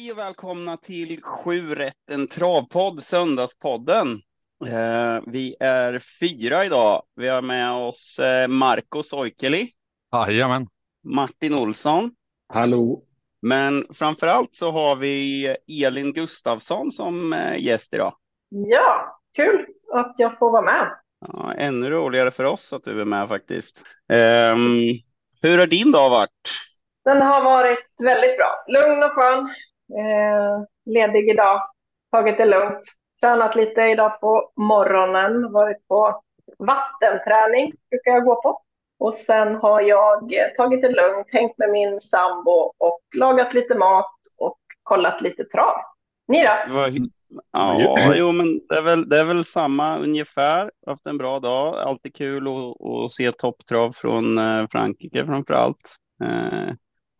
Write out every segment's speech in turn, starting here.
Hej och välkomna till 7 rätt, en travpodd, Söndagspodden. Eh, vi är fyra idag. Vi har med oss eh, Marco Soikeli, Jajamän. Martin Olsson, Hallå. men framför allt så har vi Elin Gustafsson som eh, gäst idag. Ja, kul att jag får vara med. Ja, ännu roligare för oss att du är med faktiskt. Ehm, hur har din dag varit? Den har varit väldigt bra. Lugn och skön. Eh, ledig idag. Tagit det lugnt. Tränat lite idag på morgonen. Varit på vattenträning brukar jag gå på. Och sen har jag tagit det lugnt, hängt med min sambo och lagat lite mat och kollat lite trav. Ni då? Vad- Ja, jo, men det är väl, det är väl samma ungefär. Haft en bra dag. Alltid kul att, att se topptrav från eh, Frankrike framför allt. Eh,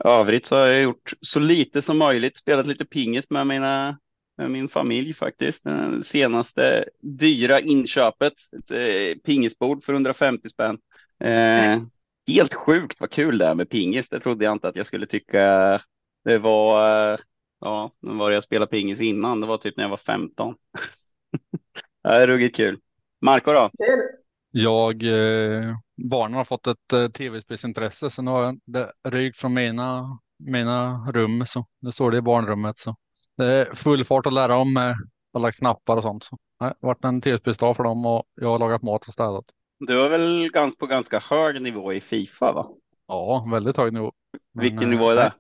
övrigt så har jag gjort så lite som möjligt. Spelat lite pingis med mina med min familj faktiskt. Det senaste dyra inköpet, ett eh, pingisbord för 150 spänn. Eh, helt sjukt vad kul det är med pingis. Det trodde jag inte att jag skulle tycka. Det var eh, Ja, nu var jag spelade pingis innan. Det var typ när jag var 15. det är ruggigt kul. Marco då? Jag, eh, barnen har fått ett eh, tv-spelsintresse så nu har jag det rykt från mina, mina rum. Så nu står det i barnrummet. Så det är full fart att lära dem med alla knappar och sånt. Så nej, det har varit en tv-spelsdag för dem och jag har lagat mat och städat. Du är väl gans på ganska hög nivå i Fifa va? Ja, väldigt hög nivå. Men, Vilken eh, nivå är det?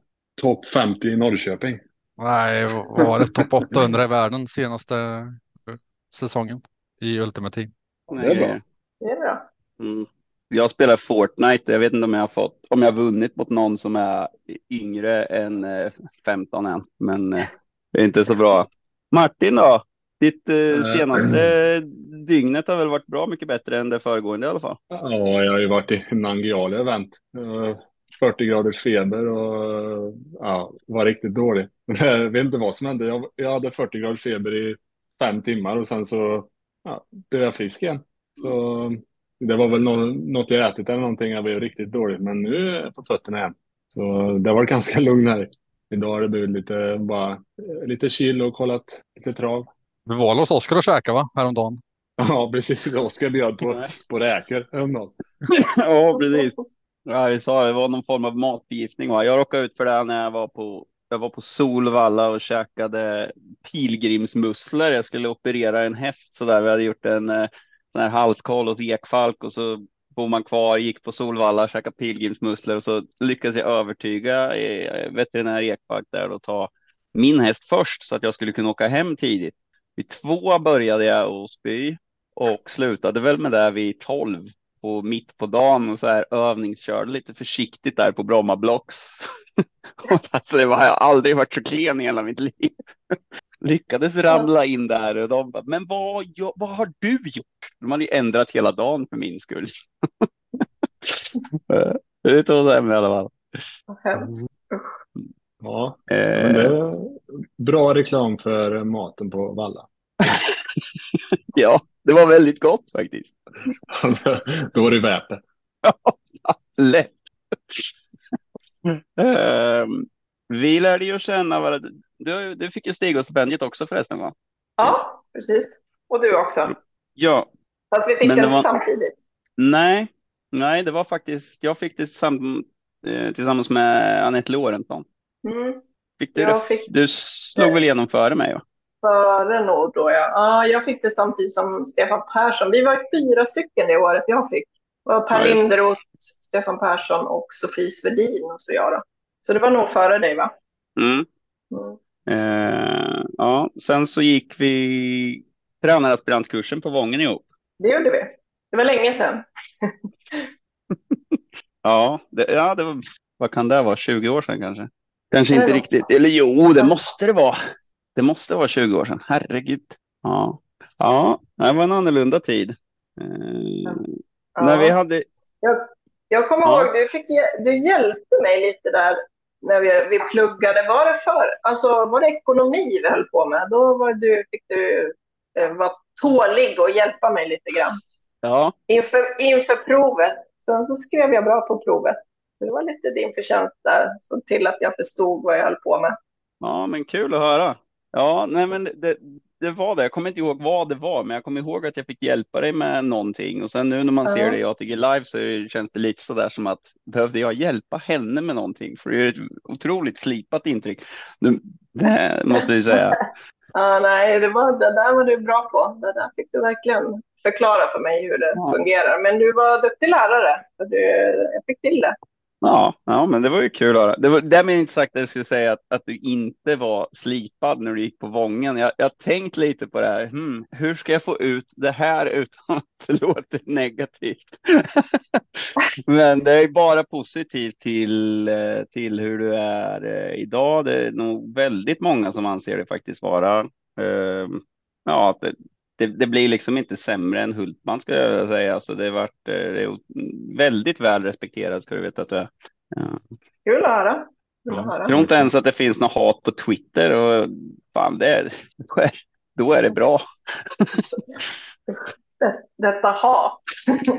Topp 50 i Norrköping. Nej, vad var det? Topp 800 i världen senaste eh, säsongen i Ultimate Team. det är bra. Det är bra. Mm. Jag spelar Fortnite. Jag vet inte om jag har fått, om jag har vunnit mot någon som är yngre än eh, 15 än, men eh, det är inte så bra. Martin då? Ditt eh, senaste dygnet har väl varit bra mycket bättre än det föregående i alla fall. Ja, jag har ju varit i Nangijali event. Eh, 40 graders feber och ja, var riktigt dålig. Jag vet inte vad som hände. Jag, jag hade 40 graders feber i fem timmar och sen så ja, blev jag frisk igen. Så det var väl nå- något jag ätit eller någonting. Jag blev riktigt dålig, men nu är jag på fötterna igen. Så det varit ganska lugn här. Idag har det blivit lite, bara, eh, lite chill och kollat lite trav. Vi var hos Oskar och käkade va? Häromdagen. Ja, precis. Oskar bjöd på, på räkor häromdagen. Ja, precis. Ja, vi sa det var någon form av matförgiftning. Va? Jag råkade ut för det när jag var på, jag var på Solvalla och käkade pilgrimsmusslor. Jag skulle operera en häst så där. Vi hade gjort en eh, sån här halskoll hos Ekfalk och så bor man kvar, gick på Solvalla, käkade pilgrimsmusslor och så lyckades jag övertyga eh, veterinär Ekfalk där att ta min häst först så att jag skulle kunna åka hem tidigt. Vid två började jag att spy och slutade väl med det vid tolv på mitt på dagen och så här övningskörde lite försiktigt där på Bromma Blocks. Alltså, det var, jag har aldrig varit så klen i hela mitt liv. Lyckades ramla in där och de bara, men vad, gör- vad har du gjort? De hade ju ändrat hela dagen för min skull. Det tog så hem i alla fall. Hemskt. Ja, men det Eh, är bra reklam för maten på Valla. ja, det var väldigt gott faktiskt. Då är det värt det. Lätt. Ehm, vi lärde ju känna varandra. Du, du fick ju Stigos-stipendiet också förresten va? Ja, precis. Och du också. Ja, Fast vi fick Men det var- samtidigt. nej, nej, det var faktiskt, jag fick det sam, eh, tillsammans med Anette Lorentzon. Mm. Fick du, Jag fick- du slog väl igenom före mig va? Före nog då, ja. ja. Jag fick det samtidigt som Stefan Persson. Vi var fyra stycken det året jag fick. Det var Per Ja. Linderoth, Stefan Persson och Sofie Svedin och så jag då. Så det var nog före dig, va? Mm. Mm. Eh, ja, sen så gick vi tränaraspirantkursen på Vången ihop. Det gjorde vi. Det var länge sedan. Ja, det, ja, det var, vad kan det vara, 20 år sedan kanske? Kanske inte riktigt, eller jo, det måste det vara. Det måste vara 20 år sedan, herregud. Ja, ja det var en annorlunda tid. Eh, Ja. När vi hade, Jag, jag kommer Ja. ihåg, du, fick, du hjälpte mig lite där när vi, vi pluggade. Var det, för, alltså, var det ekonomi vi höll på med? Då var du, fick du eh, vara tålig och hjälpa mig lite grann. ja, Inför, inför provet. Sen så skrev jag bra på provet. Så det var lite din förtjänst där. Såg till att jag förstod vad jag höll på med. Ja, men kul att höra. Ja, nej, men det, det var det. Jag kommer inte ihåg vad det var, men jag kommer ihåg att jag fick hjälpa dig med någonting. Och sen nu när man Ja. ser det i ATG live så känns det lite så där som att behövde jag hjälpa henne med någonting? För det är ett otroligt slipat intryck. Nu, det måste jag säga. Ja, nej, det, var, det där var du bra på. Det där fick du verkligen förklara för mig hur det Ja. fungerar. Men du var duktig lärare. Du, jag fick till det. Ja, ja, men det var ju kul att höra. Det var därmed inte sagt att jag skulle säga att, att du inte var slipad när du gick på Vången. Jag jag har tänkt lite på det här. Hmm, hur ska jag få ut det här utan att det låter negativt? men det är bara positivt till, eh, till hur du är eh, idag. Det är nog väldigt många som anser det faktiskt vara. eh, Ja, att det, det, blir liksom inte sämre än Hultman skulle jag säga. Så det har varit eh, det är väldigt väl respekterat ska du veta att du är. Ja. Kul att höra. Kul att Ja. höra. Jag tror inte ens att det finns något hat på Twitter och fan, det är, då är det bra. Det, detta hat.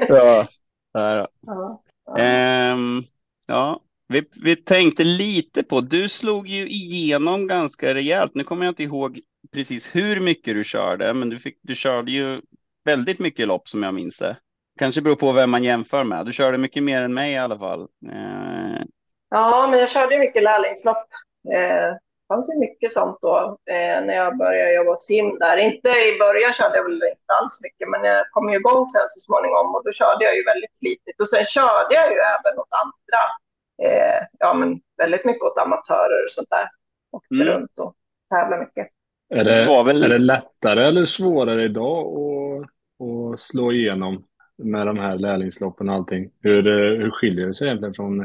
Ja. Ja. Ja. Ja. Ehm, ja. Vi, vi tänkte lite på, du slog ju igenom ganska rejält. Nu kommer jag inte ihåg precis hur mycket du körde, men du, fick, du körde ju väldigt mycket lopp som jag minns det. Kanske beror på vem man jämför med. Du körde mycket mer än mig i alla fall. Eh... Ja, men jag körde mycket lärlingslopp. Eh, det fanns ju mycket sånt då eh, när jag började jobba sim där. Inte i början körde jag väl inte alls mycket, men jag kom ju igång sen så småningom och då körde jag ju väldigt flitigt. Och sen körde jag ju även åt andra. Eh, ja, men väldigt mycket åt amatörer och sånt där. Åkte Mm. runt och tävlade mycket. Är det det, var väl är det lättare eller svårare idag att, att slå igenom med de här lärlingsloppen och allting? Hur, hur skiljer det sig egentligen från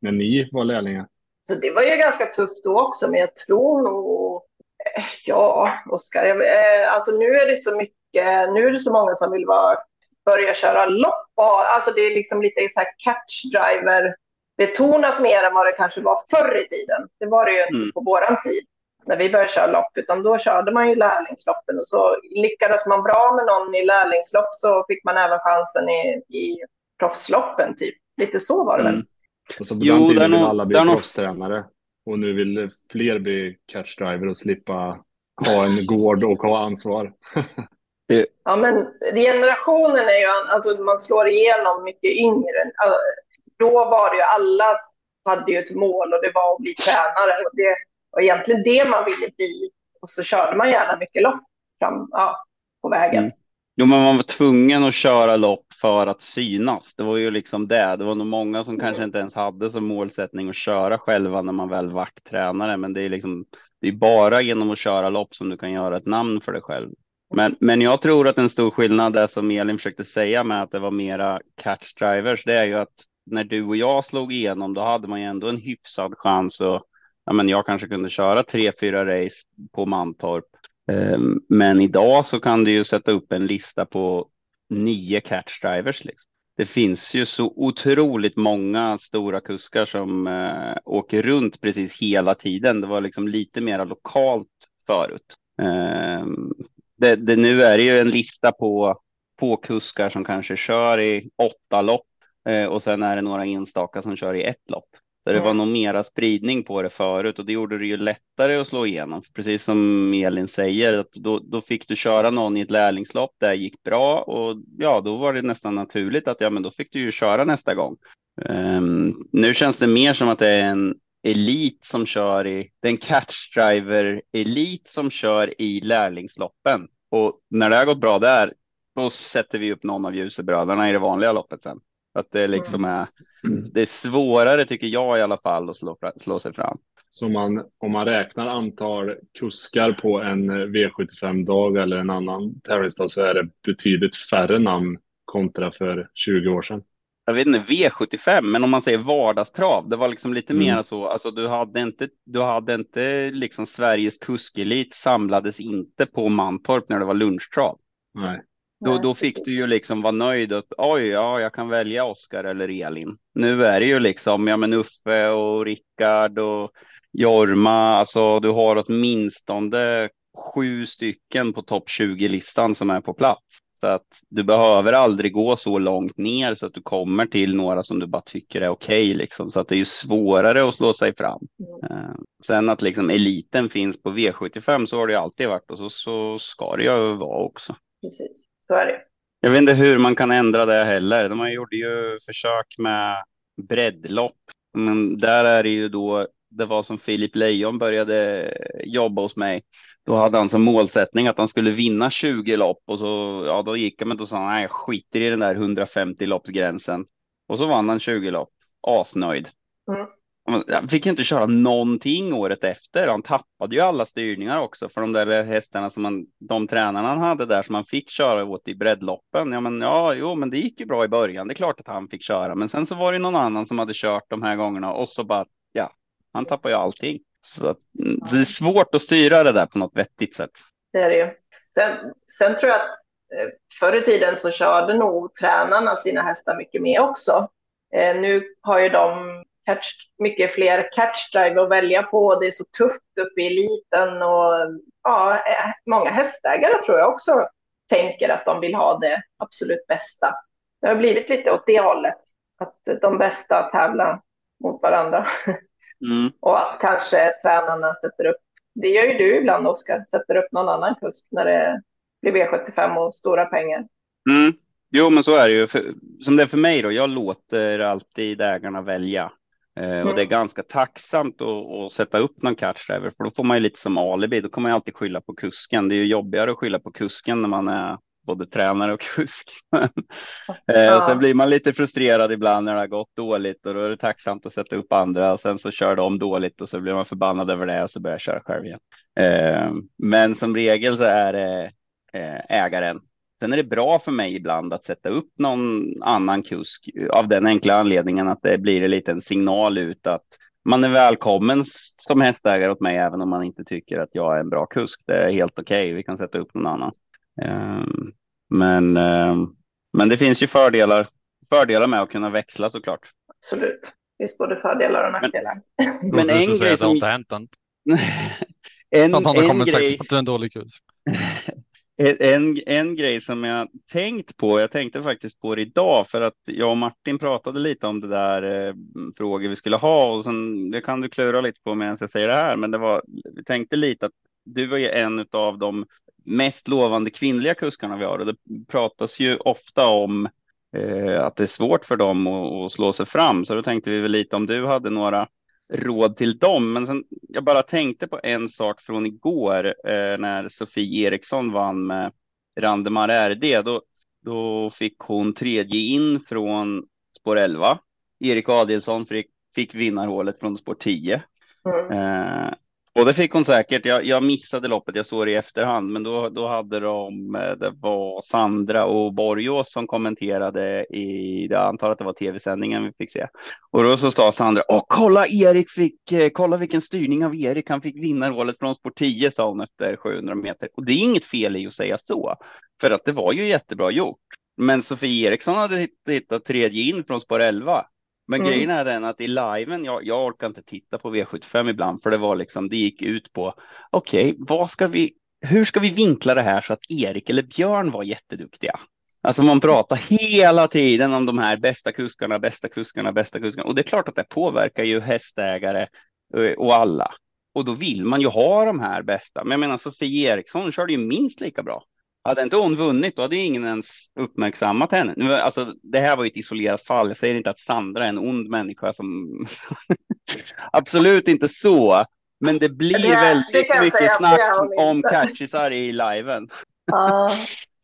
när ni var lärlingar? Så det var ju ganska tufft då också, men jag tror nog... Ja, Oskar, jag, eh, alltså nu är det så mycket, nu är det så många som vill vara, börja köra lopp. Och, alltså det är liksom lite så här catch driver betonat mer än vad det kanske var förr i tiden. Det var det ju inte Mm. på våran tid när vi började köra lopp, utan då körde man ju lärlingsloppen och så lyckades man bra med någon i lärlingslopp så fick man även chansen i, i proffsloppen, typ. Lite så var det väl. Mm. Och så på Jo, den där tiden vill alla bli proffstränare. Och nu vill fler bli catchdriver och slippa ha en gård och ha ansvar. Ja, men generationen är ju, alltså man slår igenom mycket yngre. Då var det ju, alla hade ju ett mål och det var att bli tränare. Och det var egentligen det man ville bli. Och så körde man gärna mycket lopp fram, ja, på vägen. Mm. Jo, men man var tvungen att köra lopp för att synas. Det var ju liksom det. Det var nog många som kanske inte ens hade som målsättning att köra själva när man väl vart tränare. Men det är liksom, det är bara genom att köra lopp som du kan göra ett namn för dig själv. Men, men jag tror att en stor skillnad är som Elin försökte säga med att det var mera catch drivers. Det är ju att när du och jag slog igenom, då hade man ju ändå en hyfsad chans och ja, men jag kanske kunde köra tre, fyra race på Mantorp. Ehm, men idag så kan du ju sätta upp en lista på nio catch drivers. Liksom. Det finns ju så otroligt många stora kuskar som eh, åker runt precis hela tiden. Det var liksom lite mer lokalt förut. Eh, det, det, nu är det ju en lista på, på kuskar som kanske kör i åtta lopp eh, och sen är det några enstaka som kör i ett lopp. Så det Mm. var nog mera spridning på det förut och det gjorde det ju lättare att slå igenom. För precis som Elin säger, att då, då fick du köra någon i ett lärlingslopp, det gick bra och ja, då var det nästan naturligt att ja, men då fick du ju köra nästa gång. Ehm, nu känns det mer som att det är en elit som kör i, det är en catch driver elit som kör i lärlingsloppen. Och när det har gått bra där, då sätter vi upp någon av ljusebröderna i det vanliga loppet sen. Att det liksom är, det är svårare tycker jag i alla fall att slå, slå sig fram. Så man, om man räknar antal kuskar på en V75-dag eller en annan tävlingsdag så är det betydligt färre namn kontra för 20 år sedan. jag vet inte, V75, men om man säger vardagstrav, det var liksom lite Mm. mer så, alltså du hade inte, du hade inte liksom Sveriges kuskelit samlades inte på Mantorp när det var lunchtrav. Nej. Då, då fick precis. du ju liksom vara nöjd att oj, ja, jag kan välja Oskar eller Elin. Nu är det ju liksom, ja men Uffe och Rickard och Jorma, alltså du har åtminstone sju stycken på topp 20-listan som är på plats. Så att du behöver aldrig gå så långt ner så att du kommer till några som du bara tycker är okej, okay, liksom. Så att det är ju svårare att slå sig fram. Mm. Sen att liksom eliten finns på V75 så har det alltid varit och så, så ska det ju vara också. Precis, så är det. Jag vet inte hur man kan ändra det heller. De gjorde ju försök med breddlopp, men där är det ju då det var som Filip Lejon började jobba hos mig. Då hade han som målsättning att han skulle vinna 20 lopp och så, ja, då gick han, men då sa han, nej, jag skiter i den där 150 loppsgränsen. Och så vann han 20 lopp, asnöjd. Mm. Han fick ju inte köra någonting året efter. Han tappade ju alla styrningar också för de där hästarna som man, de tränarna han hade där som han fick köra åt i breddloppen. Ja, men ja, jo, men det gick ju bra i början. Det är klart att han fick köra, men sen så var det någon annan som hade kört de här gångerna och så bara, ja, han tappar ju allting. Så att, mm, det är svårt att styra det där på något vettigt sätt. Det är det ju. Sen, sen tror jag att eh, förr i tiden så körde nog tränarna sina hästar mycket mer också. Eh, nu har ju de catch, mycket fler catchdrive att välja på. Det är så tufft uppe i eliten och ja, eh, många hästägare tror jag också tänker att de vill ha det absolut bästa. Det har blivit lite åt det hållet, att de bästa tävlar mot varandra. Mm. Och att kanske tränarna sätter upp, det gör ju du ibland Oskar, sätter upp någon annan kusk när det blir V75 och stora pengar. Mm. Jo, men så är det ju. För, som det är för mig då, jag låter alltid ägarna välja. Eh, mm. Och det är ganska tacksamt att, att sätta upp någon catchdriver, för då får man ju lite som alibi. Då kommer man alltid skylla på kusken. Det är ju jobbigare att skylla på kusken när man är både tränare och kusk. eh, och sen blir man lite frustrerad ibland när det har gått dåligt och då är det tacksamt att sätta upp andra och sen så kör de dåligt och så blir man förbannad över det och så börjar jag köra själv igen. Eh, men som regel så är det ägaren. Sen är det bra för mig ibland att sätta upp någon annan kusk av den enkla anledningen att det blir en liten signal ut att man är välkommen som hästägare åt mig, även om man inte tycker att jag är en bra kusk. Det är helt okej. Okay. Vi kan sätta upp någon annan. Ehm, men, ehm, men det finns ju fördelar, fördelar med att kunna växla såklart. Absolut. Det finns både fördelar och nackdelar. Men, men en grej som... Inte hänt en, en, att han har kommit grej... sagt att du är en dålig kurs. En, en grej som jag tänkt på, jag tänkte faktiskt på det idag för att jag och Martin pratade lite om det där eh, frågor vi skulle ha och sen det kan du klura lite på medan jag säger det här, men det var, vi tänkte lite att du var ju en av de mest lovande kvinnliga kuskarna vi har och det pratas ju ofta om eh, att det är svårt för dem att, att, slå sig fram. Så då tänkte vi väl lite om du hade några råd till dem. Men sen, jag bara tänkte på en sak från igår eh, när Sofie Eriksson vann med Randemar RD. Då, då fick hon tredje in från spår 11. Erik Adelsson fick, fick vinnarhålet från spår 10. Mm. Eh, och det fick hon säkert. Jag, jag, missade loppet, jag såg det i efterhand, men då, då hade de, eh, det var Sandra och Borgås som kommenterade i, jag antar att det var tv-sändningen vi fick se. Och då så sa Sandra, åh kolla Erik fick, eh, kolla vilken styrning av Erik, han fick vinnarhålet från spår 10 sa hon efter 700 meter. Och det är inget fel i att säga så, för att det var ju jättebra gjort. Men Sofie Eriksson hade hittat tredje in från spår 11 men mm. grejen är den att i liven, jag, jag orkar inte titta på V75 ibland, för det var liksom, det gick ut på, okej, okay, vad ska vi, hur ska vi vinkla det här så att Erik eller Björn var jätteduktiga? Alltså man pratar hela tiden om de här bästa kuskarna, bästa kuskarna, bästa kuskarna. Och det är klart att det påverkar ju hästägare eh, och alla. Och då vill man ju ha de här bästa. Men jag menar Sofie Eriksson körde ju minst lika bra. Hade inte hon vunnit, då hade ingen ens uppmärksammat henne. Nu, alltså, det här var ju ett isolerat fall. Jag säger inte att Sandra är en ond människa som... Absolut inte så. Men det blir det, väldigt det mycket snack om catchisar i liven. ah,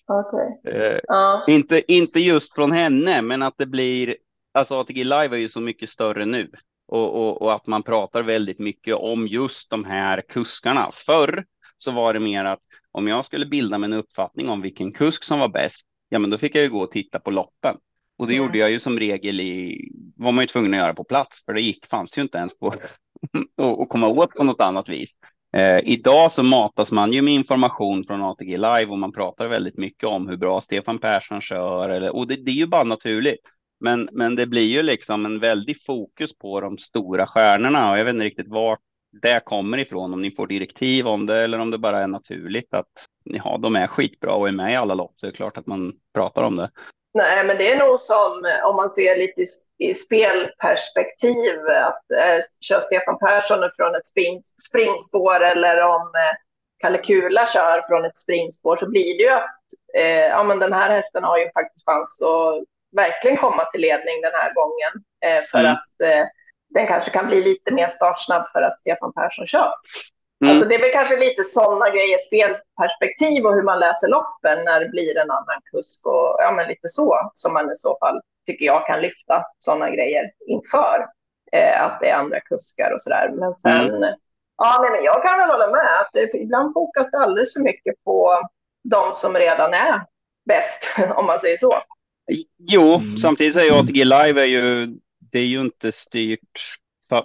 okay. uh, ah. inte, inte just från henne, men att det blir... Alltså ATG Live är ju så mycket större nu. Och, och, och, att man pratar väldigt mycket om just de här kuskarna. Förr så var det mer att om jag skulle bilda mig en uppfattning om vilken kusk som var bäst, ja men då fick jag ju gå och titta på loppen. Och det mm. gjorde jag ju som regel i, var man ju tvungen att göra på plats, för det gick, fanns ju inte ens på att komma åt på något annat vis. Eh, idag så matas man ju med information från ATG Live och man pratar väldigt mycket om hur bra Stefan Persson kör, eller, och det, det är ju bara naturligt. Men, men det blir ju liksom en väldig fokus på de stora stjärnorna och jag vet inte riktigt vart det kommer ifrån, om ni får direktiv om det eller om det bara är naturligt att ja, de är skitbra och är med i alla lopp. Så det är klart att man pratar om det. Nej, men det är nog som om man ser lite i, i spelperspektiv att eh, kör Stefan Persson från ett spring, springspår eller om eh, Kalle Kula kör från ett springspår så blir det ju att eh, ja, men den här hästen har ju faktiskt chans att verkligen komma till ledning den här gången eh, för mm. att eh, den kanske kan bli lite mer startsnabb för att Stefan Persson kör. Mm. Alltså det är väl kanske lite sådana grejer, spelperspektiv och hur man läser loppen när det blir en annan kusk och ja, men lite så som man i så fall tycker jag kan lyfta sådana grejer inför eh, att det är andra kuskar och sådär. Men sen, mm. ja, nej, men jag kan väl hålla med att det, ibland fokas det alldeles för mycket på de som redan är bäst, om man säger så. Jo, mm. samtidigt säger ATG Live är ju, det är ju inte styrt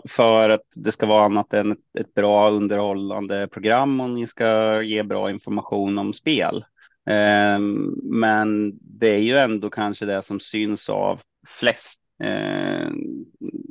för, att det ska vara annat än ett, ett, bra underhållande program och ni ska ge bra information om spel. Eh, men det är ju ändå kanske det som syns av flest. Eh,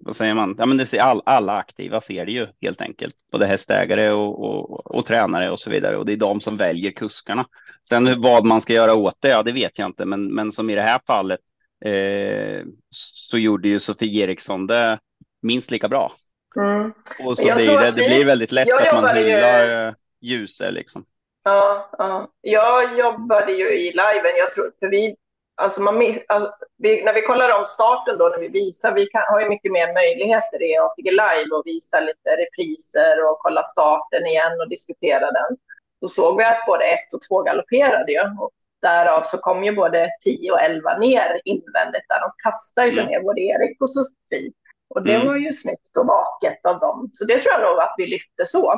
vad säger man? Ja, men det ser all, alla aktiva ser det ju helt enkelt, både hästägare och, och, och, tränare och så vidare. Och det är de som väljer kuskarna. Sen vad man ska göra åt det, ja, det vet jag inte, men, men som i det här fallet eh, så gjorde ju Sofie Eriksson det minst lika bra. Mm. Och så blir det, det blir väldigt lätt att man hyllar ju... Eh, Ljuse liksom. Ja, ja, jag jobbade ju i liven. Jag tror, för vi, alltså man, alltså, vi, när vi kollar om starten då, när vi visar, vi kan, har ju mycket mer möjligheter i ATG Live och visa lite repriser och kolla starten igen och diskutera den. Då såg vi att både ett och två galopperade ju. Och därav så kom ju både 10 och 11 ner invändigt där. De kastade sig mm. ner, både Erik och Sofie. Och det mm. var ju snyggt och vaket av dem. Så det tror jag nog att vi lyfte så.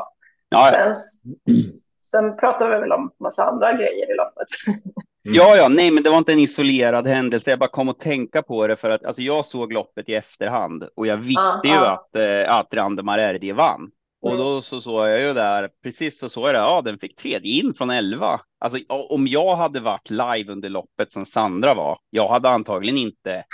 Ja, Sen, sen pratar vi väl om massa andra grejer i loppet. Mm. Ja, ja, nej, men det var inte en isolerad händelse. Jag bara kom att tänka på det för att alltså, jag såg loppet i efterhand och jag visste Aha. ju att, eh, att Randemar RD vann. Och mm. då så såg jag ju där, precis så såg jag det, ja den fick tredje in från 11. Alltså om jag hade varit live under loppet som Sandra var, jag hade antagligen inte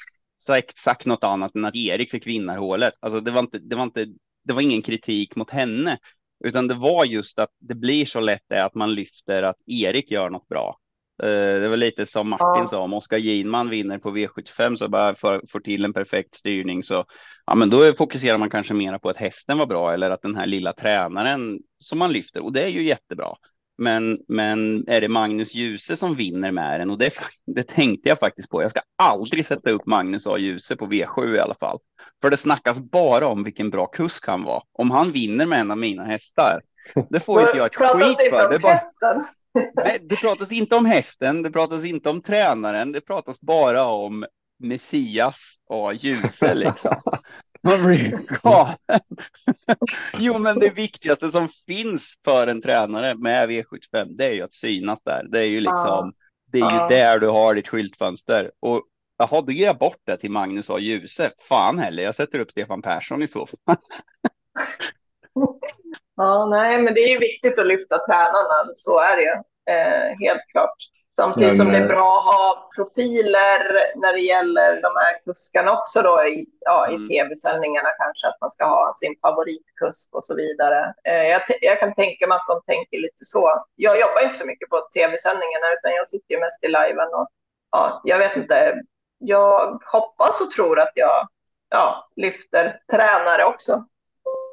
sagt, sagt något annat än att Erik fick vinnarhålet. Alltså det var inte, det var inte, det var ingen kritik mot henne, utan det var just att det blir så lätt det att man lyfter att Erik gör något bra. Eh, det var lite som Martin ja. sa, om Oskar Ginman vinner på V75 så bara får, får till en perfekt styrning så ja, men då fokuserar man kanske mera på att hästen var bra eller att den här lilla tränaren som man lyfter och det är ju jättebra. Men, men är det Magnus Djuse som vinner med den? Och det, det tänkte jag faktiskt på. Jag ska aldrig sätta upp Magnus A. Djuse på V7 i alla fall. För det snackas bara om vilken bra kusk han var. Om han vinner med en av mina hästar, det får inte jag ett skit för. Det, bara, nej, det pratas inte om hästen, det pratas inte om tränaren, det pratas bara om Messias och Djuse liksom. Man blir galen. jo, men det viktigaste som finns för en tränare med V75, det är ju att synas där. Det är ju liksom, det är ju där du har ditt skyltfönster. Och jaha, då ger jag bort det till Magnus och Ljuse. Fan heller, jag sätter upp Stefan Persson i så fall. Ja, nej, men det är ju viktigt att lyfta tränarna. Så är det ju, eh, helt klart. Samtidigt Men, som det är eh, bra att ha profiler när det gäller de här kuskarna också då i, ja, mm. i tv-sändningarna kanske, att man ska ha sin favoritkusk och så vidare. Eh, jag, jag, kan tänka mig att de tänker lite så. Jag jobbar inte så mycket på tv-sändningarna utan jag sitter ju mest i liven och ja, jag vet inte. Jag hoppas och tror att jag ja, lyfter tränare också.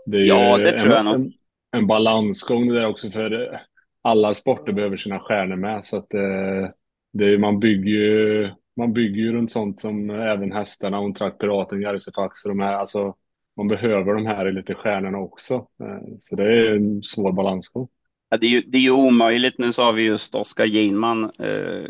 Det ja, det tror jag nog. En, balansgång det där också för eh, alla sporter behöver sina stjärnor med. Så att eh, det, man, bygger ju, man bygger ju runt sånt som även hästarna, Ontrakt Piraten, Järvsöfax och de här. Alltså, man behöver de här lite stjärnorna också. Eh, så det är en svår balansgång. Ja, det, är ju, det är ju omöjligt. Nu sa vi just Oskar Ginman,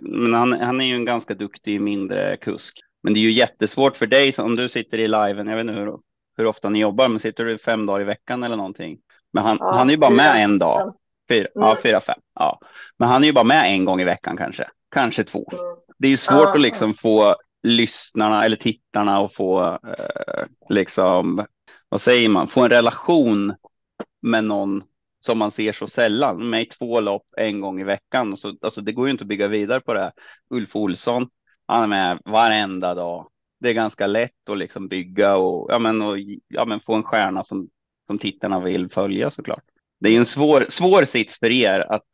men han, han är ju en ganska duktig mindre kusk. Men det är ju jättesvårt för dig om du sitter i liven. Jag vet inte hur, hur ofta ni jobbar, men sitter du fem dagar i veckan eller någonting? Men han, ja, han är ju bara med en dag. Fyra, mm. ja, fyra, fem. Ja. Men han är ju bara med en gång i veckan kanske, kanske två. Mm. Det är ju svårt att liksom få lyssnarna eller tittarna att få eh, liksom, vad säger man, få en relation med någon som man ser så sällan med i två lopp en gång i veckan. Så, alltså, det går ju inte att bygga vidare på det. Ulf Olsson, han är med varenda dag. Det är ganska lätt att liksom bygga och, ja, men, och ja, men få en stjärna som som tittarna vill följa såklart. Det är ju en svår, svår sits för er att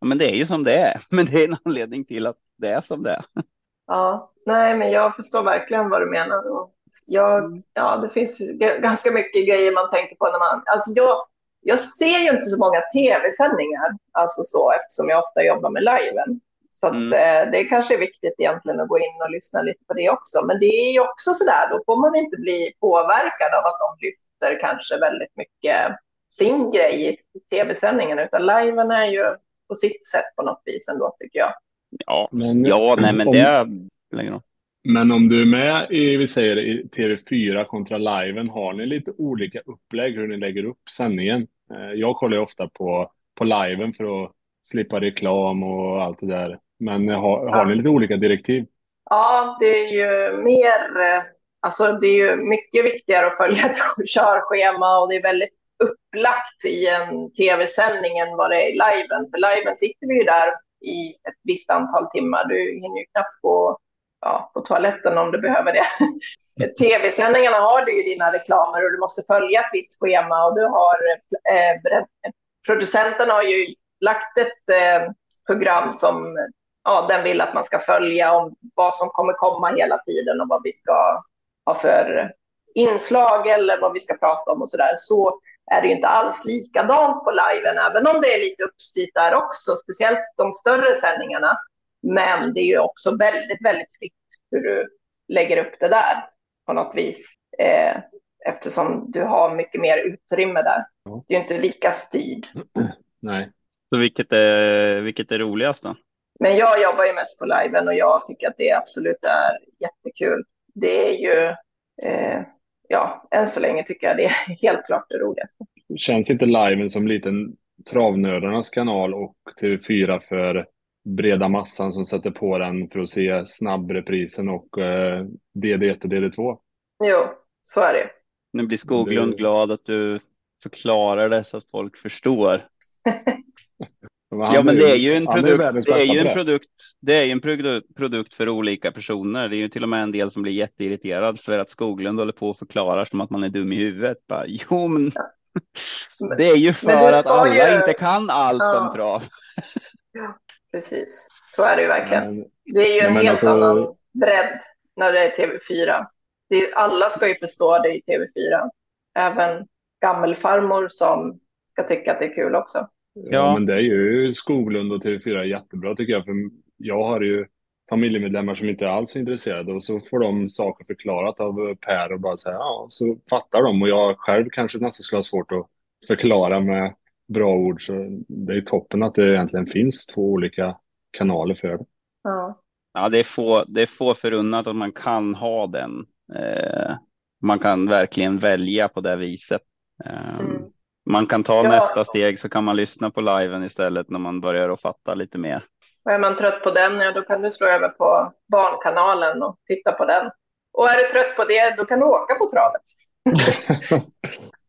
ja, men det är ju som det är, men det är en anledning till att det är som det är. Ja, nej, men jag förstår verkligen vad du menar. Och jag, ja, det finns ganska mycket grejer man tänker på när man, alltså jag, jag ser ju inte så många tv-sändningar, alltså så, eftersom jag ofta jobbar med liven. Så att, mm. eh, det kanske är viktigt egentligen att gå in och lyssna lite på det också. Men det är ju också så där, då får man inte bli påverkad av att de lyfter kanske väldigt mycket sin grej i tv-sändningen, utan liven är ju på sitt sätt på något vis ändå, tycker jag. Ja, men, ja nej, men om, det längre Men om du är med i, vi säger i TV4 kontra liven, har ni lite olika upplägg hur ni lägger upp sändningen? Eh, jag kollar ju ofta på, på liven för att slippa reklam och allt det där. Men har, har ni lite olika direktiv? Ja, det är ju mer, eh, alltså det är ju mycket viktigare att följa ett körschema och det är väldigt upplagt i en tv-sändning än vad det är i liven. För liven sitter vi ju där i ett visst antal timmar. Du hinner ju knappt gå ja, på toaletten om du behöver det. Tv-sändningarna har du ju dina reklamer och du måste följa ett visst schema och du har eh, producenten har ju lagt ett eh, program som ja, den vill att man ska följa om vad som kommer komma hela tiden och vad vi ska ha för inslag eller vad vi ska prata om och så där. Så är det ju inte alls likadant på liven, även om det är lite uppstyrt där också, speciellt de större sändningarna. Men det är ju också väldigt, väldigt fritt hur du lägger upp det där på något vis. Eh, eftersom du har mycket mer utrymme där. Du är inte lika styrd. Nej. Så vilket är, vilket är roligast då? Men jag jobbar ju mest på liven och jag tycker att det absolut är jättekul. Det är ju, eh, ja, än så länge tycker jag det är helt klart det roligaste. Känns inte liven som liten travnördarnas kanal och TV4 för breda massan som sätter på den för att se snabbreprisen och eh, DD1 och DD2? Jo, så är det. Nu blir Skoglund glad att du förklarar det så att folk förstår. ja, men det är ju en produkt. Det är ju en produkt. Det är ju en produkt, produkt för olika personer. Det är ju till och med en del som blir jätteirriterad för att Skoglund håller på och förklarar som att man är dum i huvudet. Bara, jo, men det är ju för att alla ju... inte kan allt ja. om trav. Ja, precis. Så är det ju verkligen. Men, det är ju en helt alltså... annan bredd när det är TV4. Det är, alla ska ju förstå det i TV4. Även gammelfarmor som ska tycka att det är kul också. Ja, ja men det är ju Skoglund och TV4 jättebra tycker jag. För jag har ju familjemedlemmar som inte alls är intresserade och så får de saker förklarat av Per och bara säga ja, så fattar de och jag själv kanske nästan skulle ha svårt att förklara med bra ord så det är toppen att det egentligen finns två olika kanaler för det. Ja, ja det, är få, det är få förunnat att man kan ha den. Eh, man kan verkligen välja på det viset. Eh, mm. Man kan ta ja. nästa steg så kan man lyssna på liven istället när man börjar att fatta lite mer. Och är man trött på den, ja, då kan du slå över på Barnkanalen och titta på den. Och är du trött på det, då kan du åka på travet.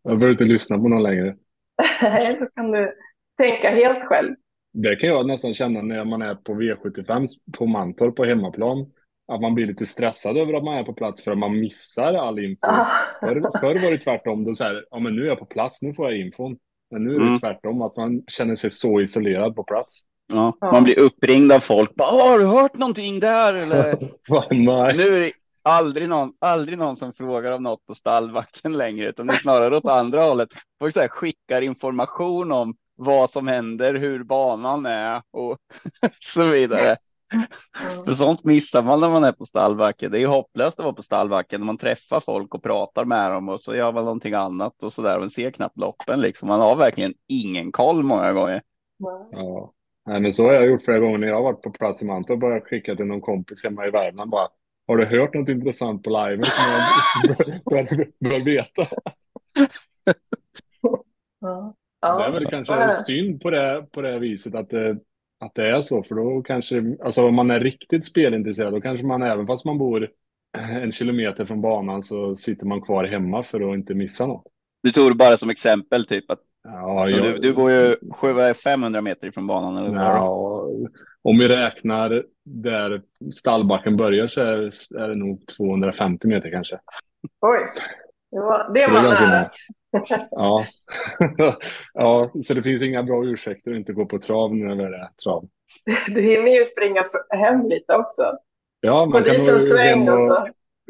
jag behöver inte lyssna på någon längre. Nej, då kan du tänka helt själv. Det kan jag nästan känna när man är på V75 på Mantorp på hemmaplan. Att man blir lite stressad över att man är på plats för att man missar all info. Ah. Förr, förr var det tvärtom. Då så här, ja, men nu är jag på plats, nu får jag infon. Men nu är det mm. tvärtom, att man känner sig så isolerad på plats. Ja, man blir uppringd av folk. Bara, har du hört någonting där? Eller? Nej. Nu är det aldrig någon, aldrig någon som frågar om något på stallbacken längre, utan det är snarare åt andra hållet. Folk så här, skickar information om vad som händer, hur banan är och så vidare. Mm. För sånt missar man när man är på stallbacken. Det är hopplöst att vara på stallbacken när man träffar folk och pratar med dem och så gör man någonting annat och så där. Man ser knappt loppen liksom. Man har verkligen ingen koll många gånger. Ja, Nej, men så har jag gjort flera gånger när jag har varit på plats i Mantorp och bara skickat till någon kompis hemma i Värmland bara. Har du hört något intressant på liven som jag bör, bör veta? Ja. Ja, det är väl kanske synd på det, på det viset att det, att det är så, för då kanske, alltså om man är riktigt spelintresserad, då kanske man även fast man bor en kilometer från banan så sitter man kvar hemma för att inte missa något. Du tog det bara som exempel typ att ja, jag, du, du bor ju 500 meter ifrån banan eller ja, Om vi räknar där stallbacken börjar så är, är det nog 250 meter kanske. Oj. Ja, det var nära. Ja. ja, så det finns inga bra ursäkter att inte gå på trav när det är trav. Du hinner ju springa hem lite också. Ja, man kan nog och,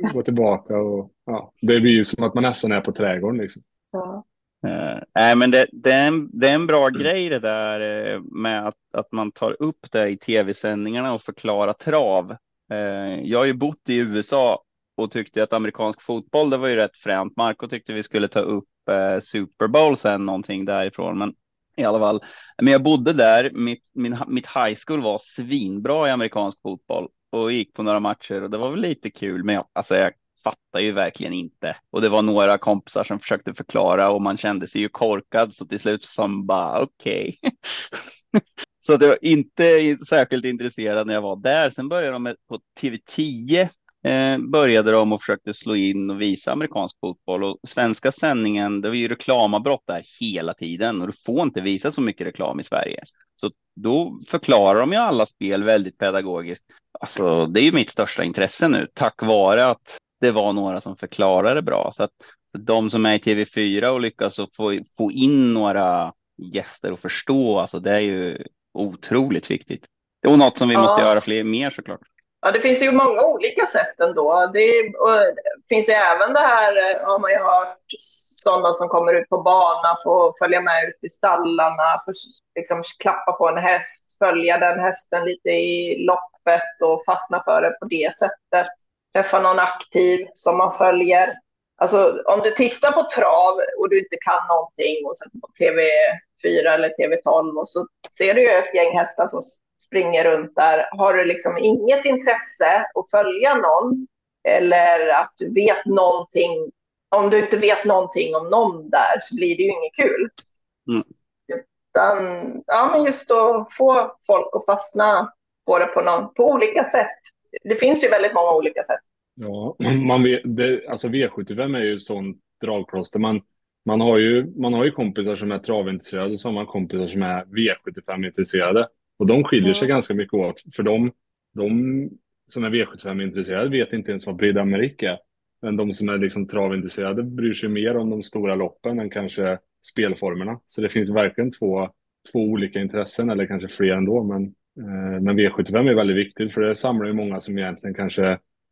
och gå tillbaka och ja, det blir ju som att man nästan är på trädgården liksom. Ja. Uh, nej, men det, det, är en, det är en bra mm. grej det där uh, med att, att man tar upp det i tv-sändningarna och förklarar trav. Uh, jag har ju bott i USA och tyckte att amerikansk fotboll, det var ju rätt fränt. Marco tyckte vi skulle ta upp eh, Super Bowl sen, någonting därifrån, men i alla fall. Men jag bodde där. Mitt, min, mitt high school var svinbra i amerikansk fotboll och gick på några matcher och det var väl lite kul. Men jag, alltså jag fattar ju verkligen inte. Och det var några kompisar som försökte förklara och man kände sig ju korkad så till slut som bara okej. Okay. så det var inte särskilt intresserad när jag var där. Sen började de med, på TV10 eh, började de och försökte slå in och visa amerikansk fotboll och svenska sändningen. Det var ju reklamavbrott där hela tiden och du får inte visa så mycket reklam i Sverige. Så då förklarar de ju alla spel väldigt pedagogiskt. Alltså, det är ju mitt största intresse nu, tack vare att det var några som förklarade bra. Så att de som är i TV4 och lyckas få, få in några gäster och förstå, alltså det är ju otroligt viktigt. Och något som vi ja. måste göra fler, mer såklart. Ja, det finns ju många olika sätt ändå. Det, är, finns ju även det här, eh, har man ju hört, sådana som kommer ut på bana, får följa med ut i stallarna, får liksom klappa på en häst, följa den hästen lite i loppet och fastna för det på det sättet. Träffa någon aktiv som man följer. Alltså om du tittar på trav och du inte kan någonting och sätter på TV4 eller TV12 och så ser du ju ett gäng hästar som springer runt där. Har du liksom inget intresse att följa någon eller att du vet någonting, om du inte vet någonting om någon där så blir det ju inget kul. Mm. Utan, ja, men just att få folk att fastna på det på, någon, på olika sätt. Det finns ju väldigt många olika sätt. Ja, man vet, det, alltså V75 är ju sånt dragplåster. Man, man, har ju, man har ju kompisar som är travintresserade och så har man kompisar som är V75-intresserade. Och de skiljer sig ganska mycket åt. För de, de som är V75-intresserade vet inte ens vad Bride Amerik är. Men de som är liksom travintresserade bryr sig mer om de stora loppen än kanske spelformerna. Så det finns verkligen två, två olika intressen, eller kanske fler ändå. Men, eh, men V75 är väldigt viktigt, för det samlar ju många som egentligen kanske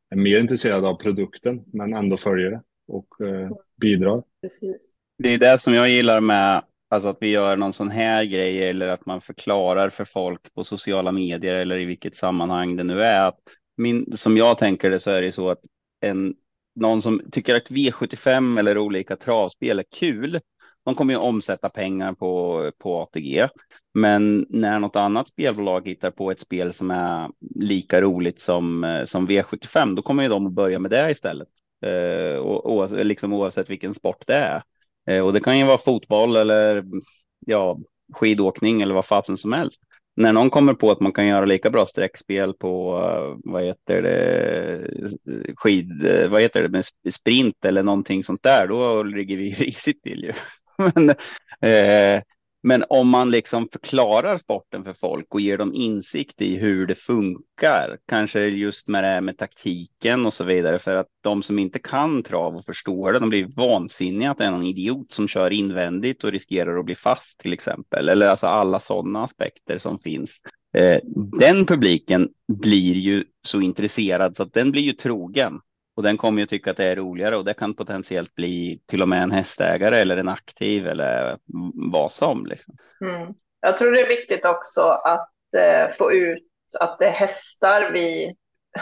är mer intresserade av produkten, men ändå följer det och eh, bidrar. Precis. Det är det som jag gillar med Alltså att vi gör någon sån här grej eller att man förklarar för folk på sociala medier eller i vilket sammanhang det nu är. Min, som jag tänker det så är det så att en, någon som tycker att V75 eller olika travspel är kul, de kommer ju omsätta pengar på, på ATG. Men när något annat spelbolag hittar på ett spel som är lika roligt som, eh, som V75, då kommer ju de att börja med det istället. Eh, och, och, liksom oavsett vilken sport det är. Eh, och det kan ju vara fotboll eller ja, skidåkning eller vad fasen som helst. När någon kommer på att man kan göra lika bra streckspel på eh, vad heter det skid, eh, vad heter det med sprint eller någonting sånt där, då ligger vi risigt till ju. Men, eh, men om man liksom förklarar sporten för folk och ger dem insikt i hur det funkar, kanske just med det här med taktiken och så vidare, för att de som inte kan trav och förstår det, de blir vansinniga att det är någon idiot som kör invändigt och riskerar att bli fast till exempel, eller alltså alla sådana aspekter som finns. Eh, den publiken blir ju så intresserad så att den blir ju trogen och den kommer ju tycka att det är roligare och det kan potentiellt bli till och med en hästägare eller en aktiv eller vad som. Liksom. Mm. Jag tror det är viktigt också att eh, få ut att det är hästar vi,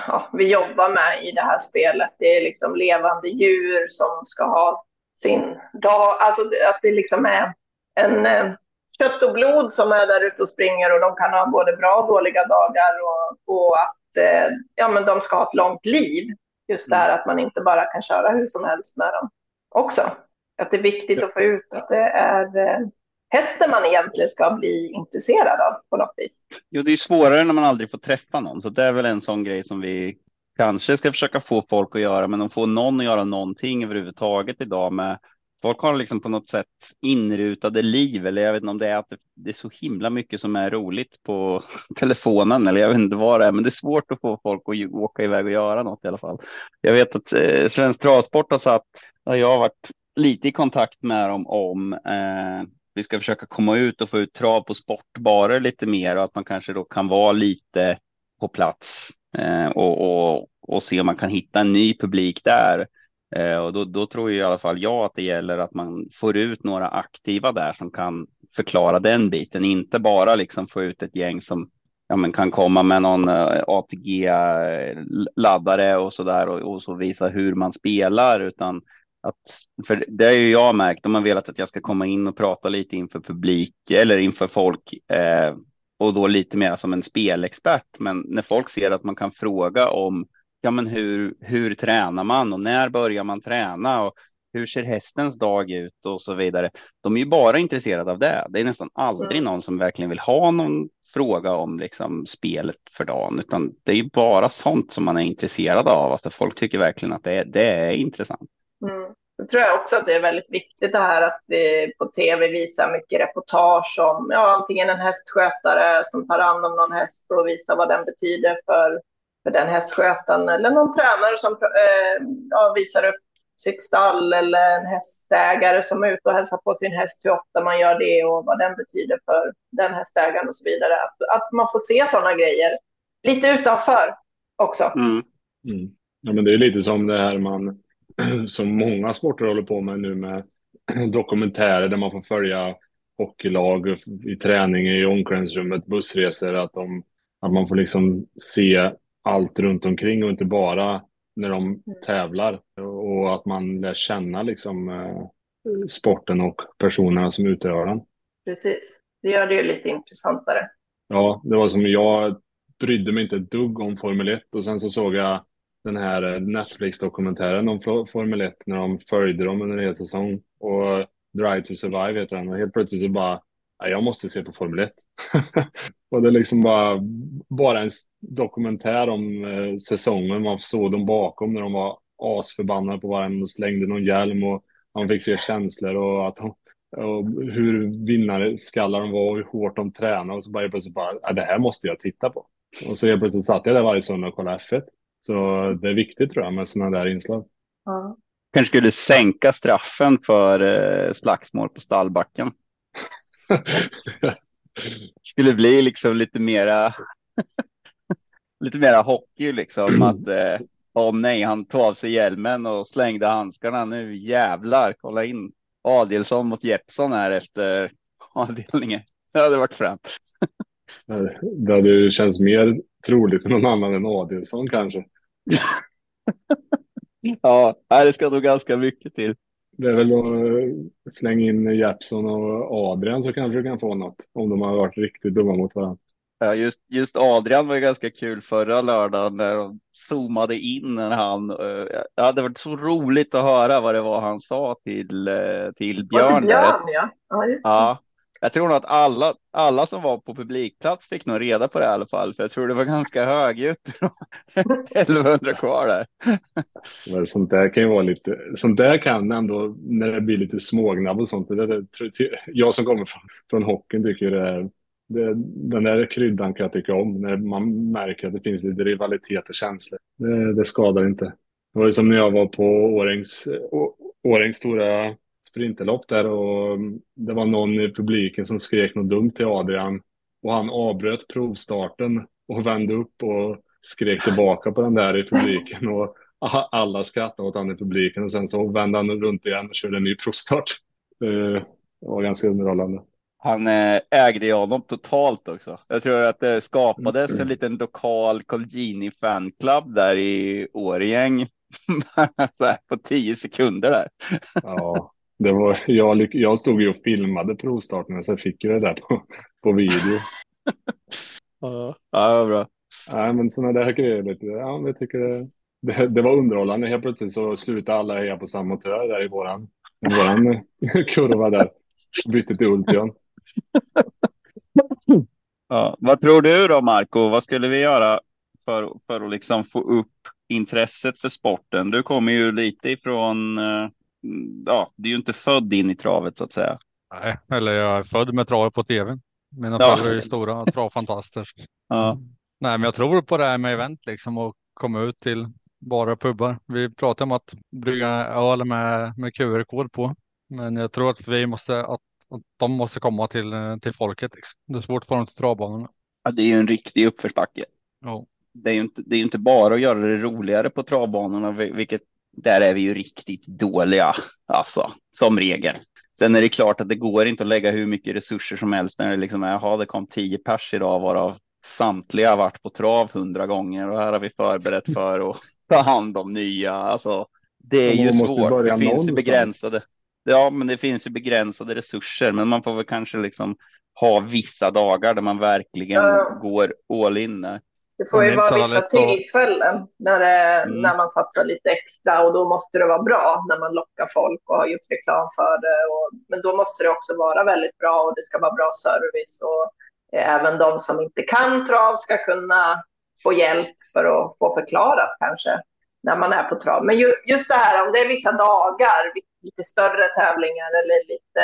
ja, vi jobbar med i det här spelet. Det är liksom levande djur som ska ha sin dag, alltså att det liksom är en eh, kött och blod som är där ute och springer och de kan ha både bra och dåliga dagar och, och att eh, ja, men de ska ha ett långt liv. Just det här att man inte bara kan köra hur som helst med dem också. Att det är viktigt att få ut att det är eh, hästen man egentligen ska bli intresserad av på något vis. Jo, det är svårare när man aldrig får träffa någon, så det är väl en sån grej som vi kanske ska försöka få folk att göra, men att få någon att göra någonting överhuvudtaget idag med folk har liksom på något sätt inrutade liv, eller jag vet inte om det är att det är så himla mycket som är roligt på telefonen, eller jag vet inte vad det är, men det är svårt att få folk att åka iväg och göra något i alla fall. Jag vet att eh, Svensk Travsport har satt jag har varit lite i kontakt med dem om eh, vi ska försöka komma ut och få ut trav på sportbarer lite mer och att man kanske då kan vara lite på plats eh, och, och, och se om man kan hitta en ny publik där. Eh, och då, då tror ju i alla fall jag att det gäller att man får ut några aktiva där som kan förklara den biten, inte bara liksom få ut ett gäng som ja, men kan komma med någon eh, ATG laddare och så där och, och så visa hur man spelar, utan att, för det har ju jag märkt, de har velat att jag ska komma in och prata lite inför publik eller inför folk eh, och då lite mer som en spelexpert. Men när folk ser att man kan fråga om ja, men hur, hur tränar man och när börjar man träna och hur ser hästens dag ut och så vidare. De är ju bara intresserade av det. Det är nästan aldrig någon som verkligen vill ha någon fråga om liksom spelet för dagen, utan det är ju bara sånt som man är intresserad av. Alltså folk tycker verkligen att det är, det är intressant. Mm. Jag tror jag också att det är väldigt viktigt det här att vi på tv visar mycket reportage om ja, antingen en hästskötare som tar hand om någon häst och visar vad den betyder för, för den hästskötaren eller någon tränare som eh, ja, visar upp sitt stall eller en hästägare som är ute och hälsar på sin häst, hur ofta man gör det och vad den betyder för den hästägaren och så vidare. Att, att man får se sådana grejer lite utanför också. Mm. Mm. Ja, men det är lite som det här man som många sporter håller på med nu med dokumentärer där man får följa hockeylag i träning i omklädningsrummet, bussresor, att, de, att man får liksom se allt runt omkring och inte bara när de mm. tävlar och att man lär känna liksom eh, sporten och personerna som utövar den. Precis, det gör det ju lite intressantare. Ja, det var som jag brydde mig inte ett dugg om Formel 1 och sen så såg jag den här eh, Netflix-dokumentären om Formel 1 när de följde dem under en hel säsong. Och Drive to Survive heter den. Och helt plötsligt så bara, jag måste se på Formel 1. och det är liksom bara, bara en dokumentär om eh, säsongen. Man såg dem bakom när de var asförbannade på varandra och slängde någon hjälm och man fick se känslor och att och hur vinnarskallar de var och hur hårt de tränade och så bara plötsligt bara, det här måste jag titta på. Och så helt plötsligt satt jag där varje söndag och kollade F1. Så det är viktigt tror jag med sådana där inslag. Ja. Kanske skulle sänka straffen för eh, slagsmål på stallbacken. skulle bli liksom lite mera lite mera hockey liksom att eh, oh nej, han tog av sig hjälmen och slängde handskarna. Nu jävlar, kolla in Adelsson mot Jeppsson här efter avdelningen. Det hade varit främt. det hade ju känts mer troligt för någon annan än Adelsson kanske. ja, det ska nog ganska mycket till. Det är väl att slänga in Jeppsson och Adrian så kanske du kan få något om de har varit riktigt dumma mot varandra. Ja, just, just Adrian var ju ganska kul förra lördagen när de zoomade in när han. Eh, det hade varit så roligt att höra vad det var han sa till, eh, till Björn. till Björn ja. Ja, just det. ja, jag tror nog att alla, alla som var på publikplats fick nog reda på det i alla fall, för jag tror det var ganska högljutt. 1100 kvar där. Men sånt där kan ju vara lite, sånt där kan ändå när det blir lite smågnabb och sånt. Det, där, jag som kommer från, från hockeyn tycker det är det, den där kryddan kan jag tycka om, när man märker att det finns lite rivalitet och känslor. Det, det skadar inte. Det var ju som när jag var på Årängs, Årängs stora sprinterlopp där och det var någon i publiken som skrek något dumt till Adrian och han avbröt provstarten och vände upp och skrek tillbaka på den där i publiken och alla skrattade åt han i publiken och sen så vände han runt igen och körde en ny provstart. Det var ganska underhållande. Han eh, ägde ju honom totalt också. Jag tror att det skapades mm. en liten lokal Colgjini fanclub där i Årgäng på tio sekunder där. Ja, det var, jag, jag stod ju och filmade provstarten så jag fick ju det där på, på video. ja, det var bra. Nej, men sådana där grejer, lite, ja, jag tycker det, det, det, var underhållande. Helt plötsligt så slutade alla heja på samma motor där i våran, i våran kurva där. Bytte till Ultion. ja, vad tror du då, Marco? Vad skulle vi göra för, för att liksom få upp intresset för sporten? Du kommer ju lite ifrån eh, ja, du är ju inte född in i travet så att säga. Nej, eller jag är född med travet på tv. Mina ja. föräldrar är stora travfantaster. Ja. Nej, men jag tror på det här med event liksom och komma ut till bara pubbar. Vi pratar om att brygga öl med, med QR-kod på. Men jag tror att vi måste, att, att de måste komma till, till folket. Liksom. Det är svårt att få dem till travbanorna. Ja, det är ju en riktig uppförsbacke. Ja. Det är ju inte, det är ju inte bara att göra det roligare på travbanorna, vilket där är vi ju riktigt dåliga, alltså som regel. Sen är det klart att det går inte att lägga hur mycket resurser som helst när det liksom är, jaha, det kom tio pers idag varav samtliga varit på trav hundra gånger och här har vi förberett för att ta hand om nya. Alltså, det är ju svårt. Det finns ju begränsade. Ja, men det finns ju begränsade resurser, men man får väl kanske liksom ha vissa dagar där man verkligen går all in. Det får ju vara vissa tillfällen när, det, mm. när man satsar lite extra och då måste det vara bra när man lockar folk och har gjort reklam för det. Och, men då måste det också vara väldigt bra och det ska vara bra service och även de som inte kan trav ska kunna få hjälp för att få förklarat kanske när man är på trav. Men ju, just det här om det är vissa dagar, lite större tävlingar eller lite,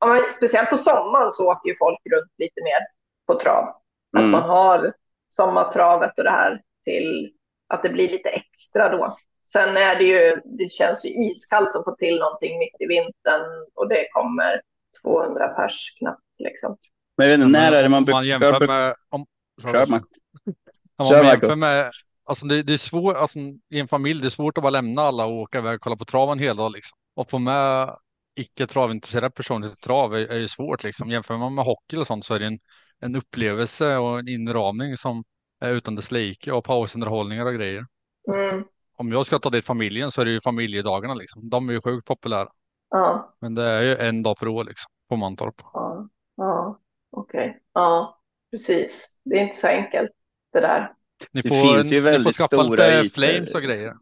ja, speciellt på sommaren så åker ju folk runt lite mer på trav. Mm. Att man har sommartravet och det här till att det blir lite extra då. Sen är det ju, det känns ju iskallt att få till någonting mitt i vintern och det kommer 200 pers knappt liksom. Men jag vet inte, när är det man... Om man jämför med... Om, Kör man. Om man jämför med... Alltså det, det är svårt, alltså i en familj, det är svårt att bara lämna alla och åka iväg och kolla på trav en hel dag liksom. Och få med icke travintresserade personer till trav är, är ju svårt liksom. Jämför man med hockey och sånt så är det en, en upplevelse och en inramning som är utan dess like och pausunderhållningar och grejer. Mm. Om jag ska ta dit familjen så är det ju familjedagarna liksom. De är ju sjukt populära. Ja. Men det är ju en dag per år liksom på Mantorp. Ja, ja. okej. Okay. Ja, precis. Det är inte så enkelt det där. Ni får, ni får skaffa lite flames och grejer.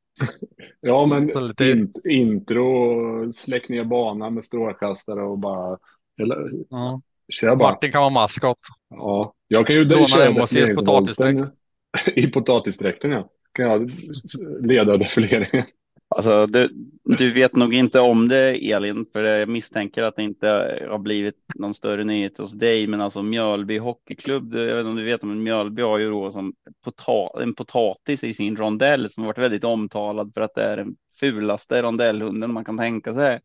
ja, men lite... in, intro, släck ner banan med strålkastare och bara... Eller, ja. Bara. Martin kan vara maskot. Ja, jag kan ju Låna MHCs potatisdräkt. I potatisdräkten, ja. Kan jag leda defileringen. Alltså, du, du vet nog inte om det Elin, för jag misstänker att det inte har blivit någon större nyhet hos dig, men alltså Mjölby Hockeyklubb, jag vet inte om du vet, men Mjölby har ju då som pota en potatis i sin rondell som varit väldigt omtalad för att det är den fulaste rondellhunden man kan tänka sig.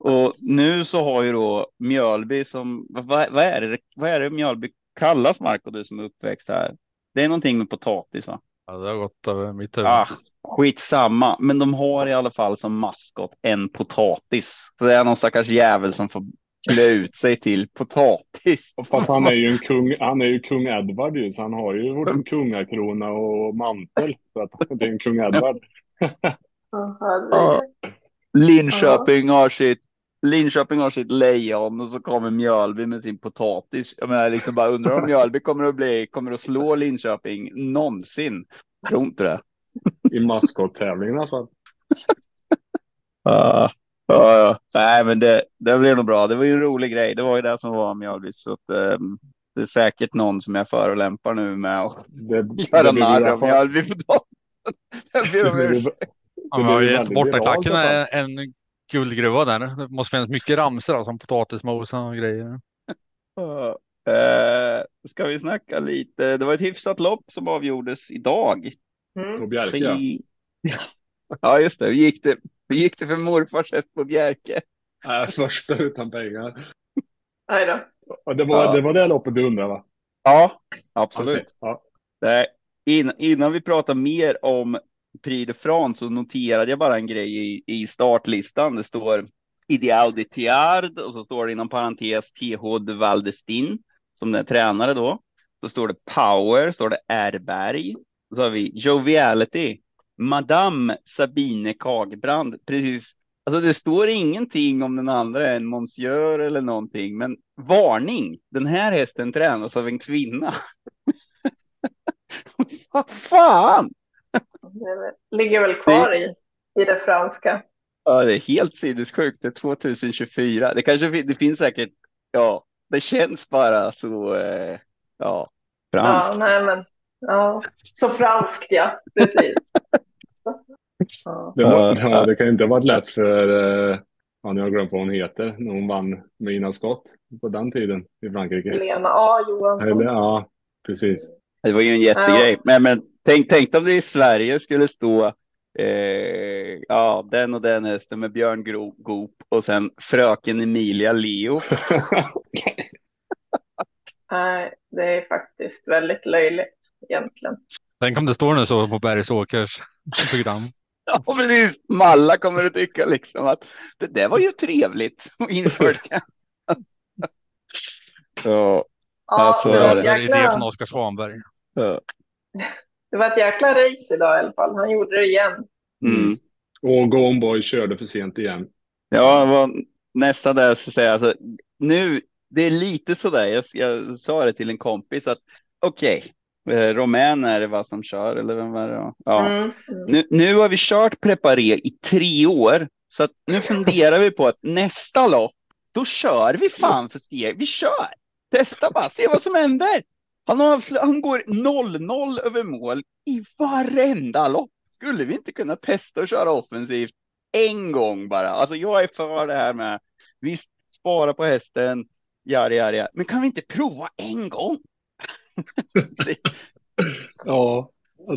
Och nu så har ju då Mjölby som, vad, vad är det, vad är det Mjölby kallas Marco, du som är uppväxt här? Det är någonting med potatis va? Ja, det har gått över mitt huvud. Ah, skitsamma, men de har i alla fall som maskot en potatis. Så det är någon stackars jävel som får klä ut sig till potatis. Fast han är ju en kung, han är ju kung Edvard ju, så han har ju både en kungakrona och mantel. Så att det är en kung Edvard. Linköping har sitt Linköping har sitt lejon och så kommer Mjölby med sin potatis. Jag menar, liksom bara undrar om Mjölby kommer att bli, kommer att slå Linköping någonsin. Tror inte det. I maskottävlingen i alla fall. Ja, ja, ja. Nej, men det, det blev nog bra. Det var ju en rolig grej. Det var ju det som var Mjölby. Så att, um, det är säkert någon som jag förolämpar nu med att göra narr av Mjölby på dagen. Han har ju gett bortaklacken en, en guldgruva där. Det måste finnas mycket ramsor som alltså, potatismosa och grejer. Uh, ska vi snacka lite? Det var ett hyfsat lopp som avgjordes idag. Mm. På Bjerke. I... ja, just det. Hur gick det, Hur gick det för morfars häst på Bjerke? Äh, första utan pengar. Nej då. Och det, var, ja. det var det loppet du undrade va? Ja, absolut. Okay. Ja. Nej, in, innan vi pratar mer om Prix de France så noterade jag bara en grej i, i startlistan. Det står Ideal de Thiard och så står det inom parentes TH de Valdestin som är tränare då. Så står det Power, står det Erberg. Så har vi Joviality, Madame Sabine Kagbrand. Precis. Alltså det står ingenting om den andra än Monsieur eller någonting, men varning. Den här hästen tränas av en kvinna. Vad fan? Det ligger väl kvar i, i det franska. Ja, det är helt sinnessjukt. Det är 2024. Det kanske det finns säkert. Ja, det känns bara så. Eh, ja, franskt. Ja, nej, men ja, så franskt ja, precis. ja. Det, var, ja, det kan inte ha varit lätt för. Eh, ja, nu har jag glömt vad hon heter. När hon vann med Ina Skott på den tiden i Frankrike. Lena A Johansson. Eller, ja, precis. Det var ju en jättegrej. Men, men Tänk, tänk om det i Sverige skulle stå eh, ja, den och den hästen med Björn Goop och sen fröken Emilia Leo. Nej, det är faktiskt väldigt löjligt egentligen. Tänk om det står nu så på Bergsåkers program. Ja, precis. Malla kommer att tycka liksom att det där var ju trevligt att införa det. ja, Ja, så det, är det. Det är idé från Oskar Svanberg. ja. Det var ett jäkla race idag i alla fall. Han gjorde det igen. Mm. Och Gone Boy körde för sent igen. Ja, det var nästan det jag skulle säga. Alltså, nu, det är lite sådär, jag, jag sa det till en kompis att okej, eh, Romän är det vad som kör, eller vem var det? Ja. Mm. Mm. Nu, nu har vi kört Preparé i tre år, så att nu funderar vi på att nästa lopp, då kör vi fan för steg. Vi kör! Testa bara, se vad som händer. Han, har, han går 0-0 över mål i varenda lopp. Skulle vi inte kunna testa att köra offensivt en gång bara? Alltså jag är för det här med, visst, spara på hästen, jari, jari, men kan vi inte prova en gång? Ja,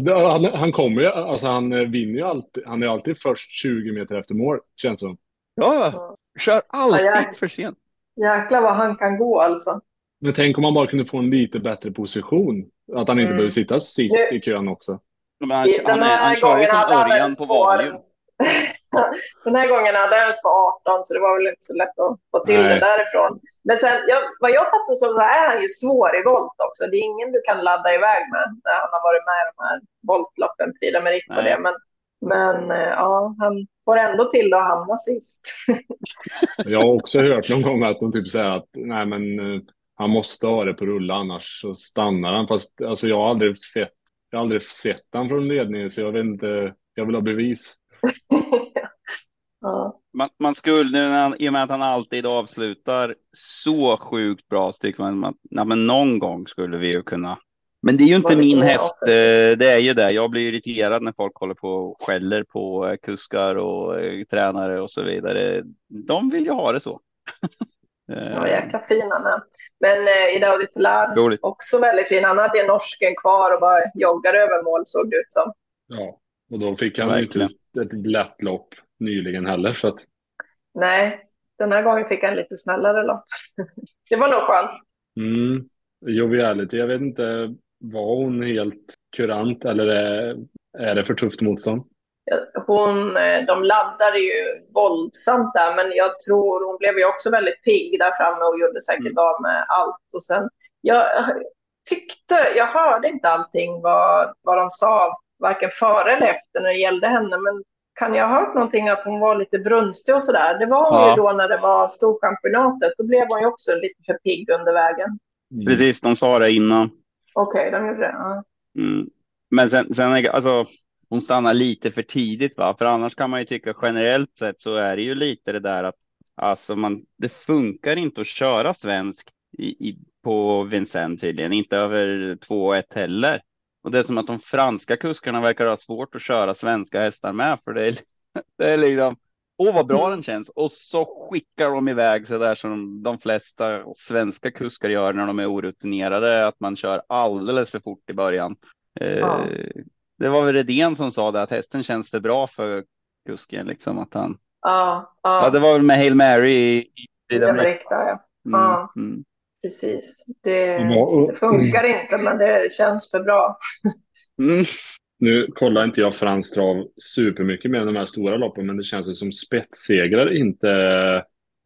Det- han, han kommer ju, alltså han vinner ju alltid. Han är alltid först 20 meter efter mål, känns som. Ja, kör alltid Ja, jag- för sent. Jäklar vad han kan gå alltså. Men tänk om han bara kunde få en lite bättre position. Att han inte Mm. behöver sitta sist Nu- i kön också. Men han, I- han, är, han kör ju som Örjan på. Valium. Den här gången hade han spår 18 så det var väl inte så lätt att få till Nej. det därifrån. Men sen, jag, vad jag fattar så är han ju svår i volt också. Det är ingen du kan ladda iväg med när han har varit med i de här voltloppen, Prix d'Amérique på Nej. det. Men, men eh, ja, han får ändå till att hamna sist. Jag har också hört någon gång att de typ säger att nej men eh, han måste ha det på rulla annars så stannar han. Fast alltså jag har aldrig sett, jag har aldrig sett han från ledningen så jag vet inte, jag vill ha bevis. ja. Man, man skulle, nu när han, i och med att han alltid avslutar så sjukt bra, så tycker man att nej, men någon gång skulle vi ju kunna. Men det är ju inte min häst, offensiv. eh, det är ju det. Jag blir irriterad när folk håller på och skäller på eh, kuskar och eh, tränare och så vidare. De vill ju ha det så. Eh, Ja, jäkla fin han är. Men eh, Idaho Dittelard, Roligt. också väldigt fin. Han hade norsken kvar och bara joggar över mål såg det ut som. Ja, och då fick han ju Verkligen. inte ett lätt lopp nyligen heller så att Nej, den här gången fick han lite snällare lopp. det var nog skönt. mm, joviality, jag vet inte, var hon helt kurant eller är, är det för tufft motstånd? Hon, eh, de laddade ju våldsamt där, men jag tror hon blev ju också väldigt pigg där framme och gjorde säkert Mm. av med allt. Och sen, jag tyckte, jag hörde inte allting vad, vad de sa, varken före eller efter när det gällde henne, men kan jag ha hört någonting att hon var lite brunstig och sådär? Det var hon Ja. ju då när det var storchampionatet. Då blev hon ju också lite för pigg under vägen. Mm. Precis, de sa det innan. Okej, de gjorde det. Ja. Mm. Men sen, sen är- alltså, hon stannar lite för tidigt, va? För annars kan man ju tycka generellt sett så är det ju lite det där att alltså man, det funkar inte att köra svensk i, i, på Vincennes tydligen, inte över 2-1 heller. Och det är som att de franska kuskarna verkar ha svårt att köra svenska hästar med, för det är, det är liksom, åh vad bra den känns. Och så skickar de iväg så där som de flesta svenska kuskar gör när de är orutinerade, att man kör alldeles för fort i början. Eh, Ja. Det var väl Redén som sa det, att hästen känns för bra för kusken, liksom att han. Ja, Ja, ja. det var väl med Hail Mary i, i riktigt, ja. Mm, Ja. mm. Precis. Det, det funkar inte, men det känns för bra. Mm. Nu kollar inte jag fransk trav supermycket med de här stora loppen, men det känns ju som spetssegrar inte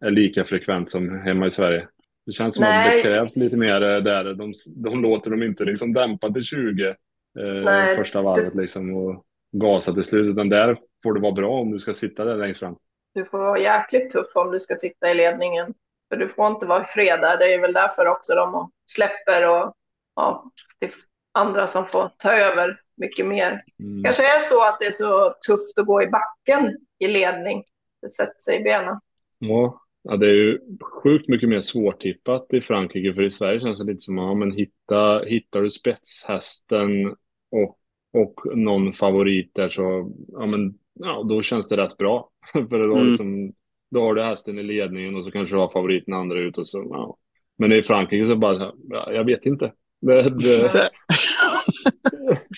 är lika frekvent som hemma i Sverige. Det känns som att Nej. det krävs lite mer eh, där. De, de låter dem inte liksom dämpa till 20 eh, Nej, första varvet det- liksom och gasa till slut, utan där får det vara bra om du ska sitta där längst fram. Du får vara jäkligt tuff om du ska sitta i ledningen. För du får inte vara i fred där. Det är väl därför också de släpper och ja, det är andra som får ta över mycket mer. Mm. kanske är så att det är så tufft att gå i backen i ledning. Det sätter sig i benen. Ja, ja, det är ju sjukt mycket mer svårtippat i Frankrike, för i Sverige känns det lite som, ja men hitta, hittar du spetshästen och, och någon favorit där så, ja men, ja då känns det rätt bra. för då, Mm. liksom, då har du hästen i ledningen och så kanske du har favoriten andra ut och så, ja. Men i Frankrike så bara, ja, jag vet inte. Det,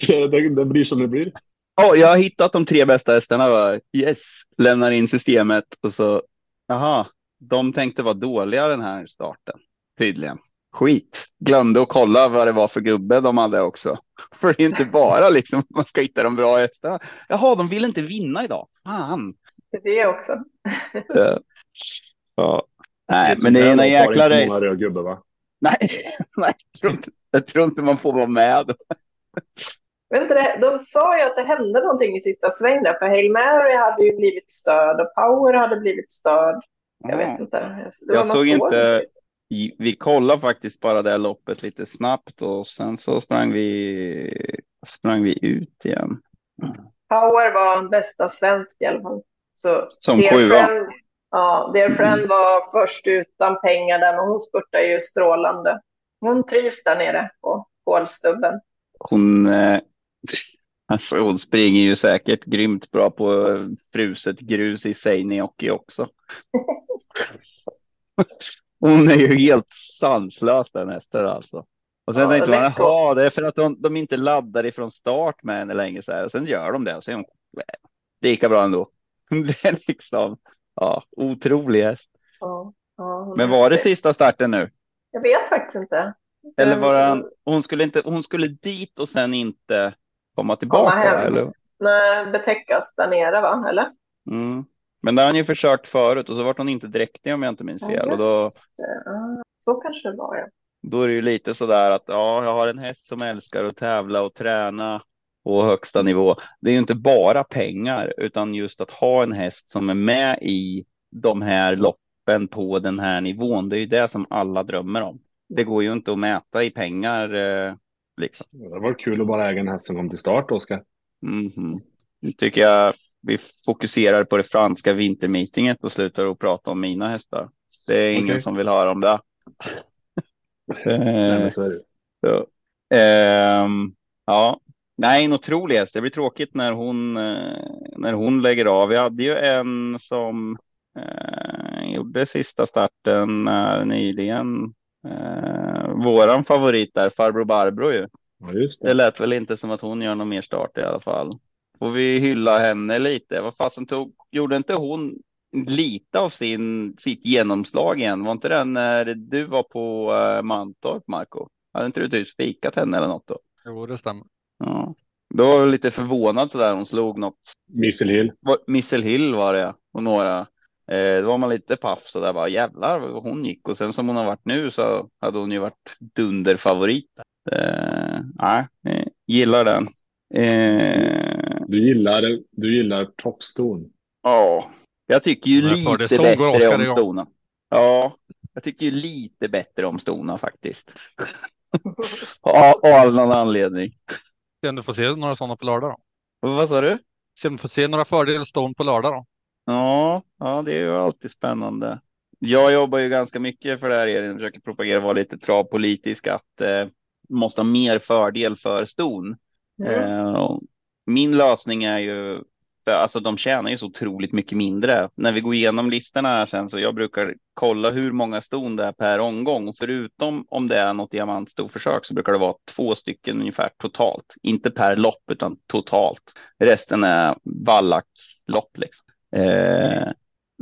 det, det, det blir som det blir. Ja, jag har hittat de tre bästa hästarna. Va? Yes, lämnar in systemet och så. Jaha, de tänkte vara dåliga den här starten. Tydligen. Skit. Glömde att kolla vad det var för gubbe de hade också. För det är inte bara liksom man ska hitta de bra hästarna. Jaha, de vill inte vinna idag. Fan. Det också. Ja. ja. Nej, men det är en jäkla race. race. Röd gubbe, va? Nej, nej jag, tror inte, jag tror inte man får vara med. Vet inte, det- de sa ju att det hände någonting i sista sväng där, för Hail Mary hade ju blivit störd och Power hade blivit störd. Jag vet inte. Det var Jag man såg inte. Vi kollade faktiskt bara det loppet lite snabbt och sen så sprang vi. Sprang vi ut igen. Power var bästa svensk i alla fall. Så Som sjua. Ja, Dear Friend var först utan pengar där, men hon spurtade ju strålande. Hon trivs där nere på Kolstubben. Hon. Eh, alltså hon springer ju säkert grymt bra på fruset grus i Seinäjoki också. Hon är ju helt sanslös den hästen alltså. Och sen Ja, tänkte man, jaha, det är för att de, de inte laddar ifrån start med henne längre så här. Och sen gör de det och så är hon lika bra ändå. Det är liksom, ja, otrolig häst. Ja, ja, Men var det sista starten nu? Jag vet faktiskt inte. Eller var han- hon skulle inte, hon skulle dit och sen inte komma tillbaka? hem. eller? Nej, betäckas där nere, va? Eller? Mm. Men det har han ju försökt förut och så vart hon inte dräktig om jag inte minns fel. och då. Ja, Så kanske det var, ja. då är det ju lite sådär att ja, jag har en häst som älskar att tävla och träna på högsta nivå. Det är ju inte bara pengar utan just att ha en häst som är med i de här loppen på den här nivån. Det är ju det som alla drömmer om. Det går ju inte att mäta i pengar eh, liksom. Det var kul att bara äga en häst som kom till start, Oskar. Mhm. Nu tycker jag vi fokuserar på det franska vintermeetinget och slutar att prata om mina hästar. Det är ingen Okej. som vill höra om det. Nej, Eh, men så är det så, ehm, ja, nej, en otrolig häst. Det blir tråkigt när hon, eh, när hon lägger av. Vi hade ju en som eh, gjorde sista starten eh, nyligen. Eh, våran favorit där, farbror Barbro ju. Ja, Det det. lät väl inte som att hon gör någon mer start i alla fall. Får vi hylla henne lite. Vad fasen tog, gjorde inte hon lite av sin, sitt genomslag igen? Var inte det när du var på uh, Mantorp, Marco? Hade inte du typ spikat henne eller något då? Jo, det stämmer. Ja. Då var jag lite förvånad sådär. Hon slog något. Missile Hill. Var- Missel Hill var det och några. Eh, då var man lite paff så där bara jävlar vad hon gick och sen som hon har varit nu så hade hon ju varit dunderfavorit. Eh, nej, eh, gillar den. Eh, Du gillar, du gillar toppston. ja, jag tycker ju lite bättre om stona. Ja, jag tycker ju lite bättre om stona faktiskt. Ja, av någon anledning. Se om du får se några sådana på lördag då. Vad sa du? Se om du får se några fördelstånd på lördag då. Ja, ja, det är ju alltid spännande. Jag jobbar ju ganska mycket för det här. Jag försöker propagera vara lite travpolitisk att eh, måste ha mer fördel för ston. Mm. Eh, och min lösning är ju, alltså de tjänar ju så otroligt mycket mindre. När vi går igenom listorna här sen så jag brukar kolla hur många ston det är per omgång. Och förutom om det är något diamantstorförsök så brukar det vara två stycken ungefär totalt. Inte per lopp utan totalt. Resten är vallacklopp liksom. Eh,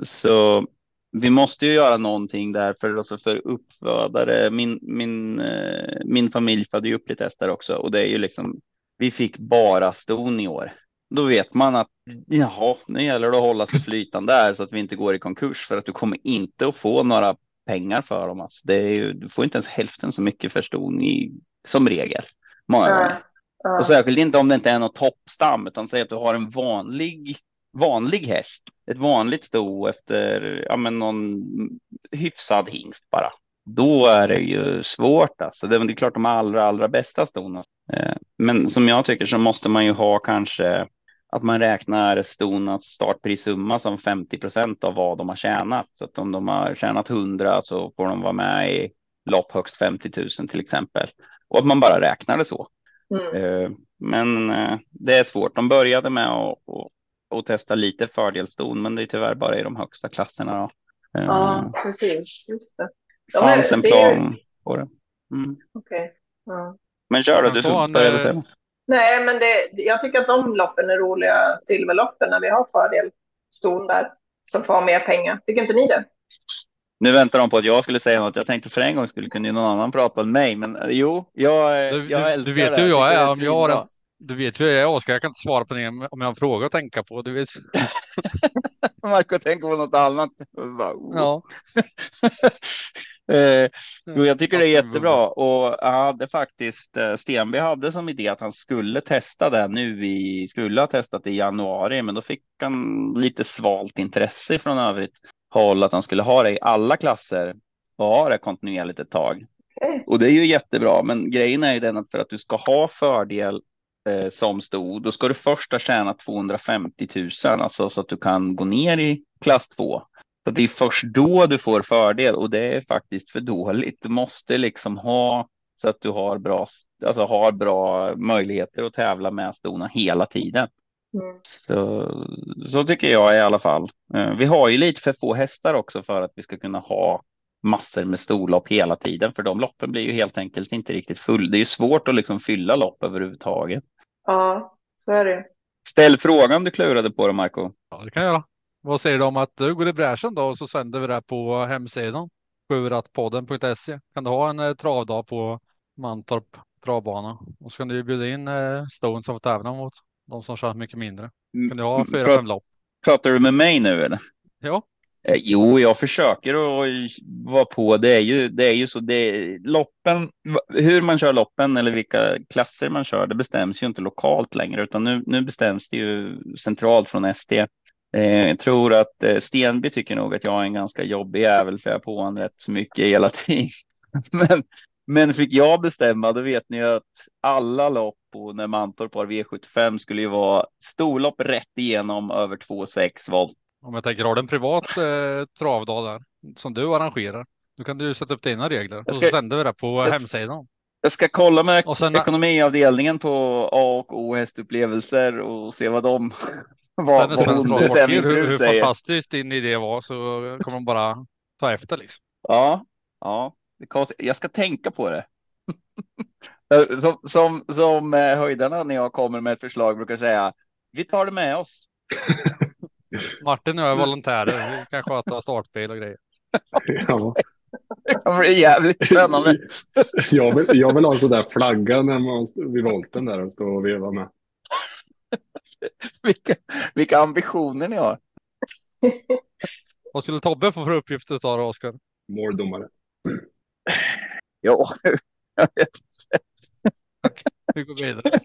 så vi måste ju göra någonting där för, alltså för uppfödare. Min, min, eh, min familj födde ju upp lite hästar också och det är ju liksom, vi fick bara ston i år. Då vet man att jaha, nu gäller det att hålla sig flytande där så att vi inte går i konkurs för att du kommer inte att få några pengar för dem. Alltså. Det är ju, du får inte ens hälften så mycket för ston i, som regel. Många gånger. Och särskilt inte om det inte är något toppstam, utan säg att du har en vanlig, vanlig häst. Ett vanligt sto efter ja, men någon hyfsad hingst bara. Då är det ju svårt alltså. Det är klart de allra, allra bästa stona. Eh, Men som jag tycker så måste man ju ha kanske att man räknar stonas startprissumma som 50 procent av vad de har tjänat. Så att om de har tjänat 100 så får de vara med i lopp högst 50 000 till exempel. Och att man bara räknar det så. Mm. Eh, Men eh, det är svårt. De började med att, att, att testa lite fördelston, men det är tyvärr bara i de högsta klasserna. Då. Ja, precis. Just det. De fanns en det är ju- plan på det. Mm. Okej. Ja. Men kör då, du som började eh, säga. Nej, men det, jag tycker att de loppen är roliga, silverloppen, när vi har fördel ston där, som får mer pengar. Tycker inte ni det? Nu väntar de på att jag skulle säga något. Jag tänkte för en gång skulle kunna ju någon annan prata än mig, men eh, jo, jag, Du, jag du, älskar du vet det. hur jag är. Om jag har en, du vet hur jag är, Oskar. Jag kan inte svara på det om jag har en fråga att tänka på. Du vet. Marco tänker på något annat. Bara, oh. Ja. eh, jag tycker det är jättebra och jag hade faktiskt eh, Stenby hade som idé att han skulle testa det nu i skulle ha testat det i januari, men då fick han lite svalt intresse från övrigt håll att han skulle ha det i alla klasser och ha det kontinuerligt ett tag. Och det är ju jättebra, men grejen är ju den att för att du ska ha fördel eh, som stor, då ska du först ha tjänat 250 000, alltså så att du kan gå ner i klass 2. Så det är först då du får fördel och det är faktiskt för dåligt. Du måste liksom ha så att du har bra, alltså har bra möjligheter att tävla med stona hela tiden. Mm. Så, så tycker jag i alla fall. Eh, Vi har ju lite för få hästar också för att vi ska kunna ha massor med storlopp hela tiden, för de loppen blir ju helt enkelt inte riktigt full. Det är ju svårt att liksom fylla lopp överhuvudtaget. Ja, så är det. Ställ frågan du klurade på då, Marco. ja, det kan jag göra. Vad säger du om att du går i bräschen då och så sänder vi det på hemsidan? Sjuratpodden.se. Kan du ha en eh, travdag på Mantorp travbana och så kan du bjuda in eh, Stone som får tävla mot de som tjänat mycket mindre. Kan du ha fyra, fem lopp? Pratar du med mig nu eller? Ja, Eh, Jo, jag försöker att vara på. Det är ju, det är ju så. Det, loppen, hur man kör loppen eller vilka klasser man kör, det bestäms ju inte lokalt längre, utan nu, nu bestäms det ju centralt från ST. Eh, jag tror att eh, Stenby tycker nog att jag är en ganska jobbig jävel för jag på honom rätt så mycket hela tiden. Men, men fick jag bestämma, då vet ni att alla lopp på när Mantorp har V75 skulle ju vara storlopp rätt igenom över 2,6 volt. om jag tänker har du en privat eh, travdag där som du arrangerar. Då kan du sätta upp dina regler och ska- så sänder vi det på jag- hemsidan. Jag ska kolla med Och sen- ekonomiavdelningen på A och O hästupplevelser och se vad de vad, Sen vad hon hur, hur fantastiskt din idé var så kommer de bara ta efter liksom. Ja, ja, jag ska tänka på det. som som, som eh, höjdarna när jag kommer med ett förslag brukar säga. Vi tar det med oss. Martin och jag är volontärer. Vi kan sköta startbil och grejer. Ja. Det kommer bli jävligt spännande. Jag vill, jag vill ha en sån där flagga när man vid volten där och stå och veva med. Vilka, vilka ambitioner ni har. Vad skulle Tobbe få för uppgift att ta då, Oskar? Måldomare. Ja, jag vet. Vi går vidare.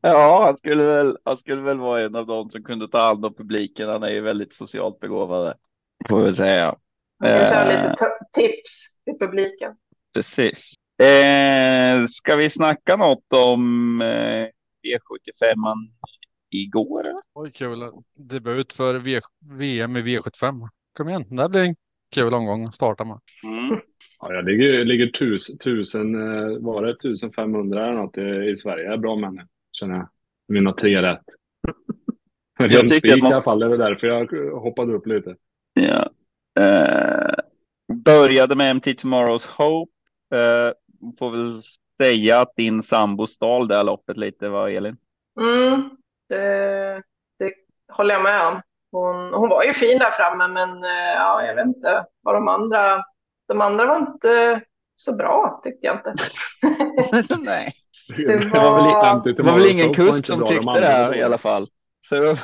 Ja, han skulle väl, han skulle väl vara en av dem som kunde ta hand om publiken. Han är ju väldigt socialt begåvad. Får vi säga. Köra Eh, lite t- tips till publiken. Precis. Eh, ska vi snacka något om eh, V75 igår? Oj, kul. Debut för v VM i V75. Kom igen, det här blir en kul omgång att starta med. Mm. Ja, jag ligger, ligger tusen, tusen, eh, var det 1500 eller något i, i Sverige. Jag är bra med nu, känner jag. Mina tre rätt. Jag Jag tycker tycker att i man- alla fall, det är därför jag hoppade upp lite. Ja. Eh, började med MT Tomorrow's Hope. Eh, får väl säga att din sambo stal det här loppet lite, va Elin? Mm, det, det håller jag med om. Hon, hon var ju fin där framme, men eh, ja, jag vet inte vad de andra... De andra var inte så bra, tyckte jag inte. Nej. Det Det var var- Empty Det var väl ingen var kusk som tyckte andra det var här i alla fall. Så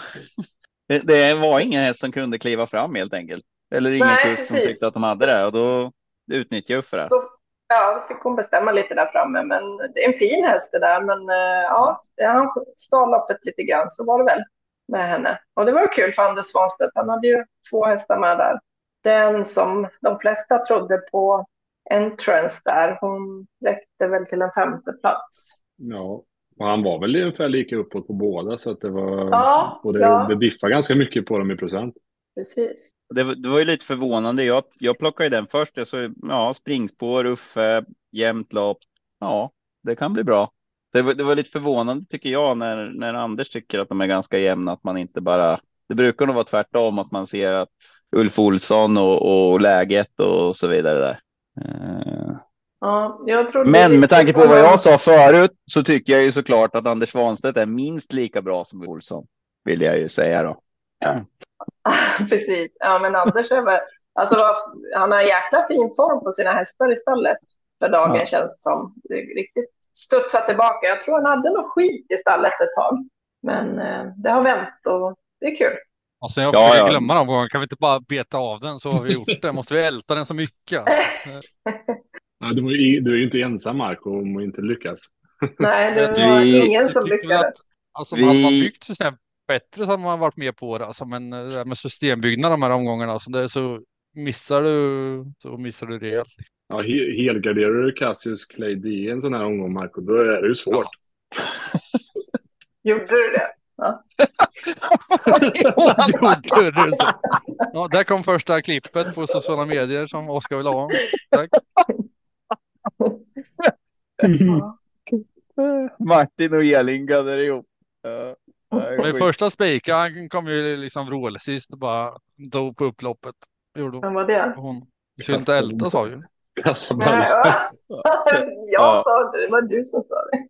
det var ingen häst som kunde kliva fram helt enkelt. Eller ingen Nej, kusk som tyckte att de hade det och då utnyttjade Uffe det. Så, ja, då fick hon bestämma lite där framme, men det är en fin häst det där. Men eh, ja, han stal loppet lite grann, så var det väl med henne. Och det var kul för Anders Svanstedt, han hade ju två hästar med där. Den som de flesta trodde på, Entrance där, hon räckte väl till en femte plats. Ja, och han var väl ungefär lika uppåt på båda så att det var... Ja, och det, ja. det diffar ganska mycket på dem i procent. Precis. Det, var- det var ju lite förvånande. Jag, jag plockade den först. Jag såg, ja, springspår, Uffe, jämnt lopp. Ja, det kan bli bra. Det var, det var lite förvånande tycker jag när, när Anders tycker att de är ganska jämna, att man inte bara. Det brukar nog vara tvärtom, att man ser att Ulf Olsson och, och läget och så vidare där. Eh, Ja, Men med tanke på vad jag sa förut så tycker jag ju såklart att Anders Svanstedt är minst lika bra som Olsson. Vill jag ju säga då. Precis. Ja, men Anders är väl... Alltså, han har en jäkla fin form på sina hästar i stallet för dagen Ja. känns det som. Det är riktigt studsat tillbaka. Jag tror han hade något skit i stallet ett tag. Men eh, det har vänt och det är kul. Alltså jag Ja, försöker ja. glömma den gången. Kan vi inte bara beta av den så har vi gjort det? Måste vi älta den så mycket? Alltså? Ja, du, ju, du är ju inte ensam Marco om att inte lyckas. Nej, det var vi- ingen som lyckades. Alltså Vi- hade man byggt bättre så hade man varit med på det. Alltså, men eh, det här med systembyggnad de här omgångarna, alltså, det är så missar du så missar du rejält. Ja, he, helgarderar du Cassius Clay D i en sån här omgång Marco, då är det ju svårt. Gjorde du det? Gjorde du så? Ja, där kom första klippet på sociala medier som Oskar vill ha. Tack. Ja. Martin och Elin gaddade ihop. Ja, det är Men första spiken, han kom ju liksom vrålsist och bara dog på upploppet. Gjorde hon. Vem var det? hon. Skulle inte älta sa vi. Nej, Casablanca. Jag Ja. sa det, det var du som sa det.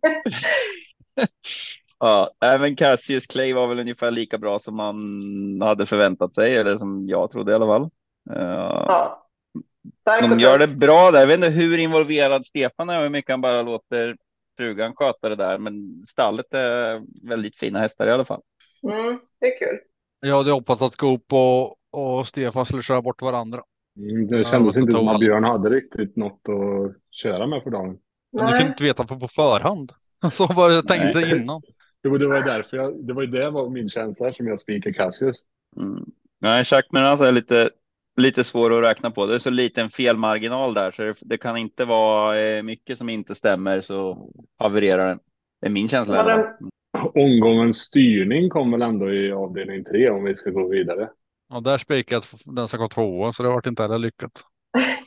Ja, även Cassius Clay var väl ungefär lika bra som man hade förväntat sig, eller som jag trodde i alla fall. Ja, Ja. De gör det bra där. Jag vet inte hur involverad Stefan är och hur mycket han bara låter frugan sköta det där, men stallet är väldigt fina hästar i alla fall. Mm, det är kul. Jag hade hoppats att Goop och, och Stefan skulle köra bort varandra. Mm, Det kändes var inte som att Björn hade riktigt något att köra med för dagen. Men du kunde inte veta på, på förhand. Så vad jag tänkte Nej. innan. Jo, det var ju därför jag, det var ju det var min känsla som jag spikade Cassius. Mm. Nej, Schackman alltså är lite, lite svår att räkna på. Det är så liten felmarginal där, så det, det kan inte vara eh, mycket som inte stämmer så havererar den. Det är min känsla. den- fall. Omgångens styrning kom väl ändå i avdelning tre om vi ska gå vidare. Och där spikat den som kom tvåa så det har varit inte heller lyckat.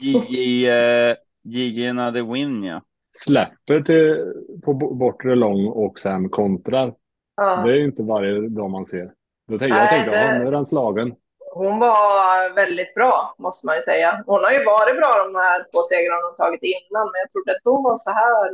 JJ, JJ another win, ja. Släpper till, på bo- bortre lång och sen kontrar. Ja. Det är ju inte varje dag man ser. Då tänkte, Nej, jag tänkte, det- ja, nu är den slagen. Hon var väldigt bra, måste man ju säga. Hon har ju varit bra de här två segrarna hon tagit innan, men jag trodde att hon var så här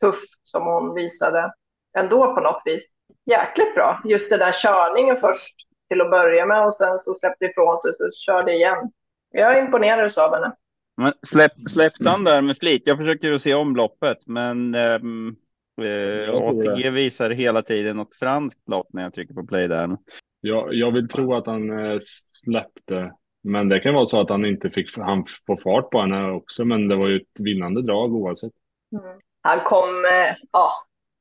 tuff som hon visade ändå på något vis. Jäkligt bra. Just den där körningen först till att börja med och sen så släppte ifrån sig så körde igen. Jag imponerades av henne. Men släpp, släppte han där med flit? Jag försöker att se omloppet, men ehm, eh. ATG visar hela tiden något franskt lopp när jag trycker på play där. Jag, jag vill tro att han eh, släppte. Men det kan vara så att han inte fick han få fart på henne också. Men det var ju ett vinnande drag oavsett. Mm. Han kom, eh, ja,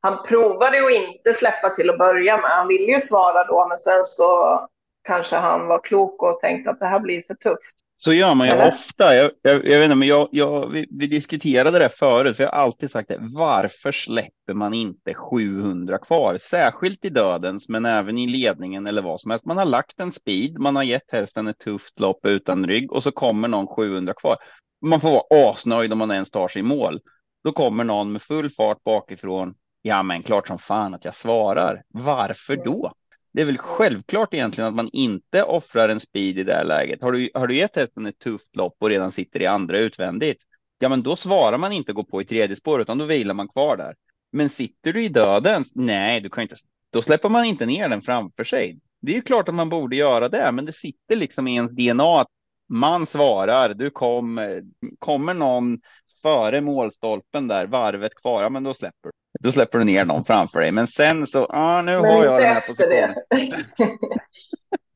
han provade ju att inte släppa till att börja med. Han ville ju svara då, men sen så kanske han var klok och tänkte att det här blir för tufft. Så gör man ju Eller? ofta. Jag, jag, jag vet inte, men jag, jag, vi, vi diskuterade det förut, för jag har alltid sagt det. Varför släpper man inte 700 kvar? Särskilt i dödens, men även i ledningen eller vad som helst. Man har lagt en speed, man har gett hästen ett tufft lopp utan rygg och så kommer någon 700 kvar. Man får vara asnöjd om man ens tar sig i mål. Då kommer någon med full fart bakifrån. Ja, men klart som fan att jag svarar. Varför då? Det är väl självklart egentligen att man inte offrar en speed i det här läget. Har du, har du gett hästen ett tufft lopp och redan sitter i andra utvändigt, ja, men då svarar man inte gå på i tredje spår, utan då vilar man kvar där. Men sitter du i döden, nej, du kan inte, då släpper man inte ner den framför sig. Det är ju klart att man borde göra det, men det sitter liksom i ens DNA att man svarar, du kommer, kommer någon före målstolpen där, varvet kvar, ja, men då släpper du. Då släpper du ner någon framför dig. Men sen så, ja, nu Men har jag den här efter positionen. det.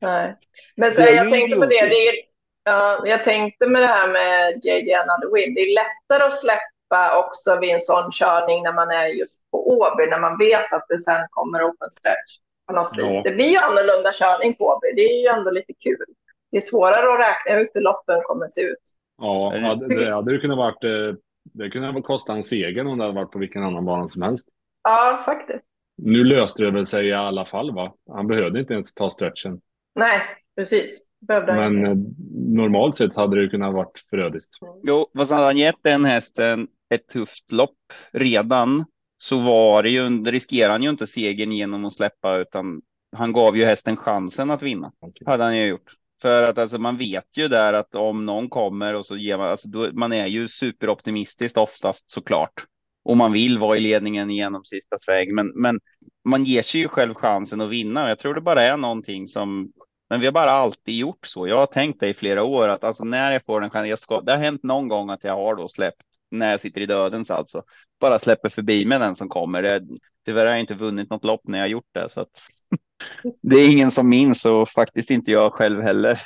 Nej. Men så, Det jag tänkte på det, det är, ja, jag tänkte med det här med JJ Another Win, det är lättare att släppa också vid en sån körning när man är just på Åby, när man vet att det sen kommer open stretch på något Ja. vis. Det blir ju annorlunda körning på Åby, det är ju ändå lite kul. Det är svårare att räkna ut hur loppen kommer se ut. Ja, det- det, det hade ju kunnat varit. Det kunde ha kostat en seger om det hade varit på vilken annan bana som helst. Ja, faktiskt. Nu löste det väl sig i alla fall, va? Han behövde inte ens ta stretchen. Nej, precis. Behövde Men inte. eh, normalt sett hade det ju kunnat varit förödiskt. Jo, fast hade han gett den hästen ett tufft lopp redan så var det ju, riskerar han ju inte segern genom att släppa utan han gav ju hästen chansen att vinna. Hade han ju gjort. För att alltså, man vet ju där att om någon kommer och så ger man, alltså, då, man är ju superoptimistiskt oftast såklart. Och man vill vara i ledningen genom sista sväng, men, men man ger sig ju själv chansen att vinna. Jag tror det bara är någonting som, men vi har bara alltid gjort så. Jag har tänkt det i flera år att alltså när jag får en chans, jag ska, det har hänt någon gång att jag har då släppt när jag sitter i dödens alltså, bara släpper förbi med den som kommer. Det, tyvärr har jag inte vunnit något lopp när jag gjort det, så att det är ingen som minns och faktiskt inte jag själv heller.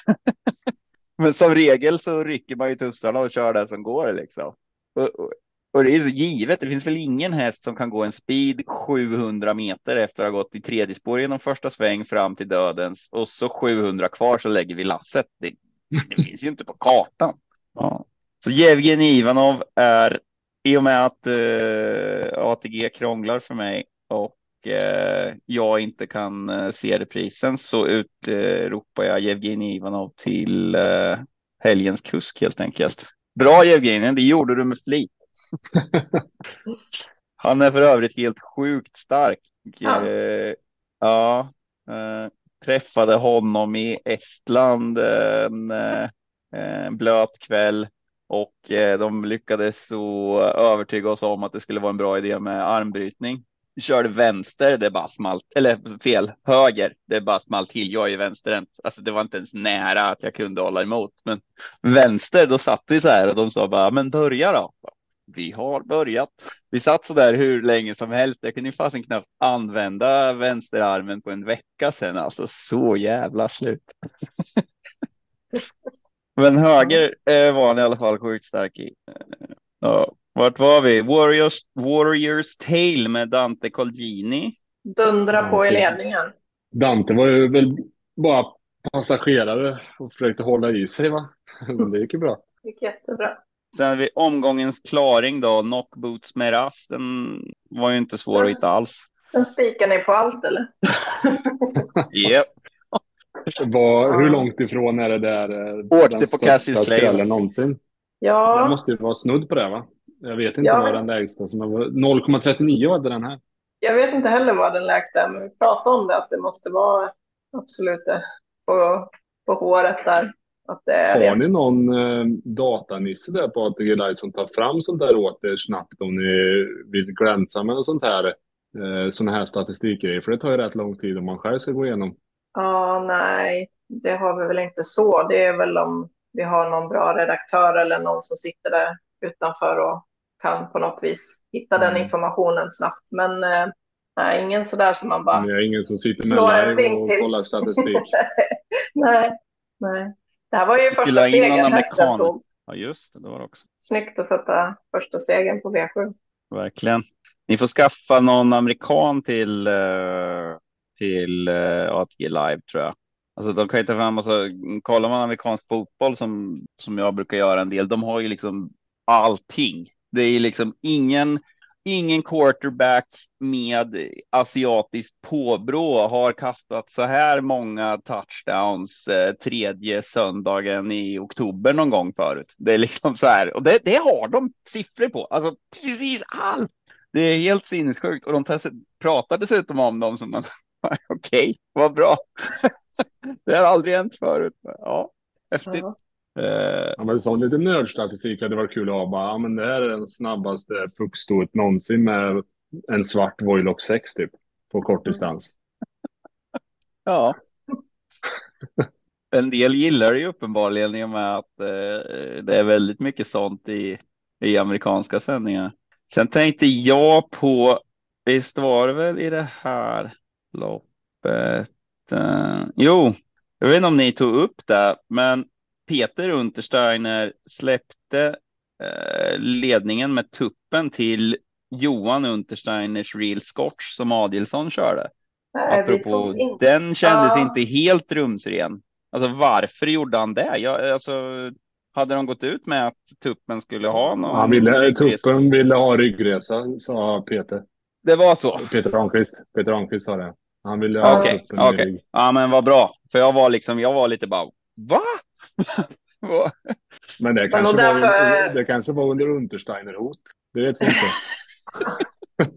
Men som regel så rycker man ju tussarna och kör det som går liksom. Och, och, och, det är så givet. Det finns väl ingen häst som kan gå en speed 700 meter efter att ha gått i tredje spår genom första sväng fram till dödens och så 700 kvar så lägger vi lasset. Det, det finns ju inte på kartan. Ja. Så Jevgenij Ivanov är i och med att eh, ATG krånglar för mig och jag inte kan eh, se reprisen så utropar jag Jevgenij Ivanov till eh, helgens kusk helt enkelt. Bra Jevgenij, det gjorde du med flit. Han är för övrigt helt sjukt stark. Ja. Eh, ja eh, träffade honom i Estland en, eh, en blöt kväll och eh, de lyckades så övertyga oss om att det skulle vara en bra idé med armbrytning. Körde vänster, det bara smalt, eller fel, höger, det bara smalt till. Jag är ju vänsterhänt, alltså det var inte ens nära att jag kunde hålla emot, men vänster, då satt vi så här och de sa bara, men börja då. Vi har börjat. Vi satt så där hur länge som helst. Jag kunde ju fasen knappt använda vänsterarmen på en vecka sedan, alltså så jävla slut. Men höger eh, var han i alla fall sjukt stark i. Eh, ja, vart var vi? Warriors, Warriors Tale med Dante Colgini. Dundra på i ledningen. Dante var ju väl bara passagerare och försökte hålla i sig va? Men det gick ju bra. Det gick jättebra. Sen har vi omgångens klaring då, Knockboots Meras. Den var ju inte svår att hitta alls. Den spikar ni på allt eller? Yep. Var, hur långt ifrån är det där? eh, Åkte den på Cassius Clay, någonsin? Det Ja, måste ju vara snudd på det va? Jag vet inte Ja. vad den lägsta som var. 0,39 hade den här. jag vet inte heller vad den lägsta är, men vi pratade om det, att det måste vara absolut det på, på håret där. Att det är Har det. ni någon eh, datanisse där på ATG Live som tar fram sånt där åt er snabbt om ni vill glänsa med sånt här, eh, såna här statistikgrejer? För det tar ju rätt lång tid om man själv ska gå igenom. Ja, nej, det har vi väl inte så. Det är väl om vi har någon bra redaktör eller någon som sitter där utanför och kan på något vis hitta den Mm. informationen snabbt. Men eh, nej, ingen sådär som man bara har ingen som sitter Slår en med live och till. kollar statistik. nej, nej. Det här var ju första segern hästen tog. Ja, just det, det var det också. Snyggt att sätta första segern på V7. Verkligen. Ni får skaffa någon amerikan till, eh, till eh, ATG Live tror jag. Alltså de kan ju ta fram, alltså, kollar man amerikansk fotboll som, som jag brukar göra en del, de har ju liksom allting. Det är liksom ingen, ingen quarterback med asiatiskt påbrå har kastat så här många touchdowns eh, tredje söndagen i oktober någon gång förut. Det är liksom så här, och det, det har de siffror på, alltså precis allt. Det är helt sinnessjukt och de pratar dessutom om dem som man, okej, vad bra. det har aldrig hänt förut. Ja, häftigt. Ja. Eh, Ja, men sån lite nördstatistik hade varit kul att ha. Bara, ja, men det här är den snabbaste fuktstoet någonsin med en svart Voilock 6 typ. På kort distans. Ja. En del gillar det ju uppenbarligen i och med att eh, det är väldigt mycket sånt i, i amerikanska sändningar. Sen tänkte jag på, visst var det väl i det här loppet? Eh, jo, jag vet inte om ni tog upp det, men Peter Untersteiner släppte eh, ledningen med tuppen till Johan Untersteiners Real Scotch som Adilsson körde. Nej, Apropå, den kändes Ja. inte helt rumsren. Alltså varför gjorde han det? Jag, alltså, hade de gått ut med att tuppen skulle ha någon? Han ville, tuppen ville ha ryggresa, sa Peter. Det var så. Peter Ramqvist. Peter Ramqvist sa det. Han ville ha okej, tuppen okej. rygg. Ja, men vad bra. För jag var liksom, jag var lite bara, va? Men det Men kanske, var, därför- det kanske var under Untersteiner-hot. Det vet vi inte.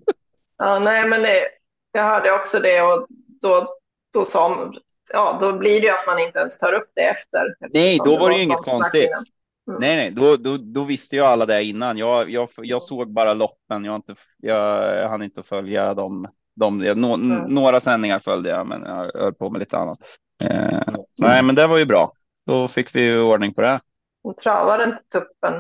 Ja, nej, men det, jag hörde också det och då, då sa ja, då blir det ju att man inte ens tar upp det efter. Nej, då var det ju inget konstigt. Mm. Nej, nej, då, då, då visste ju alla det innan. Jag, jag, jag såg bara loppen. Jag, har inte, jag, jag hann inte följa dem. De, jag, nå- Mm. Några sändningar följde jag, men jag höll på med lite annat. Eh, Nej, men det var ju bra. Då fick vi ju ordning på det. Och travade inte tuppen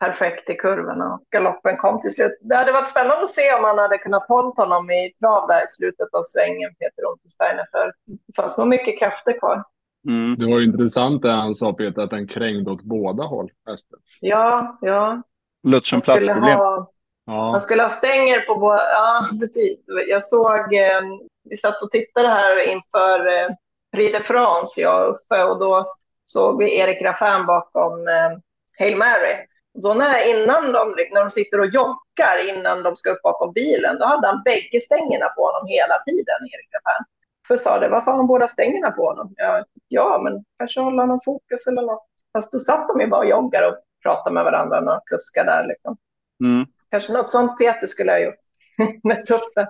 perfekt i kurvorna och galoppen kom till slut. Det hade varit spännande att se om man hade kunnat hålla honom i trav där i slutet av svängen, Peter Untersteiner, för det fanns nog mycket krafter kvar. Mm. Det var ju intressant det han sa Peter, att den krängde åt båda håll, hästen. Ja, ja. Lutschen Han skulle, platsproblem. ha, Ja, han skulle ha stänger på båda. Ja, precis. Jag såg, eh, vi satt och tittade här inför eh, Prix de France, jag och Uffe, och då såg vi Erik Raffin bakom eh, Hail Mary. Och Då när, innan de, när de sitter och joggar innan de ska upp bakom bilen, då hade han bägge stängerna på honom hela tiden, Erik Raffin. För sa det, varför har han båda stängerna på honom? Ja, ja, men kanske håller han fokus eller något. Fast då satt de ju bara och joggade och pratade med varandra, några kuskar där liksom. Mm. Kanske något sånt Peter skulle ha gjort med tuppen.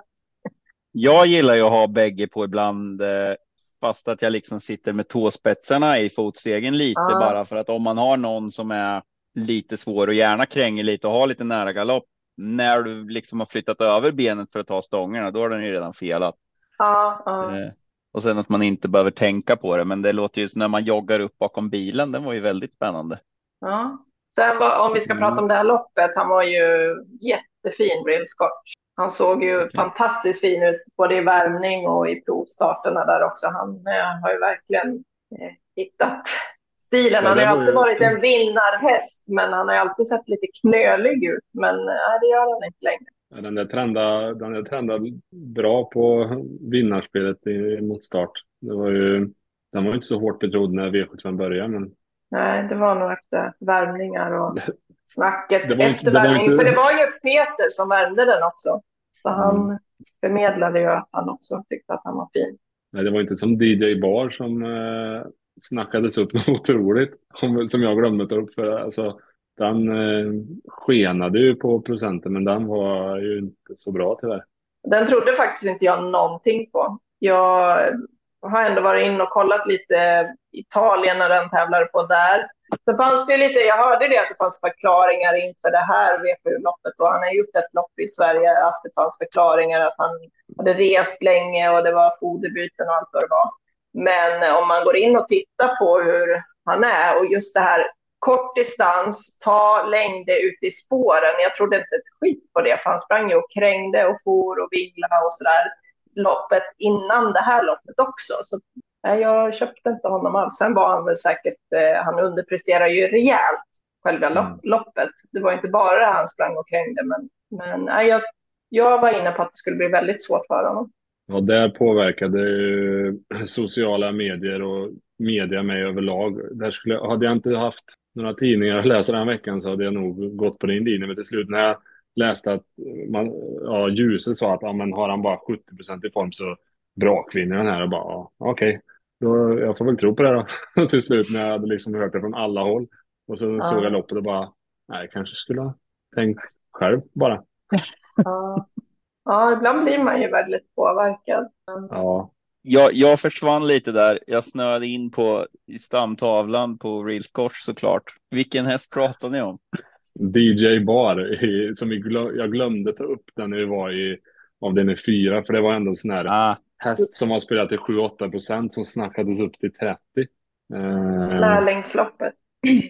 Jag gillar ju att ha bägge på ibland, eh, fast att jag liksom sitter med tåspetsarna i fotstegen lite Ah. bara för att om man har någon som är lite svår och gärna kränger lite och har lite nära galopp. När du liksom har flyttat över benet för att ta stångerna, då har den ju redan felat. Ja, ja. Eh, och sen att man inte behöver tänka på det, men det låter ju när man joggar upp bakom bilen. Den var ju väldigt spännande. ja. Sen var, om vi ska Mm. prata om det här loppet, han var ju jättefin, Real Scott. Han såg ju Okej. fantastiskt fin ut både i värmning och i provstarterna där också. Han eh, har ju verkligen eh, hittat stilen. Han har ju alltid varit en vinnarhäst, men han har ju alltid sett lite knölig ut. Men eh, nej, det gör han inte längre. Ja, den där trendade, den där trendade bra på vinnarspelet i, mot start. Det var ju, den var ju inte så hårt betrodd när V75 började, men Nej, det var nog efter värmningar och snacket efter värmning. inte- För det var ju Peter som värmde den också. Så han Mm. förmedlade ju att han också tyckte att han var fin. nej, det var inte som DJ Bar som eh, snackades upp något otroligt, om- som jag glömde ta upp. För, alltså, den eh, skenade ju på procenten, men den var ju inte så bra tyvärr. Den trodde faktiskt inte jag någonting på. Jag har ändå varit in och kollat lite Italien när den tävlade på där. Så fanns det ju lite, jag hörde det att det fanns förklaringar inför det här VPU-loppet och han har gjort ett lopp i Sverige att det fanns förklaringar att han hade rest länge och det var foderbyten och allt vad det var. Men eh, om man går in och tittar på hur han är och just det här kort distans, ta längde ute i spåren. Jag trodde inte ett skit på det, för han sprang ju och krängde och for och vinglade och sådär loppet innan det här loppet också. Så nej, jag köpte inte honom alls. Sen var han väl säkert, eh, han underpresterar ju rejält själva Mm. loppet. Det var inte bara han sprang och krängde, men, men nej, jag, jag var inne på att det skulle bli väldigt svårt för honom. Och där påverkade ju sociala medier och media mig överlag. Där skulle, hade jag inte haft några tidningar att läsa den här veckan så hade jag nog gått på din linje. Men till slut när jag läste att man, ja, Ljuse sa att ja, men har han bara 70% i form så brakvinner här. Och bara, ja, okej, då, jag får väl tro på det då. till slut när jag hade liksom hört det från alla håll. Och så Ja. såg jag loppet och bara, nej, kanske skulle ha tänkt själv bara. Ja. ja, ibland blir man ju väldigt påverkad. Ja, Jag, jag försvann lite där. Jag snöade in på i stamtavlan på Real Scotch såklart. Vilken häst pratar ni om? DJ Bar, i, som vi glö, jag glömde ta upp den när vi var i avdelning fyra, för det var ändå en sån här Ah, häst som har spelat till 7-8 procent som snackades upp till 30. Eh, Lärlingsloppet.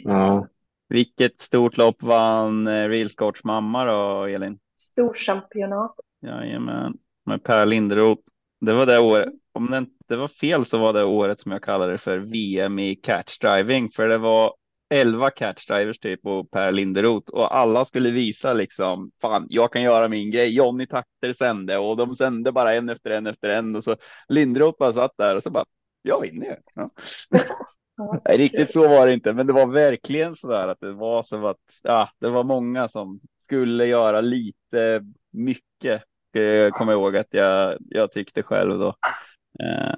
ja, vilket stort lopp vann eh, Real Scotch mamma då, Elin? Storchampionat. Jajamän, med Per Linderoth. Det var det året. Om det inte var fel så var det året som jag kallade det för VM i catchdriving, för det var 11 catchdrivers typ och Per Linderoth och alla skulle visa liksom fan, jag kan göra min grej. Johnny Takter sände och de sände bara en efter en efter en och så Linderoth bara satt där och så bara jag vinner ju. Ja. Nej, riktigt så var det inte, men det var verkligen så där att det var så att ja, det var många som skulle göra lite mycket. Eh, kommer jag ihåg att jag, jag tyckte själv då. Eh,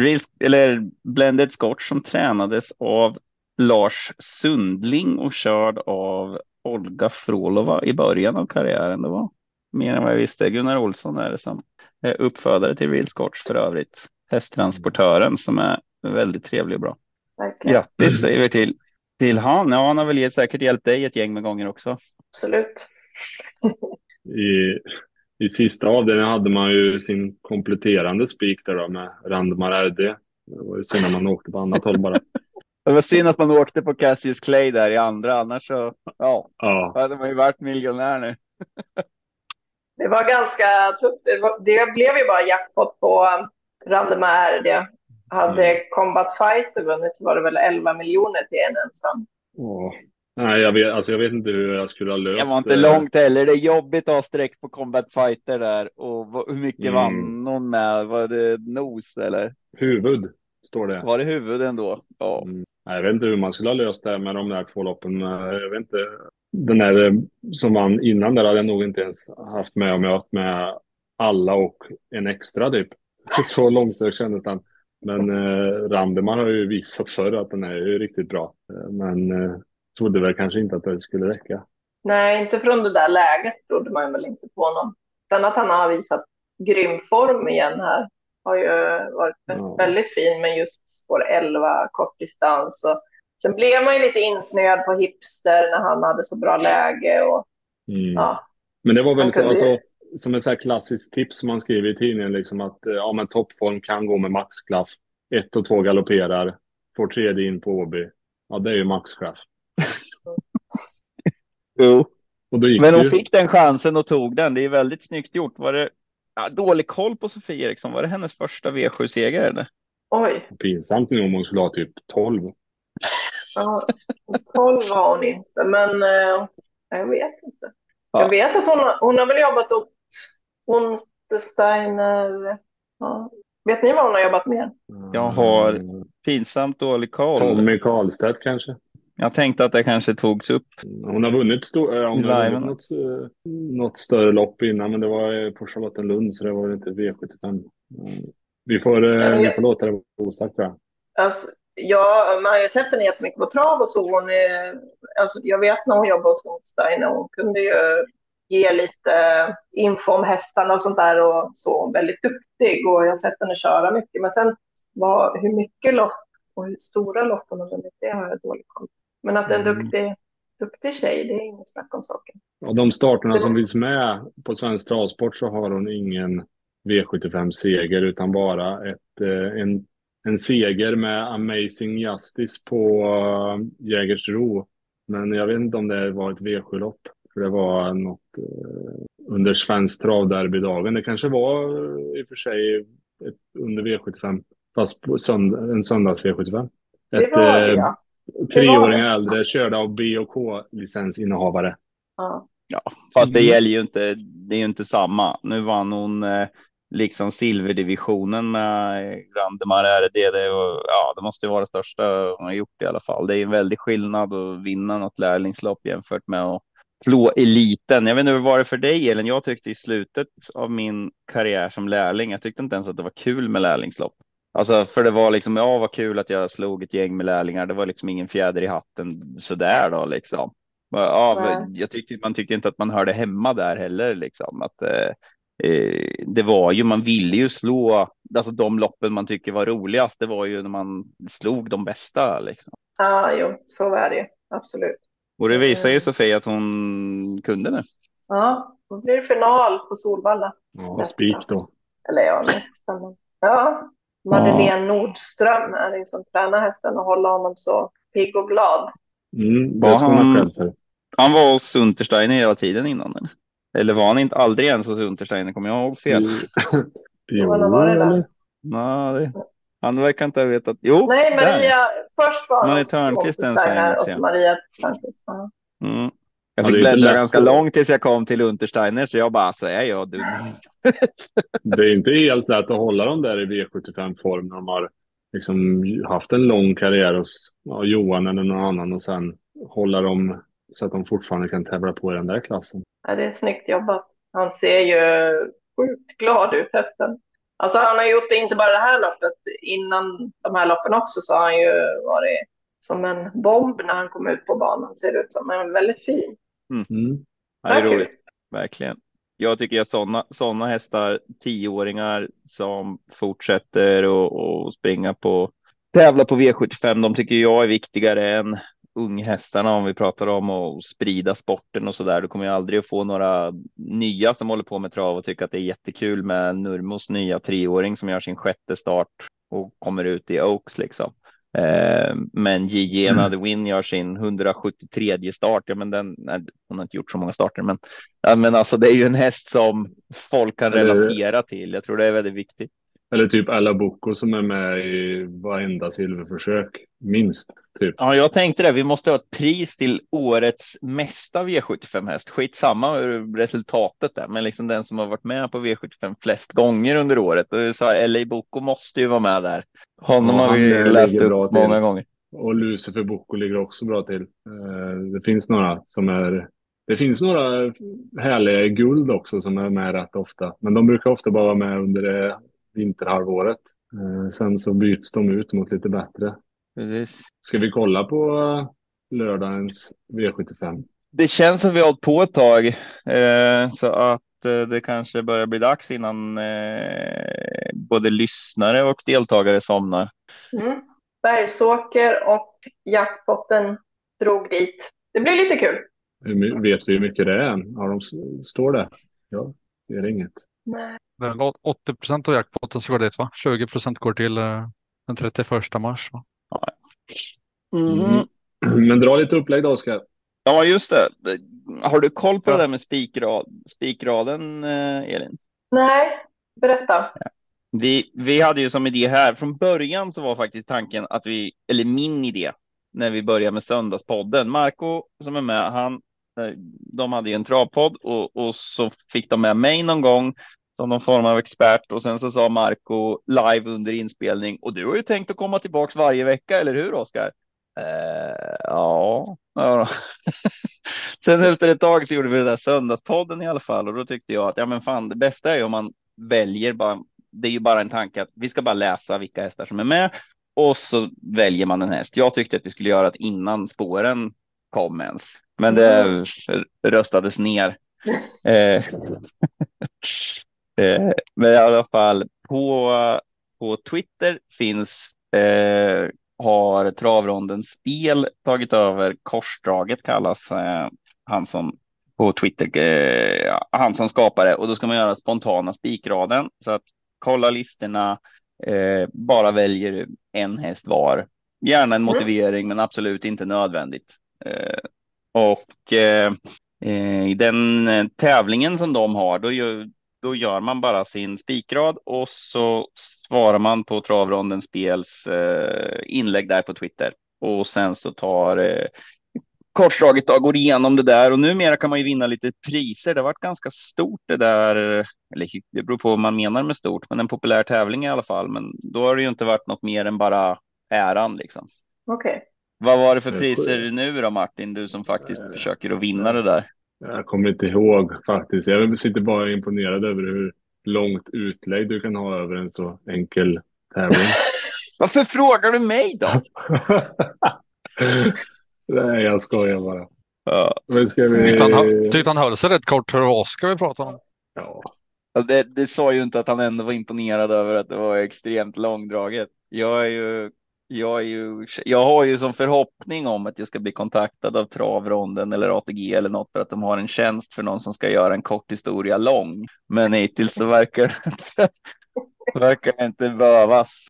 Real, eller Blended Scotch som tränades av Lars Sundling och körd av Olga Frolova i början av karriären. Det var mer än vad jag visste. Gunnar Olsson är det som är uppfödare till Real Scotch för övrigt. Hästtransportören som är väldigt trevlig och bra. Verkligen. Grattis säger vi till, till han. Ja, han har väl säkert hjälpt dig ett gäng med gånger också. Absolut. I, I sista avdelningen hade man ju sin kompletterande spik där då med Randmar RD. Det var ju synd att man åkte på annat håll bara. Det var synd att man åkte på Cassius Clay där i andra, annars så ja, Ja, hade man ju varit miljonär nu. Det var ganska tufft. Det, var, det blev ju bara jackpot på um, Randemar. Det hade Combat Fighter vunnit så var det väl 11 miljoner till en ensam. ja. Nej, jag vet, alltså jag vet inte hur jag skulle ha löst Det var inte långt heller. Det är jobbigt att ha streck på Combat Fighter där och hur mycket Mm. vann någon med? Var det nos eller Huvud, står det. var det huvud ändå? Ja, Mm. Jag vet inte hur man skulle ha löst det med de där två loppen. Jag vet inte. Den där eh, som vann innan där hade jag nog inte ens haft med om jag haft med alla och en extra typ. Så långsökt kändes den. Men eh, Randeman har ju visat förr att den är ju riktigt bra. Eh, men eh, trodde väl kanske inte att det skulle räcka. Nej, inte från det där läget trodde man väl inte på honom. Sen att han har visat grym form igen här har ju varit Ja. väldigt fin med just spår 11, kortdistans. Och sen blev man ju lite insnöad på hipster när han hade så bra läge. Och, Mm. ja, Men det var väl så, ju- alltså, som ett så klassiskt tips som man skriver i tidningen, liksom att eh, ja, men toppform kan gå med maxklaff. Ett och två galopperar, får tredje in på Åby. Ja, det är ju maxklaff. jo. Men hon ju. fick den chansen och tog den. Det är väldigt snyggt gjort. Var det ja, dålig koll på Sofie Eriksson? Var det hennes första V7-seger eller? oj, Pinsamt nu om hon skulle ha typ 12. ja, 12 var hon inte, men eh, jag vet inte. Ja. Jag vet att hon, har- hon har väl jobbat åt Untersteiner. Ja. Vet ni vad hon har jobbat med? Jag har- Pinsamt dålig koll. Tommy Karlstedt kanske. Jag tänkte att det kanske togs upp. Hon har vunnit, stor, eh, hon har vunnit något, eh, något större lopp innan, men det var eh, på Charlottenlund, så det var inte V75. Mm. Vi får, eh, Ja, men vi jag- får låta det vara osagt, tror jag. Alltså, ja, man har ju sett henne jättemycket på trav och så. Hon är, alltså, jag vet när hon jobbade hos Untersteiner, hon kunde ju ge lite info om hästarna och sånt där och så. Väldigt duktig och jag har sett henne köra mycket. Men sen vad, hur mycket lopp och hur stora lopp hon har vunnit, det har jag dålig koll på. Men att det en Mm. duktig, duktig tjej, det är inget snack om saken. Av de starterna Det som finns med på Svensk Travsport så har hon ingen V75-seger utan bara ett, eh, en, en seger med Amazing Justice på uh, Jägersro. Men jag vet inte om det var ett V7-lopp. För det var något eh, under Svensk Travderbydagen. Det kanske var eh, i och för sig ett, under V75. Fast på sönd- en söndags V75. Det Ett, var det, eh, ja. Treåringar äldre körda av B och K-licensinnehavare. ja. Fast det Mm. gäller ju inte. Det är ju inte samma. Nu vann hon eh, liksom silverdivisionen med Grandemar RD. Det, och, ja, det måste ju vara det största hon har gjort i alla fall. Det är en väldig skillnad att vinna något lärlingslopp jämfört med att slå eliten. Jag vet inte hur det var det för dig Elin. Jag tyckte i slutet av min karriär som lärling. Jag tyckte inte ens att det var kul med lärlingslopp. Alltså för det var liksom, ja vad kul att jag slog ett gäng med lärlingar. Det var liksom ingen fjäder i hatten sådär då liksom. Ja, jag tyckte man tyckte inte att man hörde hemma där heller liksom att eh, eh, det var ju man ville ju slå alltså de loppen man tycker var roligast. Det var ju när man slog de bästa liksom. ja, jo, så är det. Absolut. Och det visar ju Mm. Sofie att hon kunde det. Ja, då blir det final på Solvalla. Ja, spik då. Eller ja, nästan. Ja, Madeleine Nordström är det som tränar hästen och håller honom så pigg och glad. Mm, Ja, det ska man han- ha cred för. Han var hos Untersteiner hela tiden innan. Eller, eller var han inte aldrig ens hos Untersteiner? Kommer jag ihåg fel? Jo, Vad var det där? eller? Nej, det, han verkar inte ha vetat. Jo, Nej, där. Maria. Först var han Maria hos Törnqvist den och så Maria Törnqvist. Ja. Mm. Jag Ja, fick inte bläddra ganska långt tills jag kom till Untersteiner så jag bara, så är jag dum. Det är inte helt lätt att hålla dem där i V75-form när de har liksom haft en lång karriär hos ja, Johan eller någon annan och sen hålla dem så att de fortfarande kan tävla på i den där klassen. Ja, det är snyggt jobbat. Han ser ju sjukt glad ut, hästen. Alltså han har gjort det inte bara det här loppet. Innan de här loppen också så har han ju varit som en bomb när han kom ut på banan. Ser det ut som. Men väldigt fin. Mm. Ja, det är roligt, verkligen. Jag tycker att sådana såna hästar, tioåringar som fortsätter och, och springa på tävla på V75. De tycker jag är viktigare än unghästarna om vi pratar om att sprida sporten och så där. Du kommer ju aldrig att få några nya som håller på med trav och tycker att det är jättekul med Nurmos nya treåring som gör sin sjätte start och kommer ut i Oaks liksom. Eh, men JJ mm. The Win gör sin 173 start. Ja, men den, nej, hon har inte gjort så många starter, men, ja, men alltså det är ju en häst som folk kan relatera till. Jag tror det är väldigt viktigt. Eller typ Alla Boko som är med i varenda silverförsök, minst. Typ. Ja, jag tänkte det. Vi måste ha ett pris till årets mesta V75-häst. Skitsamma resultatet där, men liksom den som har varit med på V75 flest gånger under året. Så här, LA Boko måste ju vara med där. Honom ja, har vi läst upp många till. gånger. Och Lucifer Boko ligger också bra till. Eh, det finns några som är det finns några härliga guld också som är med rätt ofta, men de brukar ofta bara vara med under det vinterhalvåret. Eh, sen så byts de ut mot lite bättre. Precis. Ska vi kolla på eh, lördagens V75? Det känns som vi har hållit på ett tag eh, så att det kanske börjar bli dags innan både lyssnare och deltagare somnar. Mm. Bergsåker och jackpotten drog dit. Det blir lite kul. Vet vi hur mycket det är än? Har de, står det? Ja, det är inget. Nej. 80 procent av jackpotten ska gå dit va? 20 procent går till uh, den 31 mars. Va? Mm. Mm. Men dra lite upplägg då Oskar. Ja just det. Har du koll på ja. det där med spikrad, spikraden uh, Elin? Nej, berätta. Vi, vi hade ju som idé här från början så var faktiskt tanken att vi, eller min idé, när vi började med söndagspodden. Marco som är med, han, eh, de hade ju en travpodd och, och så fick de med mig någon gång som någon form av expert och sen så sa Marco live under inspelning och du har ju tänkt att komma tillbaks varje vecka, eller hur Oskar? Uh, ja, ja. sen efter ett tag så gjorde vi det där söndagspodden i alla fall och då tyckte jag att ja, men fan, det bästa är ju om man väljer bara. Det är ju bara en tanke att vi ska bara läsa vilka hästar som är med och så väljer man en häst. Jag tyckte att vi skulle göra det innan spåren kom ens, men det mm. röstades ner. Eh, Eh, men i alla fall på, på Twitter finns eh, har travronden spel tagit över korsdraget kallas eh, han som på Twitter, eh, han som skapare och då ska man göra spontana spikraden så att kolla listorna, eh, bara väljer en häst var. Gärna en mm. motivering, mm. men absolut inte nödvändigt. Eh, och eh, i den tävlingen som de har, då, gör, då gör man bara sin spikrad och så svarar man på travronden spels eh, inlägg där på Twitter och sen så tar eh, korsdraget då, går igenom det där och numera kan man ju vinna lite priser. Det har varit ganska stort det där, eller det beror på vad man menar med stort, men en populär tävling i alla fall. Men då har det ju inte varit något mer än bara äran liksom. Okej. Okay. Vad var det för priser nu då Martin, du som faktiskt försöker att vinna det där? Jag kommer inte ihåg faktiskt. Jag sitter bara imponerad över hur långt utlägg du kan ha över en så enkel tävling. Varför frågar du mig då? Nej, jag skojar bara. Ja. Men ska vi... Tyckte han, höll sig rätt kort för vad ska vi prata om? Ja. Det, det sa ju inte att han ändå var imponerad över att det var extremt långdraget. Jag är ju jag, är ju, jag har ju som förhoppning om att jag ska bli kontaktad av travronden eller ATG eller något för att de har en tjänst för någon som ska göra en kort historia lång. Men hittills så verkar det inte, verkar inte behövas.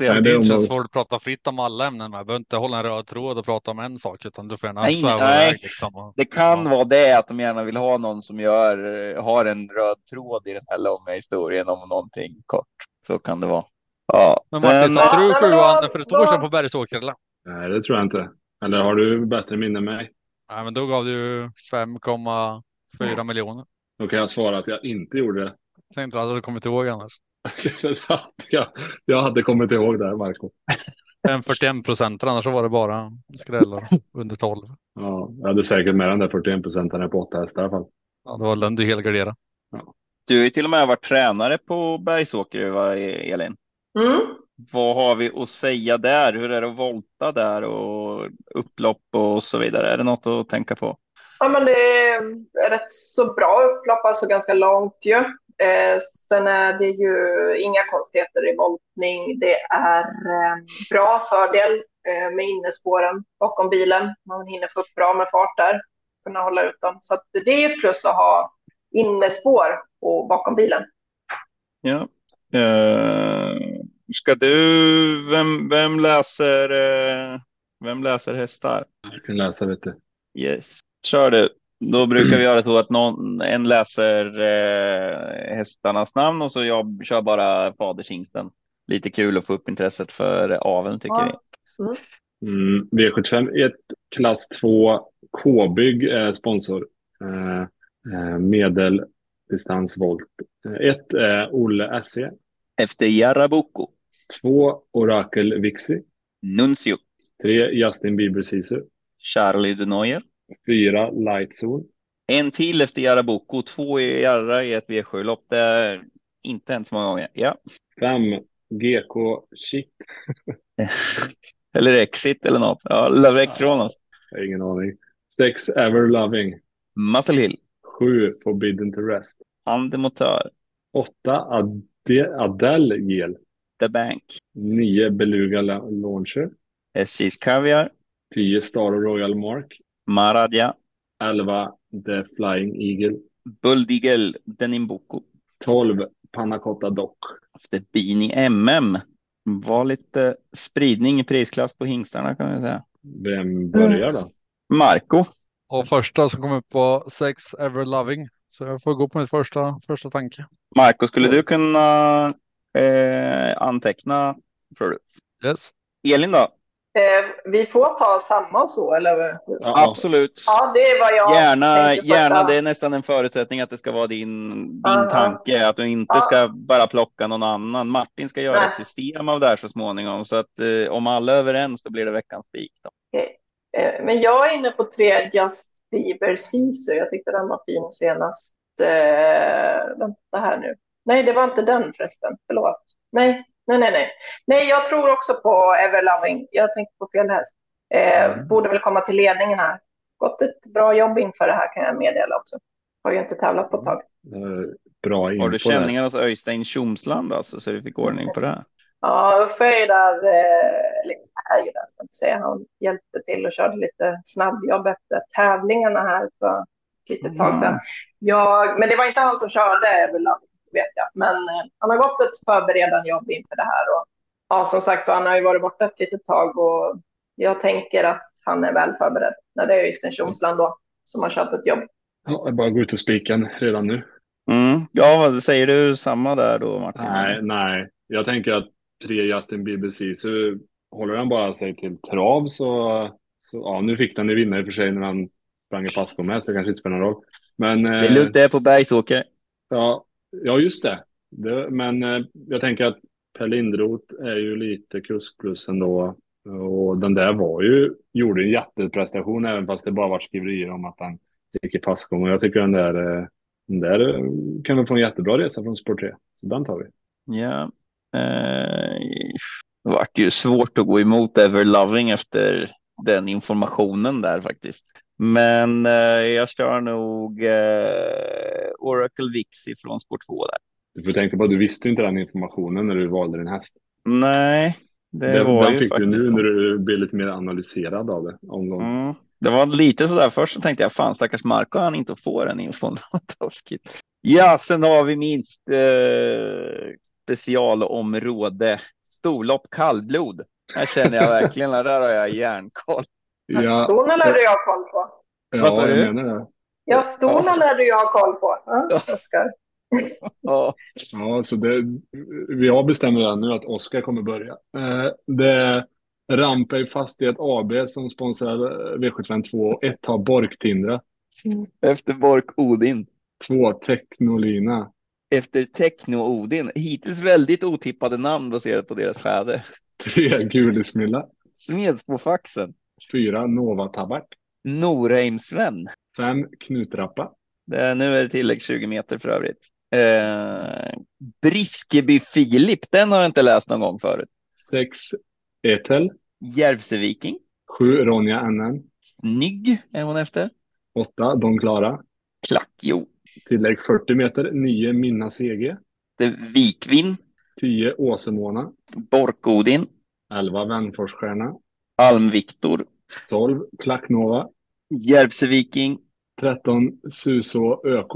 Nej, det är inte svårt att prata fritt om alla ämnen. Man behöver inte hålla en röd tråd och prata om en sak, utan du får gärna nej, nej. Liksom. Det kan ja. vara det att de gärna vill ha någon som gör, har en röd tråd i den här långa historien om någonting kort. Så kan det vara. Ja, men Martin, satte du sjuan för ett år sedan på Bergsåker? Eller? Nej, det tror jag inte. Eller har du bättre minne än mig? Nej, men då gav du 5,4 miljoner. Då kan jag svara att jag inte gjorde det. Tänkte du hade du kommit ihåg annars? jag, jag hade kommit ihåg det, Marco. En 41 procent, annars var det bara skrällar under 12. Ja, jag hade säkert med den där 41 procenten på åtta hästar i alla fall. Ja, det var den du helgarderade. Ja. Du har ju till och med varit tränare på Bergsåker, va, Elin? Mm. Vad har vi att säga där? Hur är det att volta där och upplopp och så vidare? Är det något att tänka på? Ja, men det är rätt så bra upplopp, alltså ganska långt ju. Eh, sen är det ju inga konstigheter i voltning. Det är eh, bra fördel eh, med innespåren bakom bilen. Man hinner få upp bra med fart där, kunna hålla ut dem. Så det är plus att ha innespår på, bakom bilen. Ja. Eh, ska du, vem, vem läser, eh, vem läser hästar? Jag kan läsa vet du. Yes. Kör du. Då brukar vi göra så att någon, en läser eh, hästarnas namn och så jag kör bara fadershingsten. Lite kul att få upp intresset för aveln tycker Ja. vi. Mm, V75 1, klass 2, K-bygg är sponsor. Eh, eh, medeldistansvolt. 1 är Olle SE. Efter Jarabuco, 2 Orakel Vixi. Nuncio, 3 Justin Bieber Sisu. Charlie de Neuer. 4 Lightzone. En till efter Jarabuco, två i Jarra i ett V7-lopp. Det är inte så många gånger. Ja. 5 GK Shit. eller Exit eller något. Ja, Lavec Kronos. Har ingen aning. 6 Ever Loving. Muscle Hill. 7 Forbidden to Rest. Andemotör. 8 Ade Adele Gel. The Bank. 9 Beluga La- Launcher. SJ's Caviar. 10 Star Royal Mark. Maradja. 11 The Flying Eagle. Buldigel Denimbuco. 12 Panna Cotta Dock. Efter Bini MM. Var lite spridning i prisklass på hingstarna kan vi säga. Vem börjar då? Marco. Och första som kom upp var Sex Ever Loving. Så jag får gå på mitt första, första tanke. Marco, skulle du kunna eh, anteckna? Tror du? Yes. Elin då? Eh, vi får ta samma så, eller? Ja, Absolut. Ja, det är vad jag Gärna, gärna. Det är nästan en förutsättning att det ska vara din, din tanke. Att du inte Ja. ska bara plocka någon annan. Martin ska göra Nej. ett system av det här så småningom. Så att eh, om alla är överens så blir det veckans spik. då. Eh, Men jag är inne på tre Just Bieber Sisu. Jag tyckte den var fin senast. Eh, vänta här nu. Nej, det var inte den förresten. Förlåt. Nej, nej, nej, nej. Nej, jag tror också på Everloving. Jag tänkte på fel häst. Eh, borde väl komma till ledningen här. Gått ett bra jobb inför det här kan jag meddela också. Har ju inte tävlat på ett tag. Eh, Bra info Har du känningar hos Öystein Tjomsland alltså, så du fick ordning på det? här? Ja, Uffe är ju där, eh, eller är ju där ska inte säga. Han hjälpte till och körde lite snabbjobb efter tävlingarna här för ett litet tag sedan. Jag, men det var inte han som körde överlag, vet jag. Men eh, han har gått ett förberedande jobb inför det här. Och, ja, som sagt, han har ju varit borta ett litet tag och jag tänker att han är väl förberedd. När det är Östen Tjomsland då, som har kört ett jobb. Ja, jag bara gå ut och spika redan nu. Mm. Ja, vad säger du samma där då Martin? Nej, nej. Jag tänker att tre Justin Bieber så håller han bara sig till trav så, så ja, nu fick den ju vinna i och för sig när han sprang i Pasco med, så det kanske inte spelar någon roll. Men Det är eh, lugnt, det är på Bergsåker. ja, ja, just det. det men eh, jag tänker att Per Lindroth är ju lite kusk plus ändå. Och den där var ju, gjorde en jätteprestation även fast det bara var skriverier om att han gick i passgång. Och jag tycker den där, eh, den där eh, kan väl få en jättebra resa från Sport 3. Så den tar vi. Ja. Eh, det vart ju svårt att gå emot Everloving efter den informationen där faktiskt. Men eh, jag kör nog eh, Oracle Vixi från Sport 2 där. Du får tänka på att du visste inte den informationen när du valde din häst. Nej, det Den, var den ju fick du faktiskt nu så. när du blev lite mer analyserad av det. Omgång. Mm. Det var lite sådär först så tänkte jag fan stackars Marco han inte får den infon. Taskigt. Ja, sen har vi minst eh, specialområde storlopp kallblod. Här känner jag verkligen att där har jag järnkoll. Ja, Storna lär du ha koll på. Vad sa ja du? jag menar det. Ja, storna lär du ha koll på. Ja, Oskar. Ja. Ja, så det, vi har bestämt redan nu att Oskar kommer börja. Eh, det är Rampey Fastighet AB som sponsrar V752 och ett har Bork-Tindra. Efter Bork Odin. Två Technolina. Efter Techno Odin. Hittills väldigt otippade namn baserat på deras fäder. Tre Gulismilla. Smedsbofaxen. Fyra Nova Tabak. Norheim-Sven. Fem Knutrappa. Det är, nu är det tillägg 20 meter för övrigt. Eh, Briskeby Filip, den har jag inte läst någon gång förut. Sex Etel. Järvseviking. Sju Ronja NN. Snygg är hon efter. Åtta Don Klara. Klackjo. Tillägg 40 meter, 9 Minna CG, Det Vikvin, 10 Åsemåna, Borkodin, 11 Vänforsstjärna, Alm-Viktor, 12 Klacknova, Järvsö-Viking, 13 Suså ÖK,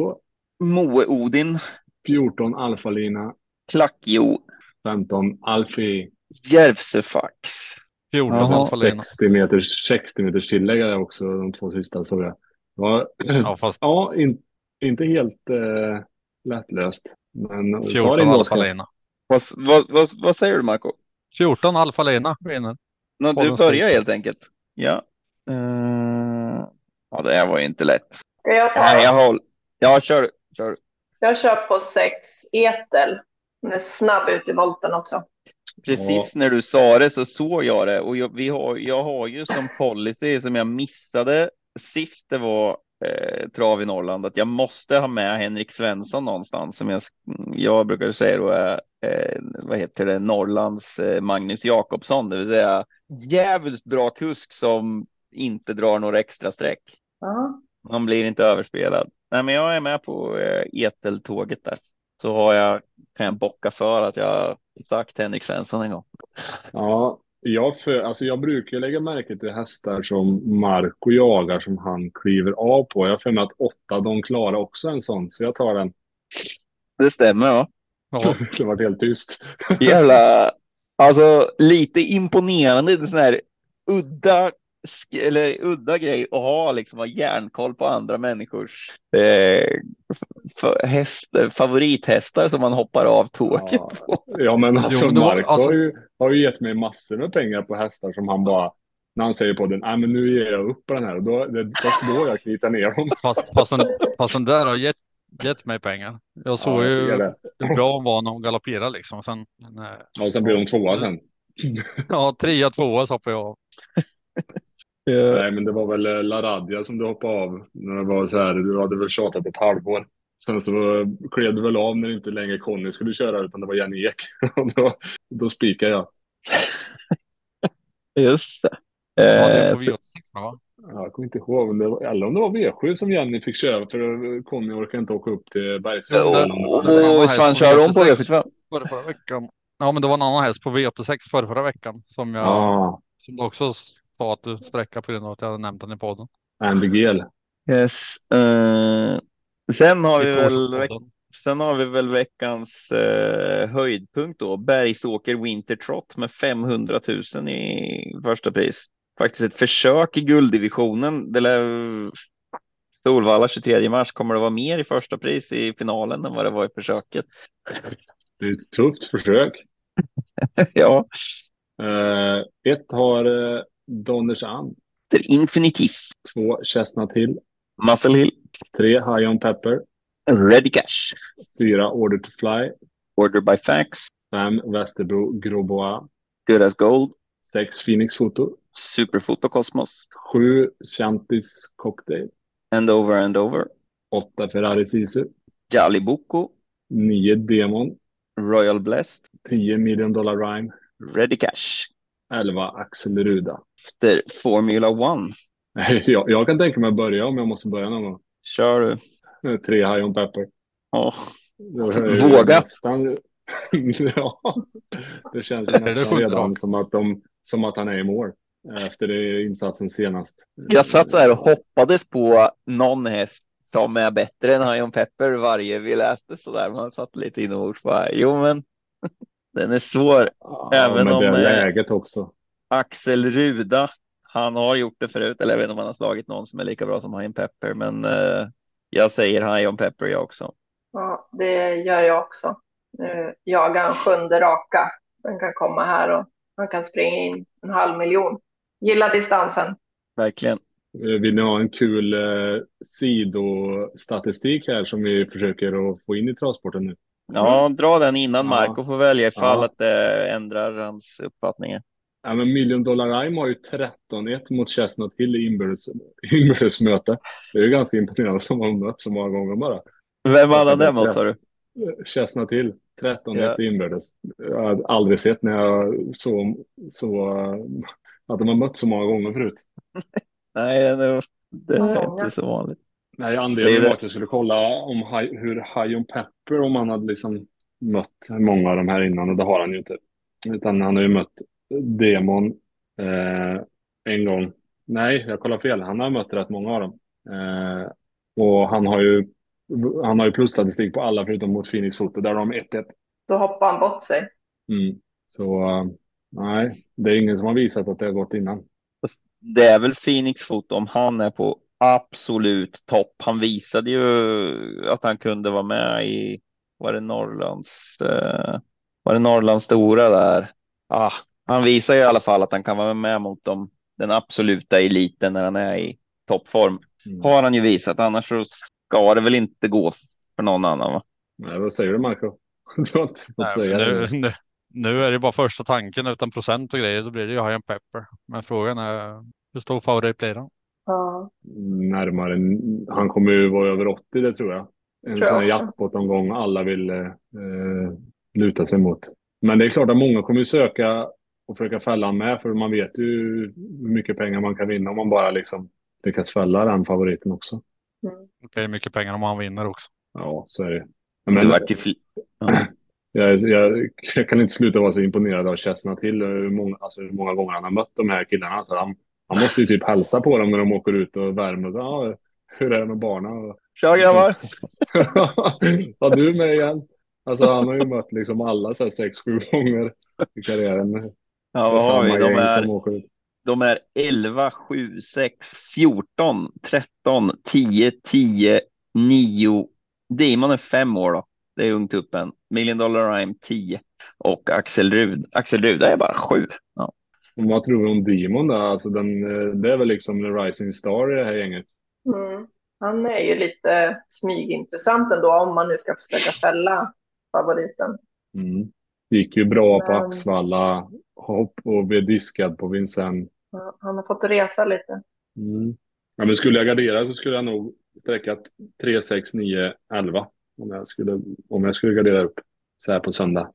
Moe-Odin, 14 Alfalina, Klackjo, 15 Alfi. Järvsö-Fax. 14 Jaha, Alfalina. 60 meters, 60 meters tillägg är också de två sista såg jag. Ja, Ja, fast ja in, inte helt eh, lättlöst. Men ta 14 din Oskar. Alfalina. Vad, vad, vad, vad säger du Marco? 14 Alfalina vinner. Nå, du börjar helt enkelt. Ja. Eh, ja, det här var ju inte lätt. Ska jag ta Nej, jag håller. Ja, kör. kör. Jag kör på sex Etel. Den är snabb ut i volten också. Precis när du sa det så såg jag det och jag, vi har, jag har ju som policy som jag missade sist det var eh, trav i Norrland att jag måste ha med Henrik Svensson någonstans som jag, jag brukar säga då är eh, vad heter det Norrlands eh, Magnus Jakobsson, det vill säga jävligt bra kusk som inte drar några extra streck. Ja. Han blir inte överspelad. Nej, men jag är med på eh, Eteltåget där. Så har jag, kan jag bocka för att jag sagt Henrik Svensson en gång. Ja, jag, för, alltså jag brukar lägga märke till hästar som Marco jagar som han kliver av på. Jag har för mig att åtta de klarar också en sån, så jag tar den. Det stämmer, ja. Ja, Det var helt tyst. Jävla, alltså lite imponerande, det är sån här udda, eller udda grej att ha, liksom ha järnkoll på andra människors eh, hästar, favorithästar som man hoppar av tåget Ja. på. Ja, men alltså då- Marco alltså- har, ju, har ju gett mig massor med pengar på hästar som han bara, när han säger på den, nej men nu ger jag upp på den här. Och då, det först då jag knyter ner dem. fast, fast, den, fast den där har gett, gett mig pengar. Jag såg Ja, jag ju det. hur bra hon var när hon galopperade liksom. Sen, eh, Ja, Och sen blir de tvåa sen. ja, trea, tvåa så hoppade jag av. Nej, men det var väl eh, LaRadia som du hoppade av. När det var så här, du hade väl tjatat ett halvår. Sen så eh, klev du väl av när inte längre Conny skulle köra utan det var Jenny Ek. Och då, då spikade jag. Just det. Ja, det på så- V86 med va? Ja, Jag kommer inte ihåg om det var, eller om det var V7 som Jenny fick köra för Conny orkade inte åka upp till annan Åh, häst fan på kör hon på V86. V75? Förra, förra veckan. Ja, men det var en annan häst på V86 förra, förra veckan som jag Ja, som också du sträckade på grund av att jag hade nämnt den i podden. Andy Gel. Yes. Eh, sen har vi väl. Sen har vi väl veckans eh, höjdpunkt då. Bergsåker Winter Trot med 500 000 i första pris. Faktiskt ett försök i gulddivisionen. Det lär, Solvalla 23 mars kommer det vara mer i första pris i finalen än vad det var i försöket. Det är ett tufft försök. ja, Eh, ett har eh, Donners Ann. det är infinitiv. Två Chestnut Hill. Muscle Hill, Tre High On Pepper. Ready Cash, Fyra Order to Fly. Order by Fax, Fem Västerbro Grobois. Good as Gold, Sex Phoenix Foto. Superfoto Cosmos, Sju Chantis Cocktail. And Over and Over, Åtta Ferrari Sisu. Jolly Boko, Nio Demon. Royal Blessed, 10 Million Dollar Rhyme. Ready Cash, 11 Axel Ruda. efter Formula One. Jag, jag kan tänka mig att börja om jag måste börja någon gång. Kör du. Eh, Tre High On Pepper. Ja. Våga. Nästan, ja, det känns det nästan redan som att, de, som att han är i mål. Efter det insatsen senast. Jag satt så här och hoppades på någon häst som är bättre än Hion Pepper varje vi läste så där. Man satt lite inombords bara, jo men den är svår. Ja, även om, det eh, läget också. Axel Ruda, han har gjort det förut, eller jag vet inte om han har slagit någon som är lika bra som Hion Pepper, men eh, jag säger Hion Pepper jag också. Ja, det gör jag också. Nu jagar han sjunde raka. Den kan komma här och han kan springa in en halv miljon. Gillar distansen. Verkligen. Eh, Vill ni ha en kul eh, sidostatistik här som vi försöker att få in i travsporten nu? Ja, dra den innan Ja. Marco får välja ifall Ja. att det ändrar hans uppfattningar. Ja, men Million Dollar Rhyme har ju 13-1 mot Chestnut Hill i inbördes, inbördesmöte. Det är ju ganska imponerande som har mött så många gånger bara. Vem hade han det mot sa du? Eh, Chestnut Hill, 13-1 Ja. i inbördes. Jag har aldrig sett när jag så, så eh, att de har mött så många gånger förut. Nej, det är, det är Många. inte så vanligt. Nej, anledningen var att jag skulle kolla om Hi- hur Hion Pepper, om han hade liksom mött många av de här innan och det har han ju inte. Utan han har ju mött Demon eh, en gång. Nej, jag kollar fel. Han har mött rätt många av dem. Eh, och han har ju han har ju plusstatistik på alla förutom mot Phoenix Foto. Där har de 1-1. Då hoppar han bort sig. Mm. Så eh, nej, det är ingen som har visat att det har gått innan. Det är väl Phoenix Foto om han är på absolut topp. Han visade ju att han kunde vara med i, var det Norrlands, eh, var det Norrlands stora där? Ah, han visar ju i alla fall att han kan vara med mot dem, den absoluta eliten när han är i toppform. Mm. Har han ju visat, annars så ska det väl inte gå för någon annan. Va? Nej, vad säger du Marco? Du har inte fått Nej, säga men det. nu, nu, nu är det bara första tanken utan procent och grejer. Då blir det ju High Pepper. Men frågan är hur stor favorit blir han? Ja. närmare. Han kommer ju vara över 80 det tror jag. En Tror jag sån här jackpot-omgång alla vill eh, luta sig mot. Men det är klart att många kommer ju söka och försöka fälla han med för man vet ju hur mycket pengar man kan vinna om man bara liksom lyckas fälla den favoriten också. Mm. Okej, mycket pengar om han vinner också. Ja, så är det. Det Men vart ju fl- jag, jag, jag kan inte sluta vara så imponerad av Chestnut Hill hur många, alltså hur många gånger han har mött de här killarna. Så han, han måste ju typ hälsa på dem när de åker ut och värmer. Så, ja, hur är det med barnen? Tja grabbar! Var du med igen? Alltså han har ju mött liksom alla så här sex, sju gånger i karriären. Ja, vad har vi? De är, de är 11, 7, 6, 14, 13, 10, 10, 9. Demon är fem år då. Det är ungtuppen. Million Dollar Rhyme 10 och Axel Rud. Axel Ruda är bara sju. Ja. Och vad tror du om Demon då? Alltså den, eh, det är väl liksom the rising star i det här gänget. Mm. Han är ju lite smygintressant ändå om man nu ska försöka fälla favoriten. Mm. Gick ju bra på Men- Axvalla hopp och blev diskad på Vincennes. Ja, Han har fått resa lite. Mm. Ja, men skulle jag gardera så skulle jag nog sträckat 3, 6, 9, 11. Om jag skulle, om jag skulle gardera upp så här på söndag.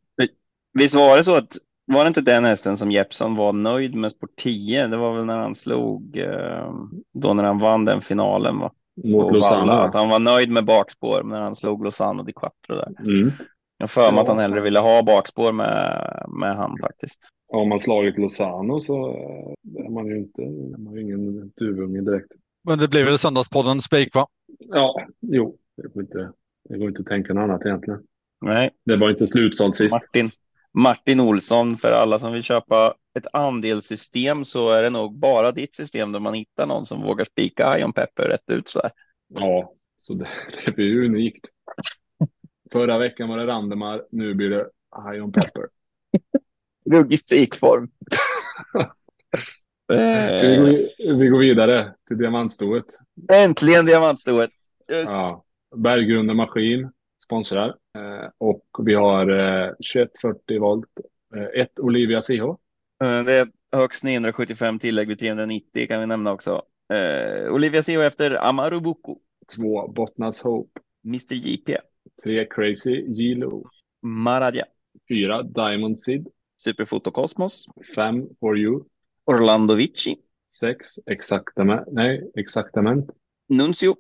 Visst var det så att var det inte den hästen som Jeppson var nöjd med sport 10? Det var väl när han slog eh, då när han vann den finalen va? Mot. Valla, att han var nöjd med bakspår när han slog och Di Quattro där. Mm. Jag har för mig att han hellre ville ha bakspår med, med han faktiskt. Har man slagit Lozano så eh, är man ju inte är man ju ingen duvunge direkt. Men det blir väl Söndagspodden Spik va? Ja, jo, det går inte, det går inte att tänka något annat egentligen. Nej, Det var inte slutsålt sist. Martin, Martin Olsson, för alla som vill köpa ett andelssystem så är det nog bara ditt system där man hittar någon som vågar spika Ion Pepper rätt ut så här. Ja, så det, det blir ju unikt. Förra veckan var det Randemar, nu blir det High on Pepper. Ruggig spikform. Så vi går, vi går vidare till diamantstoet. äntligen diamantstoet. Just. Ja, Berggrunden Maskin sponsrar. Eh, och vi har eh, 2140 volt. Eh, ett Olivia CH. Eh, Det är högst 975 tillägg vid 390 kan vi nämna också. Eh, Olivia Seo efter Amaru Buku, Två Bottnas Hope. Mr JP, Tre Crazy Gilo. Maradja, Fyra Diamond Sid. Superfoto Cosmos, Fem For You. Orlando Vici, Sex Exactament. Nej, Exactament. Nuncio,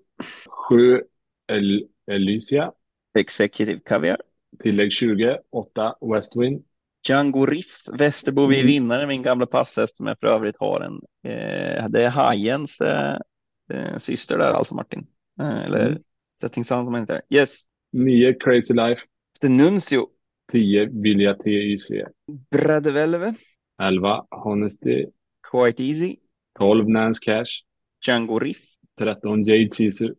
Sju El Elysia. Executive Caviar, Tillägg 20. Åtta Westwind. Django Riff, Västerbo vi Mm. vinnare, min gamla passhäst som jag för övrigt har en. Eh, det är Hajens eh, eh, syster där alltså Martin. Eh, eller Mm. Setting Sun som heter. Yes, Nio Crazy Life. Nuncio, 10 Vilja TYC. Bradevelve, 11 Honesty. Quite Easy, 12 Nance Cash. Django Riff, 13 Jade Caesar.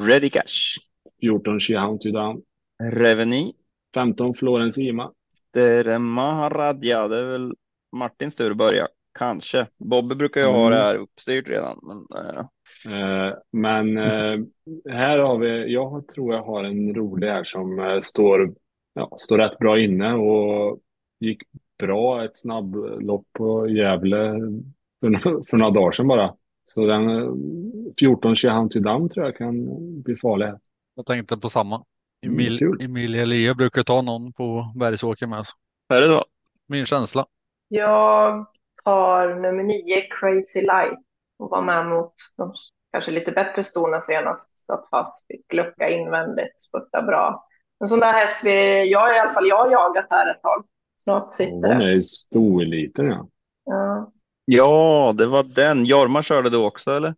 Ready Cash, 14 She Hound You Down. Reveny, 15 Florence Ima. Det är Maharadja, det är väl Martins tur att börja. Kanske. Bobby brukar ju ha Mm. det här uppstyrt redan. Men, eh, Eh, men eh, här har vi, jag tror jag har en rolig här som eh, står, ja, står rätt bra inne och gick bra ett snabblopp på Gävle för, för några dagar sedan bara. Så den eh, 14 Shehan till Dam tror jag kan bli farlig. Jag tänkte på samma. Mm, Emil, kul. Emilia Elia brukar ta någon på Bergsåker med. Så. är det så? Min känsla. Jag tar nummer nio, Crazy Light, och var med mot de kanske lite bättre ston än senast. Satt fast, fick lucka invändigt, spurta bra. En sån där häst vi, jag i alla fall, jag har jagat här ett tag. Snart sitter Hon det. är i stoeliten ja. Ja. Ja, det var den. Jorma körde då också, eller?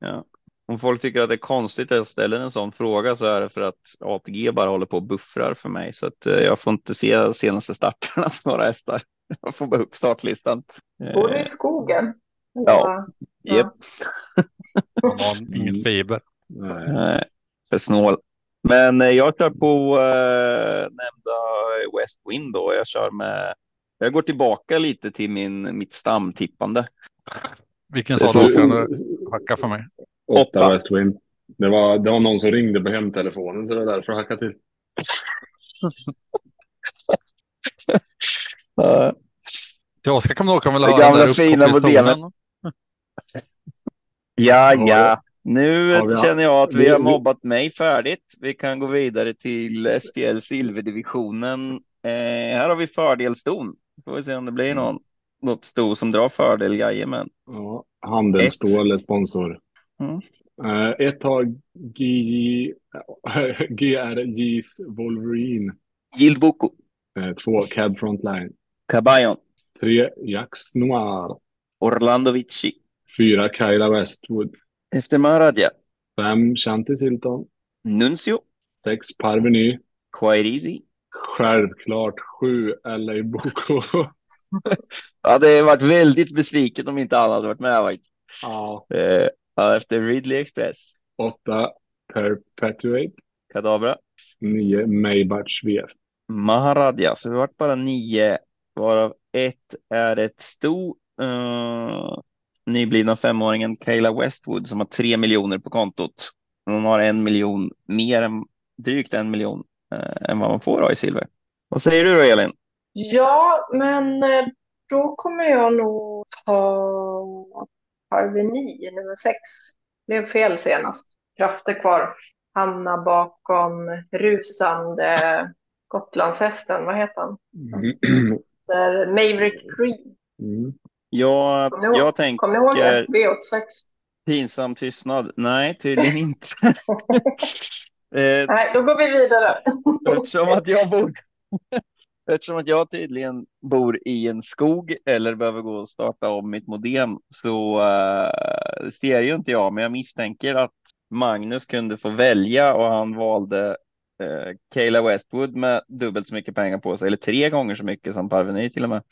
ja. Om folk tycker att det är konstigt att jag ställer en sån fråga så är det för att ATG bara håller på och buffrar för mig så att eh, jag får inte se senaste starterna för några hästar. Jag får bara upp startlistan. Bor du Eh, i skogen? Ja. Ja. Han har inget fiber. Nej. För snål. Men eh, jag kör på eh, nämnda West Wind då. Jag kör med. Jag går tillbaka lite till min mitt stamtippande. Vilken sa du ska du hacka för mig? Åtta. West Wind. Det var, det var någon som ringde på hemtelefonen så det var därför jag hackade till. Till Oskar kan man åka väl Det höra den gamla där fina. Ja, Ja. Nu Ja, har- känner jag att vi har mobbat mig färdigt. Vi kan gå vidare till STL Silverdivisionen. Eh, här har vi fördelston. Får vi se om det blir någon, något sto som drar fördel. Jajamän. Ja, Handelsstål är sponsor. Mm. Eh, ett har GJ, GRJs Wolverine. Gildboko. Eh, två Cab Frontline. Cabayon. Tre Jax Noir. Orlando Vici. Fyra Kyla Westwood. Efter Maradja. Fem Shanti Silton. Nuncio. Sex Parveny. Quairizi. Självklart sju LA Boko. Ja, det har varit väldigt besviket om inte alla hade varit med. faktiskt. ja. Eh, ja, efter Ridley Express. Åtta Perpetuate. Kadabra. Nio Maybach VF. Maharadja, så det har varit bara nio, varav ett är ett sto. Uh, nyblivna femåringen Kayla Westwood som har tre miljoner på kontot. Hon har en miljon mer än drygt en miljon eh, än vad man får ha i silver. Vad säger du då Elin? Ja, men eh, då kommer jag nog ta Parveny, nummer sex. Blev fel senast. Krafter kvar. Hamna bakom rusande Gotlandshästen. Vad heter han? Där Maverick Creed. Mm. Jag, ihåg- jag tänker Kommer ni ihåg det? V86. pinsam tystnad. Nej, tydligen inte. eh, Nej, då går vi vidare. Eftersom att jag bor Eftersom att jag tydligen bor i en skog eller behöver gå och starta om mitt modem så uh, ser ju inte jag, men jag misstänker att Magnus kunde få välja och han valde uh, Kayla Westwood med dubbelt så mycket pengar på sig, eller tre gånger så mycket som Parveny till och med.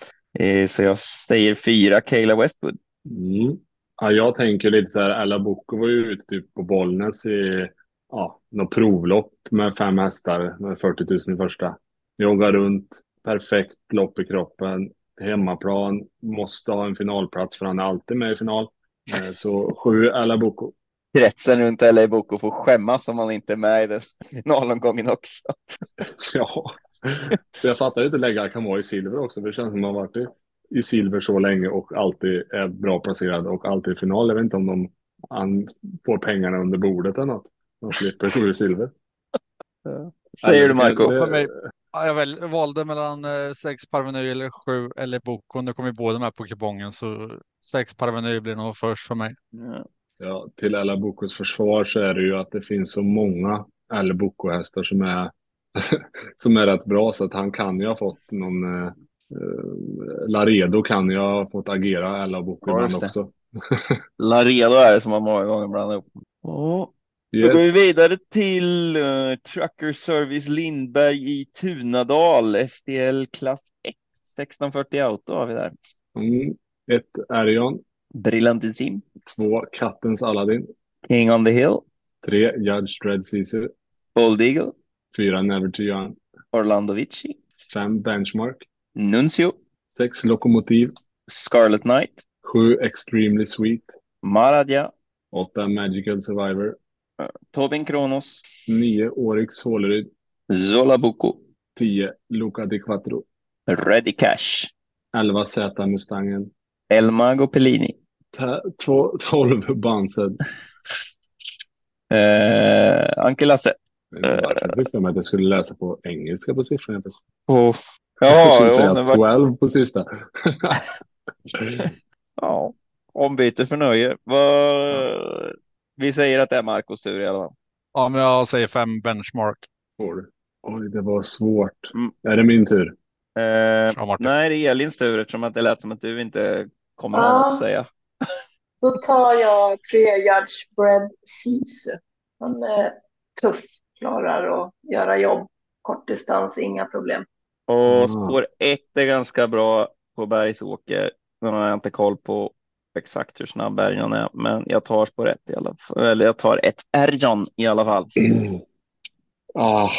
Uh, så jag säger fyra Kayla Westwood. Mm. Ja, jag tänker lite så här, Ella Boko var ju ute typ på Bollnäs i ja, något provlopp med fem hästar med 40 000 i första. Joggar runt, perfekt lopp i kroppen, hemmaplan, måste ha en finalplats för han är alltid med i final. Eh, Så sju Ella Bocco. Kretsen runt LA Boko får skämmas om han inte är med i den finalomgången också. Ja, jag fattar inte lägga Akamai i silver också. för Det känns som att man varit i, i silver så länge och alltid är bra placerad och alltid i final. Jag vet inte om de han får pengarna under bordet eller något. De slipper gå i silver. Säger du Marco? För mig- jag väl, valde mellan eh, sex Parveny eller sju eller Boko. Nu kommer båda med på kupongen så sex Parveny blir nog först för mig. Ja. Ja, till Ella Bocos försvar så är det ju att det finns så många Ella Bocco-hästar som är, som är rätt bra så att han kan ju ha fått någon eh, eh, Laredo kan ju ha fått agera Ella Bocco Ja, också. Laredo är det som har många gånger blandat ihop. Ja. Då går vi Yes. vidare till eh, Trucker Service Lindberg i Tunadal, STL klass 1. 1640 Auto har vi där. Mm. Ett Arion, Brillantissim, två Kattens Aladdin, King on the Hill, tre Judge Dread Caesar, Old Eagle, fyra Never Too Young, Orlando Vici, fem Benchmark, Nuncio, sex Lokomotiv, Scarlet Knight, sju Extremely Sweet, Maradja, åtta Magical Survivor, Tobin Kronos, nio Oryx Håleryd, Zola Buco, tio Luca Di Quattro, Ready Cash, elva Z Mustangen, El Mago Pellini, Ta- två, tolv Bansed. eh, Anke Lasse. Jag för mig att jag skulle läsa på engelska på siffrorna. Oh. jag Ja, skulle jo, säga var, 12 på sista. ja, Ombyte för nöje. Vad... Vi säger att det är Marcos tur i alla fall. Ja, men jag säger fem benchmark. Oj, det var svårt. Mm. Är det min tur? Eh, Ja, nej, det är Elins tur eftersom att det lät som att du inte kommer ha Ja. något att säga. Då tar jag tre Judgebred Sisu. Han är tuff, klarar att göra jobb. Kortdistans, inga problem. Och Mm. spår ett är ganska bra på Bergsåker. Nu har jag inte koll på exakt hur snabb Bergon är, men jag tar spår ett i alla fall. Eller jag tar ett Erjan i alla fall. Ah,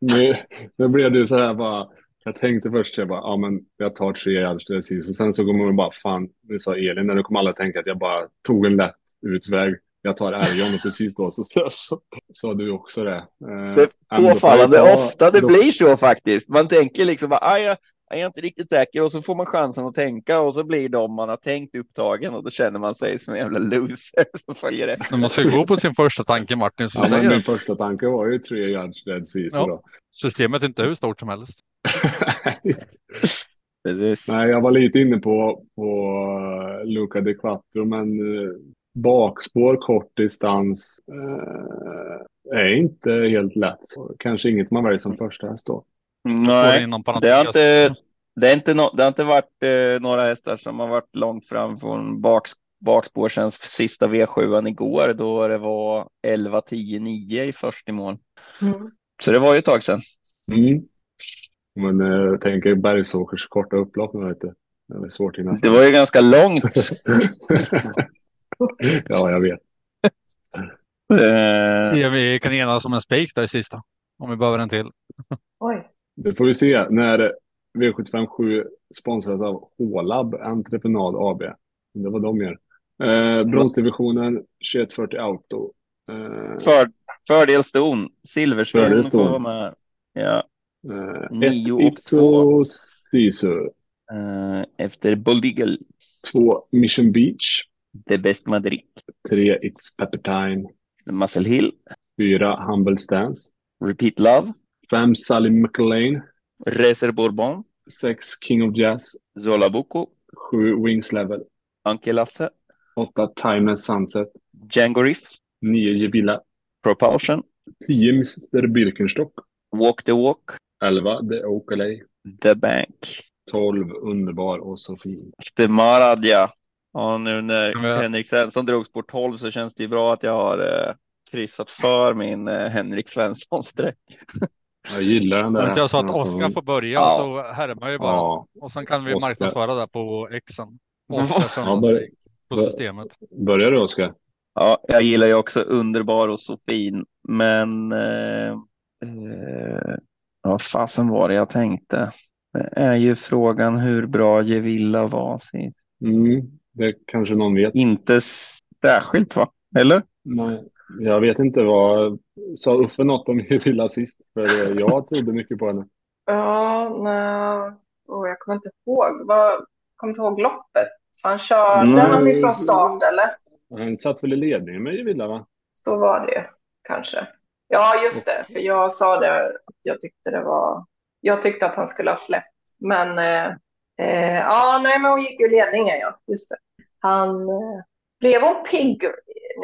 nu, nu blev det så här bara. Jag tänkte först, jag bara, ja men jag tar tre Alstersis och sen så kommer man bara, fan, nu sa Elin, nu kommer alla tänka att jag bara tog en lätt utväg. Jag tar Erjon och precis då så sa du också det. Eh, Det påfallande ta- ofta det då- blir så faktiskt. Man tänker liksom bara, "Aj, jag jag är inte riktigt säker och så får man chansen att tänka och så blir de man har tänkt upptagen och då känner man sig som en jävla loser som följer efter. Men man ska gå på sin första tanke Martin, så Ja, men säger min första tanke var ju tre Judge Dead Seas Ja. då. Systemet är inte hur stort som helst. Precis. Nej, jag var lite inne på, på eh, Luca de Quattro, men eh, bakspår, kort distans eh, är inte helt lätt. Kanske inget man väljer som första häst då. Nej, det har inte, det är inte, no, det har inte varit eh, några hästar som har varit långt fram från baks, bakspår sen sista V7 igår då det var 11, 10, 9 i först i mål. Mm. Så det var ju ett tag sedan. Mm. Men eh, jag tänker Bergsåkers korta upplopp nu, vet du. Det är svårt hinna. Det var ju ganska långt. ja, jag vet. Eh, Se, vi kan enas om en spik där i sista. Om vi behöver en till. Oj. Det får vi se när V757 sponsras av Hålab Entreprenad AB. Det var de gör. Eh, bronsdivisionen 2140 Auto. Eh, för, fördel ston, silverston Fördel får ston. vara med. Ja, eh, Nio och Itso Sisu. eh, efter Boldigel, Två Mission Beach. The Best Madrid, Tre It's Pepper Time. Muscle Hill, Fyra Humble Stance. Repeat Love, Fem Sally McLean. Racer Bourbon, Sex King of Jazz. Zola Boko, Sju Wings Level. Anke Lasse, Åtta Timeless Sunset. Django Riff, Nio Gebilla. Propulsion, Tio Mr Birkenstock. Walk the Walk, Elva The Oakley. The Bank, 12 Underbar och så fin. The Maradja. Ja, nu när Henrik Svensson drog sport 12 så känns det ju bra att jag har eh, kryssat för min eh, Henrik Svensson-streck. Jag gillar den där inte jag sa att alltså. Oskar får börja Ja. så härmar ju bara. Ja, Och sen kan vi Oskar. marknadsföra det på Xen. Ja, Oskar bör- söndagsspik på systemet. börjar du Oskar? Ja, jag gillar ju också underbar och så fin, men eh, eh, vad fasen var det jag tänkte? Det är ju frågan hur bra Gevilla var sist. Mm, det kanske någon vet. Inte särskilt va? Eller? Nej, jag vet inte vad... Sa Uffe något om Villa sist? För jag trodde mycket på henne. Ja, nej. Oh, jag kommer inte ihåg. Vad, kommer inte ihåg loppet. Han körde han ifrån start eller? Han satt väl i ledningen med Villa va? Så var det kanske. Ja, just det. För jag sa det att jag tyckte det var... Jag tyckte att han skulle ha släppt. Men... Eh, eh, ja, nej, men hon gick ju i ledningen, ja. Just det. Han... Eh, blev hon pigg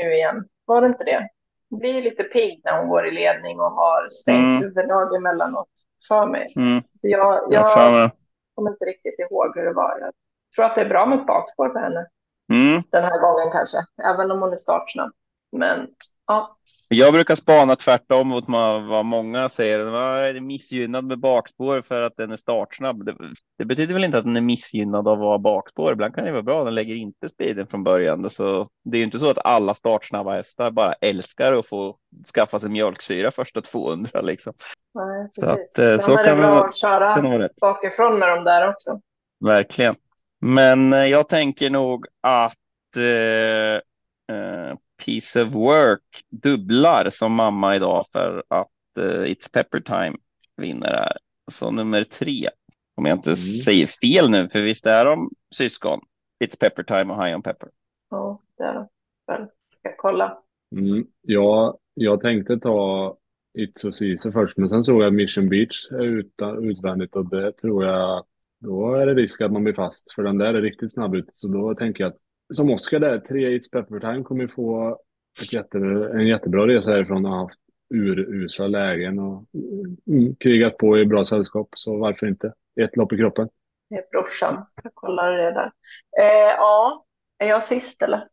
nu igen? Var det inte det? Blir lite pigg när hon går i ledning och har stängt Mm. huvudlag emellanåt för mig. Mm, Så jag, jag jag kommer inte riktigt ihåg hur det var. Jag tror att det är bra med ett bakspår för henne Mm. den här gången kanske, även om hon är startsnabb. Men ja, Jag brukar spana tvärtom mot vad många säger. Vad är missgynnad med bakspår för att den är startsnabb? Det, det betyder väl inte att den är missgynnad av att vara bakspår. Ibland kan det vara bra. Den lägger inte speeden från början. Så det är ju inte så att alla startsnabba hästar bara älskar att få skaffa sig mjölksyra första 200 liksom. nej, Så att, eh, så är det kan bra man- att köra bakifrån med de där också. Verkligen. Men eh, jag tänker nog att eh, eh, Piece of Work dubblar som mamma idag för att eh, It's Pepper Time vinner här. Så nummer tre. Om jag inte Mm. säger fel nu, för visst är de syskon? It's Pepper Time och High on Pepper. Ja, det är det väl. Ska kolla. Mm. Ja, jag tänkte ta It's och Sisu först, men sen såg jag att Mission Beach är utan, utvändigt och det tror jag, då är det risk att man blir fast, för den där är riktigt snabb ut. Så då tänker jag att som Oskar där, tre It's Pepper Time kommer få ett jätte, en jättebra resa härifrån och har haft urusla lägen och mm, krigat på i bra sällskap. Så varför inte? Ett lopp i kroppen. Det är brorsan. Jag kollar det där. Eh, ja, är jag sist eller?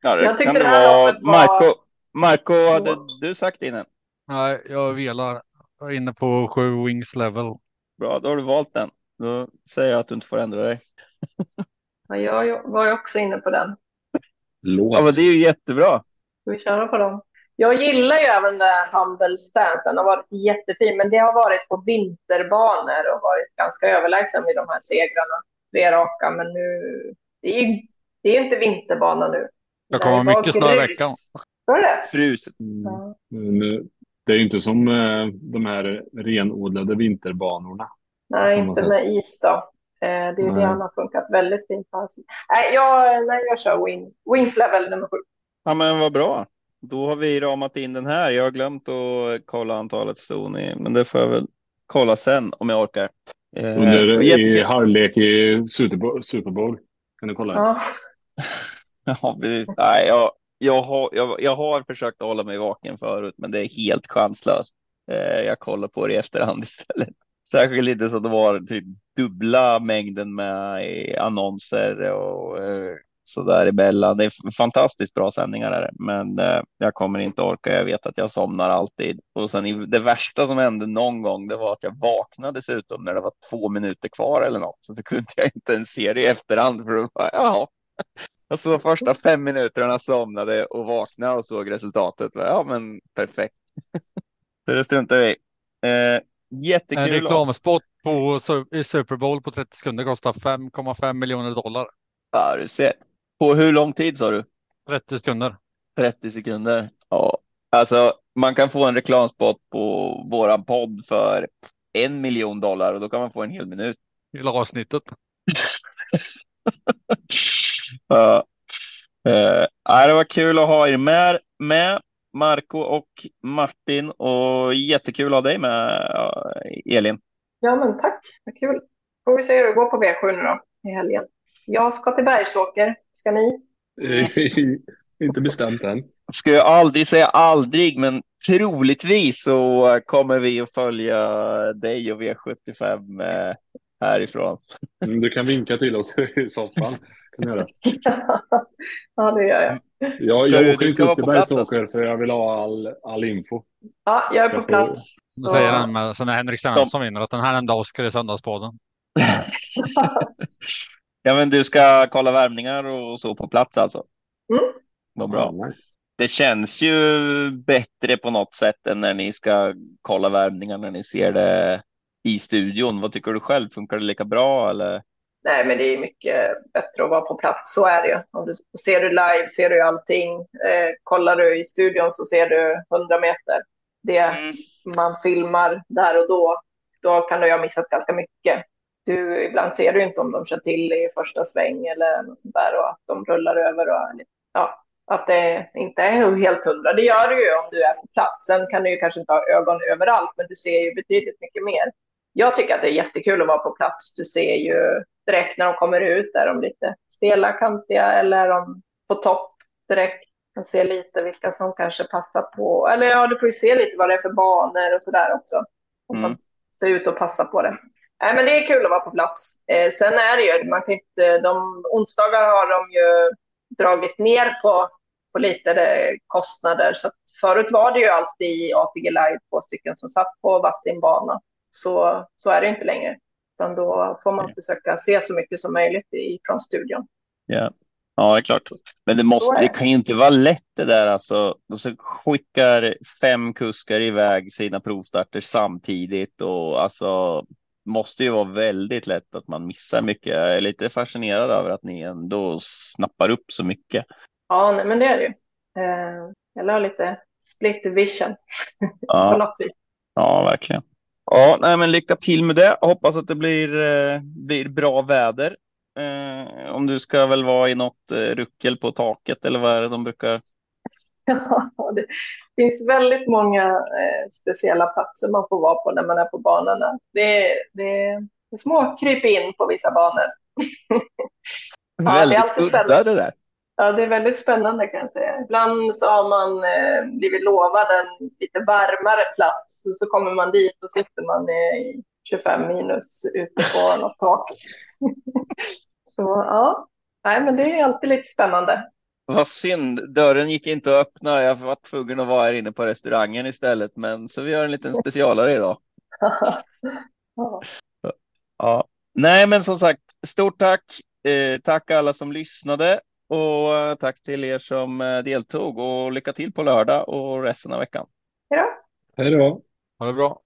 Ja, det Jag tyckte det det här loppet var Marco, Marco svårt. hade du sagt innan? Nej, jag velar. Jag är inne på sju wings level. Bra, då har du valt den. Då säger jag att du inte får ändra dig. Ja, jag var ju också inne på den. Lås. Ja, men det är ju jättebra. Ska vi köra på dem? Jag gillar ju även den där Humble Stance. Den har varit jättefin, men det har varit på vinterbanor och varit ganska överlägsen vid de här segrarna. Tre raka, men nu... Det är, ju- det är inte vinterbana nu. Jag kommer Det var mycket snö i grus. veckan. Var det? Fruset. Mm. Ja. Men, eh, det är ju inte som eh, de här renodlade vinterbanorna. Nej, inte med is då. Eh, Det är ju det han har funkat väldigt fint på. Nej, jag, nej, jag kör win, Wings level nummer sju. Ja, men vad bra. Då har vi ramat in den här. Jag har glömt att kolla antalet ston i, men det får jag väl kolla sen om jag orkar. Eh, Under i halvlek i Super Bowl. Super Bowl. Kan du kolla? Ja. Ja, precis. Nej, jag, jag, har, jag, jag har försökt hålla mig vaken förut, men det är helt chanslöst. Eh, jag kollar på det i efterhand istället. Särskilt lite så det var typ dubbla mängden med eh, annonser och eh, så där emellan. Det är fantastiskt bra sändningar där, men eh, jag kommer inte orka. Jag vet att jag somnar alltid. Och sen det värsta som hände någon gång, det var att jag vaknade dessutom när det var två minuter kvar eller något, så då kunde jag inte ens se det i efterhand för att bara, jaha. Alltså, jag såg första fem minuterna, somnade och vaknade och såg resultatet. Ja, men perfekt. Så det struntar vi i eh, En Jättekul. reklamspot på i Super Bowl på 30 sekunder kostar 5,5 miljoner dollar. Ja, du ser. På hur lång tid sa du? 30 sekunder. 30 sekunder. Ja, alltså man kan få en reklamspot på våran podd för en miljon dollar och då kan man få en hel minut. Hela avsnittet. Ja. Ja, det var kul att ha er med, med Marco och Martin och jättekul att ha dig med Elin. ja, men tack. Vad kul. Får vi se hur det går på V7 nu då i helgen. Jag ska till Bergsåker. Ska ni? inte bestämt än. Ska jag aldrig säga aldrig, men troligtvis så kommer vi att följa dig och V75 eh, härifrån. Mm, Du kan vinka till oss i soffan. Kan göra. ja, det gör jag. Jag, Ska jag åker inte upp till på plats Bergsåker för jag vill ha all, all info. Ja, jag är på Jag får- plats. Då Så- säger han med, sen är Henrik Svensson vinner att den här enda Oscar i Söndagspodden. Ja, men du ska kolla värmningar och så på plats alltså. Mm. Vad bra. Ja, nice. Det känns ju bättre på något sätt än när ni ska kolla värmningar när ni ser det i studion. Vad tycker du själv? Funkar det lika bra eller? Nej, men det är mycket bättre att vara på plats. Så är det ju. Om du ser du live ser du allting. Eh, kollar du i studion så ser du 100 meter. Det man filmar där och då, då kan du ha missat ganska mycket. Du, ibland ser du inte om de kör till i första sväng eller något sånt där och att de rullar över och ja, att det inte är helt hundra. Det gör du ju om du är på plats. Sen kan du ju kanske inte ha ögon överallt, men du ser ju betydligt mycket mer. Jag tycker att det är jättekul att vara på plats. Du ser ju direkt när de kommer ut, är de lite stela, kantiga eller är de på topp direkt. Man ser lite vilka som kanske passar på, eller ja, du får ju se lite vad det är för banor och sådär också. Om Mm. man ser ut och passa på det. Nej, men det är kul att vara på plats. Eh, sen är det ju, man kan inte, de onsdagar har de ju dragit ner på, på lite eh, kostnader. Så förut var det ju alltid i ATG Live två stycken som satt på varsin bana. Så, så är det inte längre. Utan då får man försöka se så mycket som möjligt från studion. Ja. Ja, det är klart. Men det, måste, det kan ju inte vara lätt det där alltså. Så skickar fem kuskar iväg sina provstarter samtidigt och alltså måste ju vara väldigt lätt att man missar mycket. Jag är lite fascinerad över att ni ändå snappar upp så mycket. Ja, nej, men det är det ju. Eh, eller har lite split vision på Ja, något vis. ja verkligen. Ja, nej, men lycka till med det. Hoppas att det blir, eh, blir bra väder. Eh, om du ska väl vara i något eh, ruckel på taket eller vad är det de brukar? Ja, det finns väldigt många eh, speciella platser man får vara på när man är på banorna. Det, det, det är små kryp in på vissa banor. det är Väldigt alltid udda spännande. det där. Ja, det är väldigt spännande kan jag säga. Ibland så har man eh, blivit lovad en lite varmare plats och så kommer man dit och sitter man i 25 minus ute på något tak. så ja, nej men det är alltid lite spännande. Vad synd, dörren gick inte att öppna. Jag var tvungen att vara här inne på restaurangen istället, men så vi har en liten specialare idag. ja. Ja, nej, men som sagt, stort tack. Eh, tack alla som lyssnade och eh, tack till er som eh, deltog och lycka till på lördag och resten av veckan. Hej då. Hej då. Ha det bra.